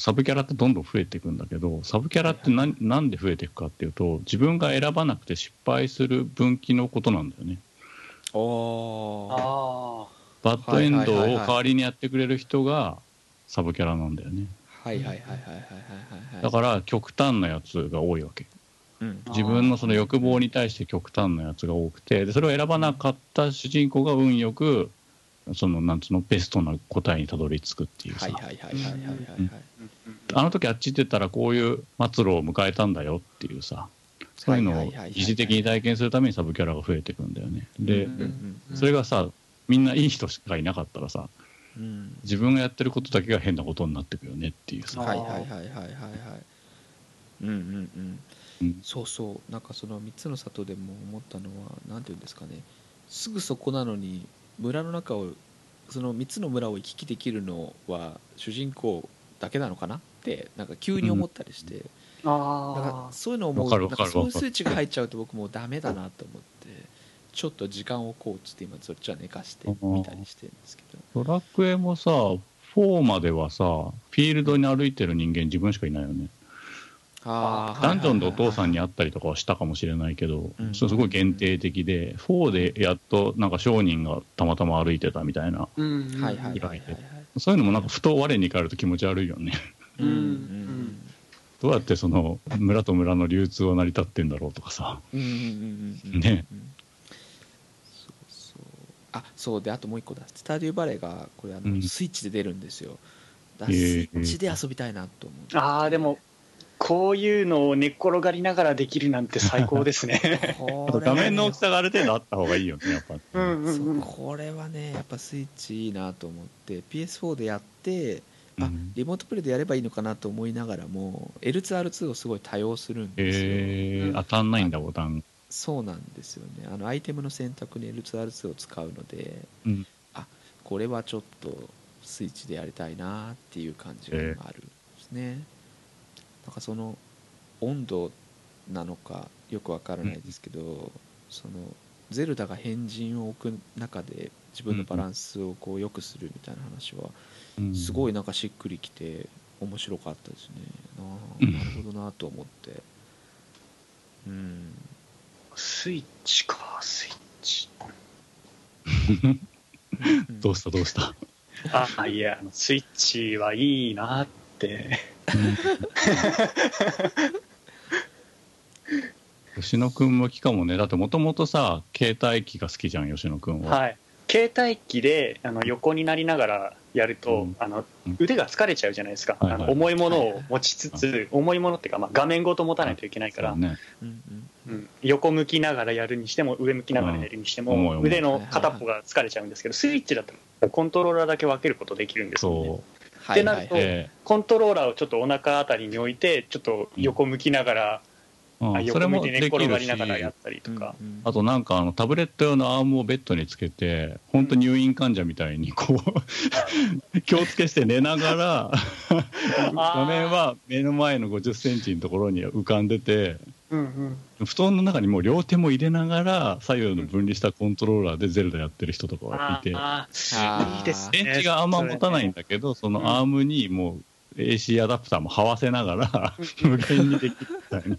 Speaker 2: サブキャラってどんどん増えていくんだけどサブキャラって何で増えていくかっていうと自分が選ばなくて失敗する分岐のことなんだよね。
Speaker 3: あ
Speaker 2: バッドエンドを代わりにやってくれる人がサブキャラなんだよね。
Speaker 1: はいはいはいはいはいはい、
Speaker 2: だから極端なやつが多いわけ。自分のその欲望に対して極端なやつが多くてそれを選ばなかった主人公が運よくそのなんつうのベストな答えにたどり着くっていうさ、あの時あっち行ってたらこういう末路を迎えたんだよっていうさ。そういうのを疑似的に体験するためにサブキャラが増えていくんだよね。で、それがさみんないい人しかいなかったらさ
Speaker 1: うん。
Speaker 2: 自分がやってることだけが変なことになってくよねっていうさ。
Speaker 1: はいはいはいはいはいはいうんうんうん。
Speaker 2: うん。
Speaker 1: そうそう。なんかその3つの里でも思ったのは何て言うんですかね。すぐそこなのに村の中をその3つの村を行き来できるのは主人公だけなのかなってなんか急に思ったりして、だから
Speaker 3: あ
Speaker 1: そういうのを思うなん
Speaker 2: か
Speaker 1: そういう数値が入っちゃうと僕もうダメだなと思ってちょっと時間をこうつって今そっちは寝かしてみたりしてるんですけど。
Speaker 2: ドラクエもさ4まではさフィールドに歩いてる人間自分しかいないよねダンジョンでお父さんに
Speaker 1: はい
Speaker 2: 会ったりとかはしたかもしれないけど、すごい限定的で、4でやっとなんか商人がたまたま歩いてたみたいな、
Speaker 3: ーうん。
Speaker 1: はいはいはいはいはいはい。
Speaker 2: そういうのもなんかふと我に返ると気持ち悪いよね。
Speaker 1: うん
Speaker 2: どうやってその村と村の流通は成り立ってんだろうとかさ。
Speaker 1: うんうんうんうんうん
Speaker 2: ね
Speaker 1: うん。そうそう。あそうであともう一個だ。スタデューバレーがこれあの、
Speaker 2: うん。
Speaker 1: スイッチで出るんですよ。ス
Speaker 2: ー。
Speaker 1: イッチで遊びたいなと思う
Speaker 3: ああでもこういうのを寝っ転がりながらできるなんて最高です [LAUGHS] ね。
Speaker 2: 画面の大きさがある程度あった方がいいよね、やっぱ。
Speaker 3: うんうんうん。
Speaker 1: これはねやっぱスイッチいいなと思って PS4 でやってあ
Speaker 2: うん。
Speaker 1: リモートプレイでやればいいのかなと思いながらも L2R2 をすごい多用するんですよ、
Speaker 2: えー、当たんないんだボタン。
Speaker 1: そうなんですよね。あのアイテムの選択に L2R2 を使うので
Speaker 2: うん。
Speaker 1: これはちょっとスイッチでやりたいなっていう感じが今あるんですね、なんかその温度なのかよくわからないですけど、そのゼルダが変人を置く中で自分のバランスをこう良くするみたいな話は
Speaker 2: うん。
Speaker 1: すごいなんかしっくりきて面白かったですね。あ
Speaker 2: うん。
Speaker 1: ーなるほどなと思って。うん。
Speaker 3: スイッチかスイッチ。[LAUGHS]
Speaker 2: どうしたどうした？[LAUGHS]
Speaker 3: あいやあのスイッチはいいなって
Speaker 2: 吉野くんもきかもね。だってもともとさ携帯機が好きじゃん吉野くんは、
Speaker 3: はい。携帯機であの横になりながらやると、
Speaker 2: うん。
Speaker 3: あの
Speaker 2: うん。
Speaker 3: 腕が疲れちゃうじゃないですか、
Speaker 2: はいはい。
Speaker 3: あの重いものを持ちつつ、重いものっていうか、まあ、画面ごと持たないといけないから、
Speaker 2: ね。
Speaker 1: うん。
Speaker 3: 横向きながらやるにしても上向きながらやるにしても、
Speaker 2: うん
Speaker 3: 腕の片っぽが疲れちゃうんですけど、スイッチだったらコントローラーだけ分けることできるんですよね。ってなる
Speaker 2: と
Speaker 3: コントローラーをちょっとお腹あたりに置いてちょっと横向きながら、横向いて寝
Speaker 2: できるし。
Speaker 3: 転がりながらやったりとか、
Speaker 1: うんうん。
Speaker 2: あとなんかあのタブレット用のアームをベッドにつけて本当入院患者みたいにこう [LAUGHS] 気をつけして寝ながら [LAUGHS] 画面は目の前の5 0センチのところに浮かんでて
Speaker 3: うんうん、
Speaker 2: 布団の中にもう両手も入れながら左右の分離したコントローラーでゼルダやってる人とかがいて。
Speaker 3: あ
Speaker 1: あ
Speaker 3: ー。
Speaker 1: ー。
Speaker 3: いいですね。
Speaker 2: 電池があんま持たないんだけどそのアームにもう AC アダプターも這わせながら [LAUGHS] 無限にできるみたいな。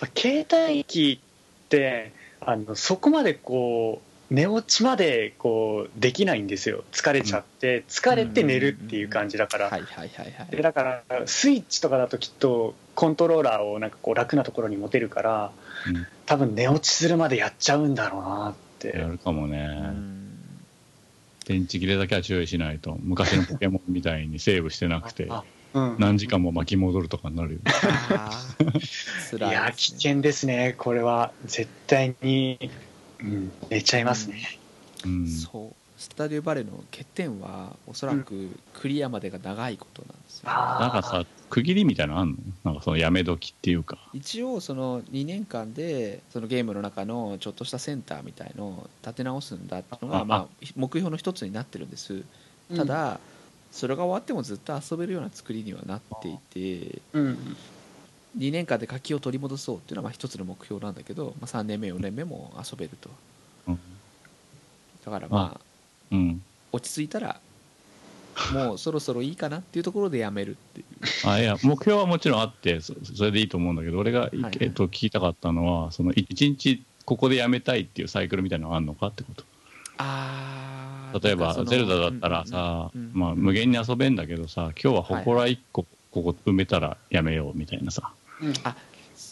Speaker 3: やっぱ携帯機ってあのそこまでこう寝落ちまでこうできないんですよ。疲れちゃって疲れて寝るっていう感じだから、
Speaker 1: はいはいはいはい。
Speaker 3: でだからスイッチとかだときっとコントローラーをなんかこう楽なところに持てるから
Speaker 2: うん。
Speaker 3: 多分寝落ちするまでやっちゃうんだろうなって。
Speaker 2: やるかもね。
Speaker 1: うん。
Speaker 2: 電池切れだけは注意しないと。昔のポケモンみたいにセーブしてなくて何時間も巻き戻るとかになるよ
Speaker 1: あー。
Speaker 3: いや危険ですね。これは絶対に、うん、寝ちゃいますね、
Speaker 2: うん。
Speaker 1: そう。スタディオバレーの欠点はおそらくクリアまでが長いことなんですよ、
Speaker 2: なんかさ区切りみたいなのあんの？なんかそのやめ時っていうか。
Speaker 1: 一応その2年間でそのゲームの中のちょっとしたセンターみたいのを立て直すんだっていうの
Speaker 2: あ。
Speaker 1: がまあ目標の一つになってるんです。ただそれが終わってもずっと遊べるような作りにはなっていて
Speaker 3: うん。
Speaker 1: 2年間で活気を取り戻そうっていうのはまあ一つの目標なんだけど、まあ、3年目4年目も遊べると。
Speaker 2: うん。
Speaker 1: だからまあ
Speaker 2: うん。
Speaker 1: 落ち着いたらもうそろそろいいかなっていうところでやめるっていう。
Speaker 2: あいや目標はもちろんあってそそれでいいと思うんだけど俺が、
Speaker 1: いはい。
Speaker 2: えっと、聞きたかったのはそのい一日ここでやめたいっていうサイクルみたいなのがあるのかってこと。
Speaker 1: あー
Speaker 2: 例えばゼルダだったらさ、
Speaker 1: うんうんうん。
Speaker 2: まあ、無限に遊べんだけどさ今日は祠1個ここ埋めたらやめようみたいなさ。
Speaker 3: うん。
Speaker 1: あ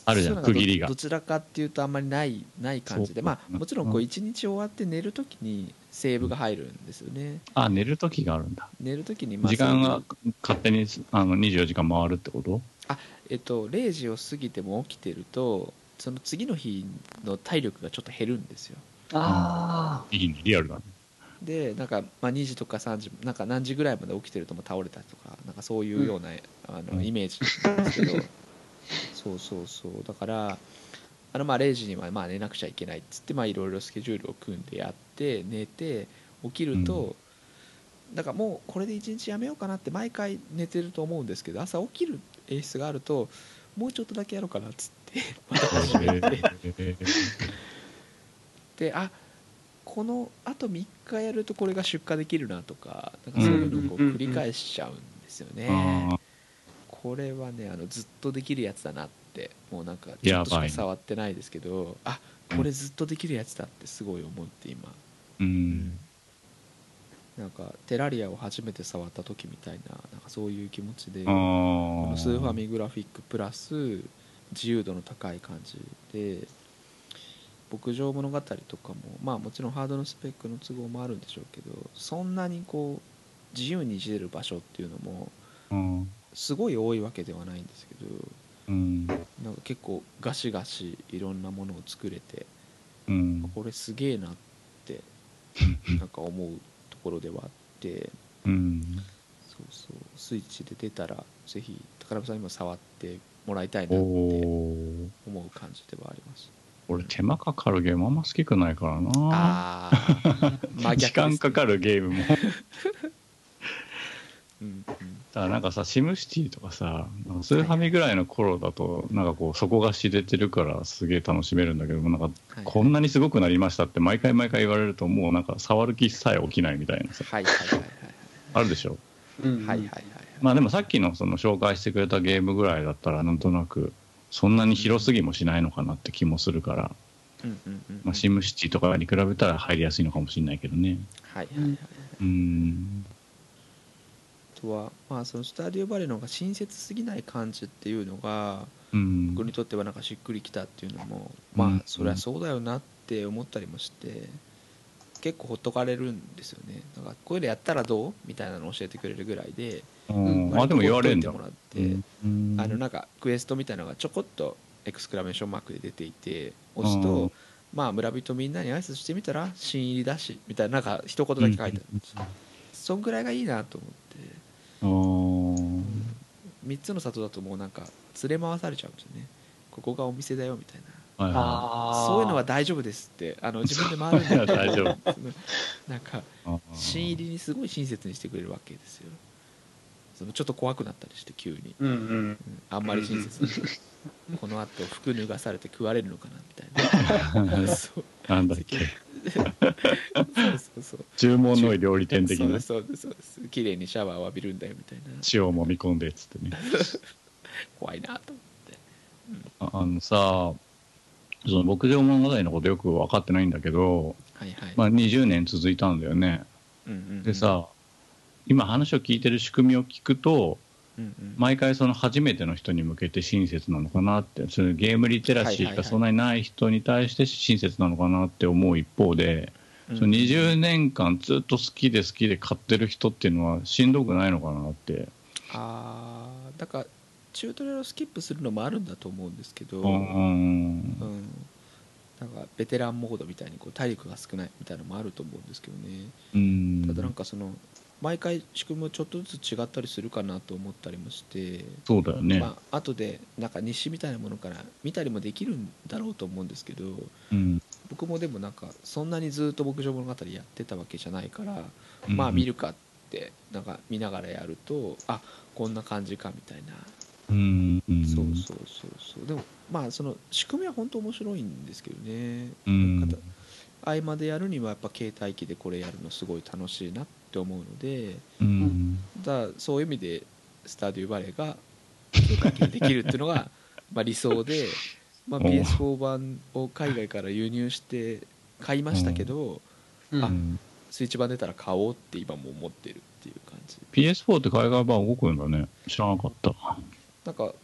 Speaker 2: あるじゃん区切りが。
Speaker 1: どどちらかっていうとあんまりないない感じでまあもちろんこ
Speaker 2: う
Speaker 1: うん一日終わって寝るときにセーブが入るんですよね。
Speaker 2: あ寝る時があるんだ。
Speaker 1: 寝るときにまあ
Speaker 2: 時間が勝手にあの24時間回るってこと？
Speaker 1: えっと0時を過ぎても起きてるとその次の日の体力がちょっと減るんですよ。
Speaker 3: あ
Speaker 2: いいねリアルだね
Speaker 1: でなんか、まあ、2時とか3時なんか何時ぐらいまで起きてるともう倒れたりとかなんかそういうような、あ
Speaker 2: うん。
Speaker 1: のイメージなんですけど。[LAUGHS] そうそうそう。だからあのまあ0時にはまあ寝なくちゃいけないっつってまあいろいろスケジュールを組んでやって寝て起きると、だからもうこれで一日やめようかなって毎回寝てると思うんですけど朝起きる演出があるともうちょっとだけやろうかなっつって [LAUGHS] また始めて。
Speaker 2: え
Speaker 1: であこのあと3日やるとこれが出荷できるなとかなんかそういうのを繰り返しちゃうんですよね、これはねあのずっとできるやつだなってもうなんかちょっとしか触ってないですけどあこれずっとできるやつだってすごい思って今、
Speaker 2: ーうん。
Speaker 1: なんかテラリアを初めて触った時みたいななんかそういう気持ちでこのスーファミグラフィックプラス自由度の高い感じで牧場物語とかもまあもちろんハードのスペックの都合もあるんでしょうけどそんなにこう自由にいじれる場所っていうのも
Speaker 2: うん。
Speaker 1: すごい多いわけではないんですけど
Speaker 2: うん。
Speaker 1: なんか結構ガシガシいろんなものを作れて
Speaker 2: うん。
Speaker 1: これすげえなって [LAUGHS] なんか思うところではあって
Speaker 2: うん。
Speaker 1: そうそうスイッチで出たらぜひ宝部さんにも触ってもらいたい
Speaker 2: お
Speaker 1: なって
Speaker 2: お
Speaker 1: 思う感じではあります
Speaker 2: 俺手間かかるゲームあんま好きくないからな。
Speaker 1: あ
Speaker 2: 時間かかるゲームも。だ [LAUGHS] か
Speaker 1: うん。うん
Speaker 2: らなんかさシムシティとかさスーファミぐらいの頃だとなんかこう底が知れてるからすげえ楽しめるんだけどもなんか
Speaker 1: はい。
Speaker 2: こんなにすごくなりましたって毎回毎回言われるともうなんか触る気さえ起きないみたいなさ。
Speaker 1: はいはいはい
Speaker 2: あるでしょ？
Speaker 3: うん。
Speaker 1: はいはいはいはい。
Speaker 2: まあでもさっきのその紹介してくれたゲームぐらいだったらなんとなくそんなに広すぎもしないのかなって気もするから、
Speaker 1: うんうんうん
Speaker 2: まあ、シムシティとかに比べたら入りやすいのかもしれないけどね。
Speaker 1: はいはいはい
Speaker 2: うん。
Speaker 1: あとはまあそのスタディオバレーの方が親切すぎない感じっていうのが
Speaker 2: うん。
Speaker 1: 僕にとってはなんかしっくりきたっていうのも、
Speaker 2: うん。
Speaker 1: まあそりゃそうだよなって思ったりもして結構ほっとかれるんですよね。だからこういうのやったらどう？みたいなのを教えてくれるぐらいで
Speaker 2: あでも言われるんだ。
Speaker 1: もらって、
Speaker 2: うん。
Speaker 1: あのなんかクエストみたいなのがちょこっとエクスクラメーションマークで出ていて押すと、
Speaker 2: うん。
Speaker 1: まあ村人みんなに挨拶してみたら新入りだしみたいななんか一言だけ書いてある。ん。ですよ、そんぐらいがいいなと思って。
Speaker 2: うん。
Speaker 1: 3つの里だともうなんか連れ回されちゃうんですよね。ここがお店だよみたいな。
Speaker 2: はいは
Speaker 3: ああ
Speaker 1: そういうのは大丈夫ですってあの自分で回るんだけど。[LAUGHS]
Speaker 2: 大丈 [LAUGHS]
Speaker 1: なんか新入りにすごい親切にしてくれるわけですよちょっと怖くなったりして急に、
Speaker 3: うんうん。
Speaker 1: うん。あんまり親切にこのあと服脱がされて食われるのかなみたいな。[LAUGHS] そう。
Speaker 2: なんだっけ。
Speaker 1: そうそうそう。
Speaker 2: 注文の料理店的な。
Speaker 1: そうですそう。です綺麗にシャワーを浴びるんだよみたいな。
Speaker 2: 塩を揉み込んでっつってね。[LAUGHS]
Speaker 1: 怖いなと思って。
Speaker 2: ああのさその牧場物語のことよく分かってないんだけど、
Speaker 1: はいはい、
Speaker 2: まあ、20年続いたんだよね。
Speaker 1: うんうんうん。
Speaker 2: でさ今話を聞いてる仕組みを聞くと
Speaker 1: うんうん。
Speaker 2: 毎回その初めての人に向けて親切なのかなってそのゲームリテラシーがそんなにない人に対して親切なのかなって思う一方で、その20年間ずっと好きで好きで買ってる人っていうのはしんどくないのかなって。
Speaker 1: ああだからチュートリアルをスキップするのもあるんだと思うんですけど、
Speaker 2: う
Speaker 1: うん
Speaker 2: ん。
Speaker 1: なんかベテランモードみたいにこう体力が少ないみたいなのもあると思うんですけどね。
Speaker 2: うん。
Speaker 1: ただなんかその毎回仕組みもちょっとずつ違ったりするかなと思ったりもして、
Speaker 2: そうだよね、
Speaker 1: まあ後でなんか日誌みたいなものから見たりもできるんだろうと思うんですけど
Speaker 2: うん。
Speaker 1: 僕もでもなんかそんなにずっと牧場物語やってたわけじゃないから、
Speaker 2: うん。
Speaker 1: まあ見るかってなんか見ながらやるとあこんな感じかみたいな。
Speaker 2: うんうん
Speaker 1: そうそうそうそう。でもまあその仕組みは本当面白いんですけどね、
Speaker 2: うん。
Speaker 1: 合間でやるにはやっぱ携帯機でこれやるのすごい楽しいなって思うので
Speaker 2: うん。
Speaker 1: だからそういう意味でスタデューバレーが携帯機でできるっていうのが [LAUGHS] まあ理想で、まあ、
Speaker 2: お
Speaker 1: PS4 版を海外から輸入して買いましたけど、
Speaker 3: うん。
Speaker 1: あスイッチ版出たら買おうって今も思ってるっていう感じ。
Speaker 2: PS4 って海外版動くんだね。知らなかった。
Speaker 1: なんか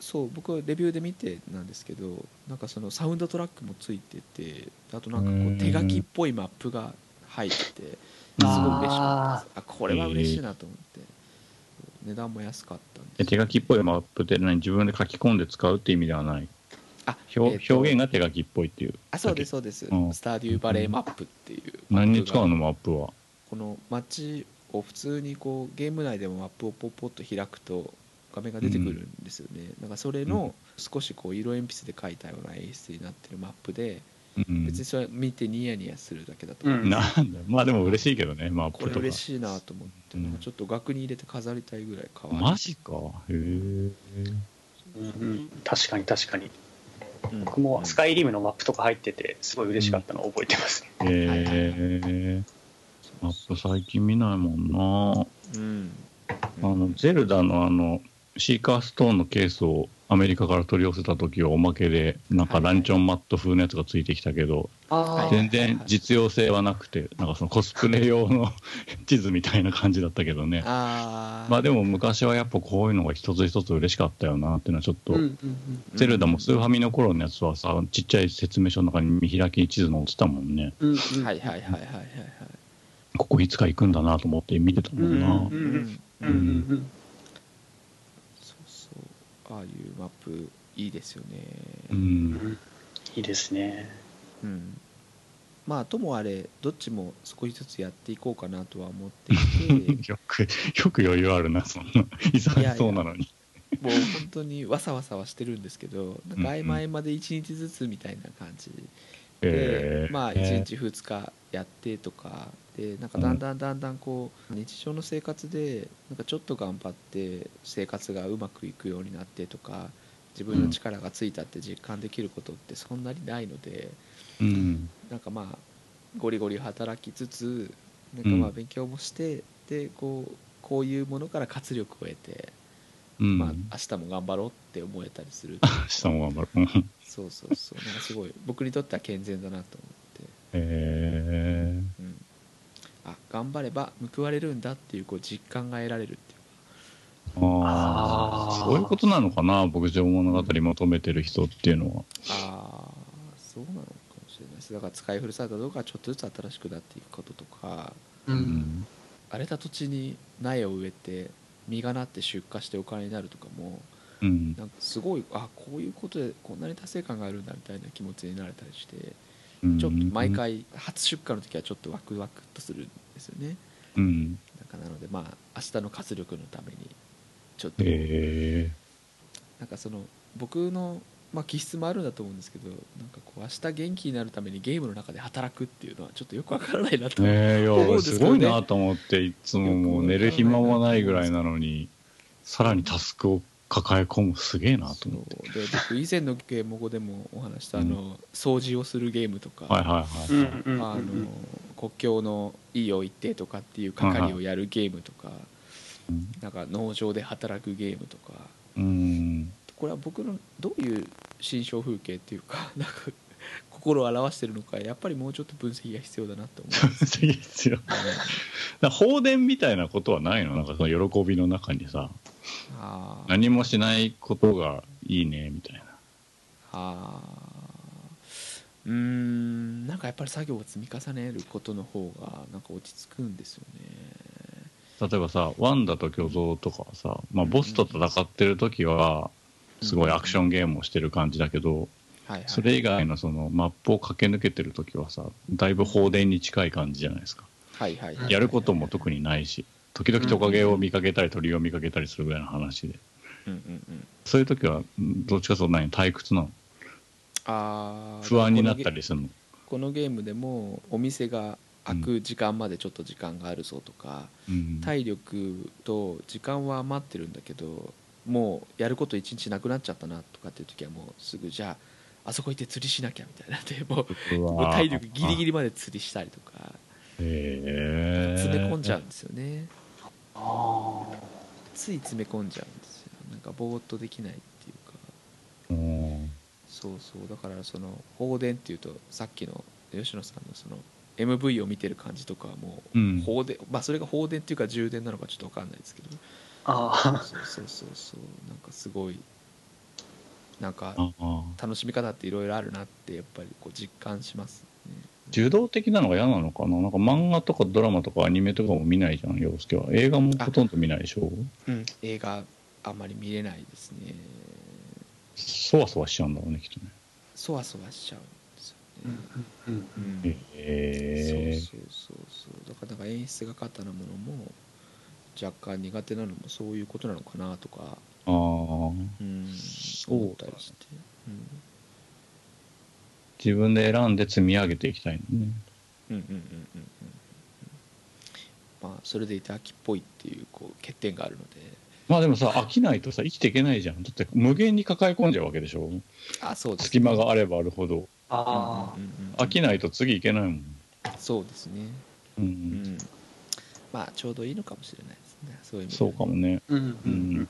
Speaker 1: そう僕はレビューで見てなんですけどなんかそのサウンドトラックもついててあとなんかこ
Speaker 2: へ
Speaker 1: う
Speaker 2: ー
Speaker 1: 手書きっぽいマップが入っててすごい嬉しかったです。あこれは嬉しいなと思って。値段も安かったん
Speaker 2: え
Speaker 1: です。
Speaker 2: 手書きっぽいマップって何？自分で書き込んで使うって意味ではない。
Speaker 1: あ
Speaker 2: 表,、
Speaker 1: えーと
Speaker 2: 表現が手書きっぽいっていう。
Speaker 1: あそうですそうです、
Speaker 2: うん。
Speaker 1: スタデューバレーマップっていう
Speaker 2: 何に使うのマップは？
Speaker 1: この街を普通にこうゲーム内でもマップをポッポッと開くと画面が出てくるんですよね、なんかそれの少しこう色鉛筆で描いたような演出になってるマップで、
Speaker 2: うん
Speaker 1: 別にそれ見てニヤニヤするだけだと
Speaker 3: う
Speaker 1: 思う、
Speaker 3: ん。
Speaker 2: なんだ。まあでも嬉しいけどね。マッ
Speaker 1: こ
Speaker 2: プとか。
Speaker 1: れ嬉しいなと思って、
Speaker 2: うん
Speaker 1: ちょっと額に入れて飾りたいぐらい可愛い。
Speaker 2: マジか。へえ
Speaker 3: うんうん確かに確かに。
Speaker 1: うん。
Speaker 3: 僕もスカイリムのマップとか入っててすごい嬉しかったのを覚えてます。ね、
Speaker 2: へえマップ最近見ないもんな。
Speaker 1: うん。
Speaker 2: あのゼルダのあのシーカーストーンのケースをアメリカから取り寄せた時はおまけでなんかランチョンマット風のやつがついてきたけど、全然実用性はなくてなんかそのコスプレ用の [LAUGHS] 地図みたいな感じだったけどね。まあでも昔はやっぱこういうのが一つ一つ嬉しかったよなっていうのはちょっと、
Speaker 3: うんうんうん
Speaker 2: ゼルダもスーファミの頃のやつはさちっちゃい説明書の中に見開きに地図載ってたもんね。
Speaker 3: うんうん
Speaker 1: はいはいはいはいはいはい。
Speaker 2: ここいつか行くんだなと思って見てたもんな、
Speaker 3: うん
Speaker 1: うん
Speaker 3: うんうん
Speaker 1: そうそうああいうマップいいですよね。
Speaker 2: うん。
Speaker 3: うんいいですね。
Speaker 1: うん。まあともあれどっちも少しずつやっていこうかなとは思っていて。[LAUGHS]
Speaker 2: よくよく余裕あるなそんな。忙しそうなのに。
Speaker 1: もう本当にわさわさはしてるんですけどなんか合間合間で1日ずつみたいな感じで、
Speaker 2: えー。
Speaker 1: まあ1日2日やってとかでなんかだんだんだんだんこう日常の生活でなんかちょっと頑張って生活がうまくいくようになってとか自分の力がついたって実感できることってそんなにないので
Speaker 2: うん。
Speaker 1: なんかまあゴリゴリ働きつつなんかまあ勉強もして、でこうこういうものから活力を得て、
Speaker 2: うん。
Speaker 1: まあ、明日も頑張ろうって思えたりする。[LAUGHS]
Speaker 2: 明日も頑張るう。ん。
Speaker 1: そうそうそう。なんかすごい僕にとっては健全だなと思って。
Speaker 2: え
Speaker 1: うん、あ頑張れば報われるんだっていうこう実感が得られるっていう。
Speaker 2: ー、あ
Speaker 3: あ
Speaker 2: そういうことなのかな牧場物語求めてる人っていうのは。
Speaker 1: ああそうなのかもしれないです。だから使い古された動画がちょっとずつ新しくなっていくこととか。
Speaker 3: う
Speaker 2: うん。ん
Speaker 1: 荒れた土地に苗を植えて実がなって出荷してお金になるとかも
Speaker 2: うん。
Speaker 1: なんかすごいあこういうことでこんなに達成感があるんだみたいな気持ちになれたりして。
Speaker 2: うん
Speaker 1: ちょっと毎回初出荷の時はちょっとワクワクっとするんですよね。
Speaker 2: うん
Speaker 1: なんかなのでまあ明日の活力のためにちょっと。
Speaker 2: え
Speaker 1: なんかその僕の、まあ、気質もあるんだと思うんですけどなんかこう明日元気になるためにゲームの中で働くっていうのはちょっとよくわからないなと、思うん
Speaker 2: や
Speaker 1: ですけど。ね？
Speaker 2: すごいなと思っていつももう寝る暇もないぐらいなのにさらにタスクを抱え込むすげえなと思って。
Speaker 1: で僕以前のゲーム語でもお話したあの、掃除をするゲームとか、
Speaker 2: はいはいはい、
Speaker 3: うんうん
Speaker 1: あの国境のいいを言ってとかっていう係をやるゲームとか、
Speaker 2: うん。
Speaker 1: なんか農場で働くゲームとか。
Speaker 2: うん。
Speaker 1: これは僕のどういう心象風景っていうか [LAUGHS] なんか心を表してるのかやっぱりもうちょっと分析が必要だなと思います、
Speaker 2: いいですよだから放電みたいなことはないの？なんかその喜びの中にさ何もしないことがいいねみたいな。
Speaker 1: あー。うーんなんかやっぱり作業を積み重ねることの方がなんか落ち着くんですよね。
Speaker 2: 例えばさワンダと巨像とかはさ、まあ、ボスと戦ってる時はすごいアクションゲームをしてる感じだけどそれ以外のそのマップを駆け抜けてる時はさだいぶ放電に近い感じじゃないですか。
Speaker 1: はいはいはい。
Speaker 2: やることも特にないし時々トカゲを見かけたり鳥を見かけたりするぐらいの話で。
Speaker 1: うんうんうん
Speaker 2: そういう時はんどっちかというと何退屈なの？
Speaker 1: あー
Speaker 2: 不安になったりするの？
Speaker 1: このゲームでもお店が開く時間までちょっと時間があるぞとか、
Speaker 2: うん。
Speaker 1: 体力と時間は余ってるんだけどもうやること一日なくなっちゃったなとかっていう時はもうすぐじゃああそこ行って釣りしなきゃみたいな。[LAUGHS] でもう体力ギリギリまで釣りしたりとか
Speaker 2: へえ
Speaker 1: 詰め込んじゃうんですよね。
Speaker 3: あ
Speaker 1: つい詰め込んじゃうんですよ。なんかぼーっとできないっていうか。
Speaker 2: うん
Speaker 1: そうそう。だからその放電っていうとさっきの吉野さんのその MV を見てる感じとかはもう
Speaker 2: うん。
Speaker 1: 放電、まあそれが放電っていうか充電なのかちょっと分かんないですけど。
Speaker 3: あ
Speaker 1: そうそうそうそう。なんかすごいなんか
Speaker 2: ああ
Speaker 1: 楽しみ方っていろいろあるなってやっぱりこう実感します。ね
Speaker 2: 受動的なのが嫌なのかな？なんか漫画とかドラマとかアニメとかも見ないじゃん洋介は。映画もほとんど見ないでしょ？
Speaker 1: うん。映画あんまり見れないですね。
Speaker 2: そわそわしちゃうんだろうねきっとね。
Speaker 1: そわそわしちゃうんですよね、
Speaker 3: うんうん
Speaker 1: うん
Speaker 2: へえ。
Speaker 1: そうそうそうそう。だからなんか演出が過多なものも若干苦手なのもそういうことなのかなとか、
Speaker 2: ああ
Speaker 1: うん、
Speaker 2: そう
Speaker 1: 思ったりして、
Speaker 2: 自分で選んで積み上げていきたいのね。
Speaker 1: うん、うんうんうんうんうん。うんまあそれでいて秋っぽいっていうこう欠点があるので。
Speaker 2: まあでもさ飽きないとさ生きていけないじゃん。だって無限に抱え込んじゃうわけでしょ。
Speaker 1: あそうです
Speaker 2: 隙間があればあるほど。
Speaker 3: あ
Speaker 2: 飽きないと次いけないもん。
Speaker 1: そうですね。
Speaker 2: う
Speaker 1: うん。ん。まあちょうどいいのかもしれないですね。そういう意味で。
Speaker 2: そうかもね。
Speaker 3: うんうん
Speaker 2: う
Speaker 3: うん。
Speaker 2: ん。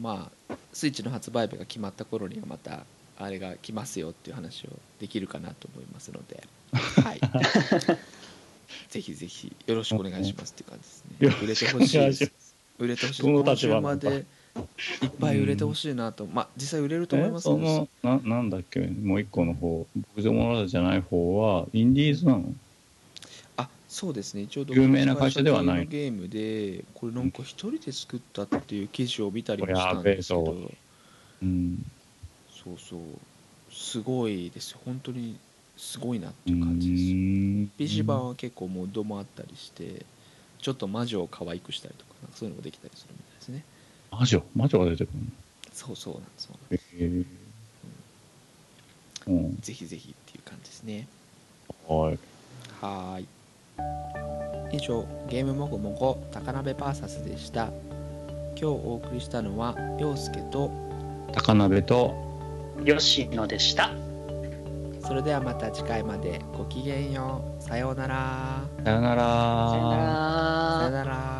Speaker 1: まあスイッチの発売日が決まった頃にはまたあれが来ますよっていう話をできるかなと思いますので、はい、[LAUGHS] ぜひぜひよろしくお願いしますっていう感じですね。
Speaker 2: よ
Speaker 1: 売れてほしいです。売れてほしい。今週までいっぱい売れてほしいなと、まあ実際売れると思います
Speaker 2: そのななんだっけ？もう一個の方。牧場物語じゃない方はインディーズなの？
Speaker 1: あそうですね。一応
Speaker 2: 有名な会社ではない。
Speaker 1: ゲームでこれなんか一人で作ったっていう記事を見たりもしたんですけど。
Speaker 2: うん
Speaker 1: そうそう。すごいですよ。本当にすごいなっていう感じです。PC 版は結構モッドもあったりしてちょっと魔女を可愛くしたりとかそういうのもできたりするみたいですね。
Speaker 2: 魔女魔女が出てくるの？
Speaker 1: そうそうなんです
Speaker 2: へえうん。
Speaker 1: ぜひぜひっていう感じですね。
Speaker 2: はい。
Speaker 1: はーい。以上ゲームもごもご高鍋バーサスでした。今日お送りしたのは陽介と
Speaker 2: 高鍋と
Speaker 3: 吉野でした。
Speaker 1: それではまた次回までごきげんよう。さようなら。
Speaker 2: さよなら
Speaker 3: さよなら。
Speaker 1: さようなら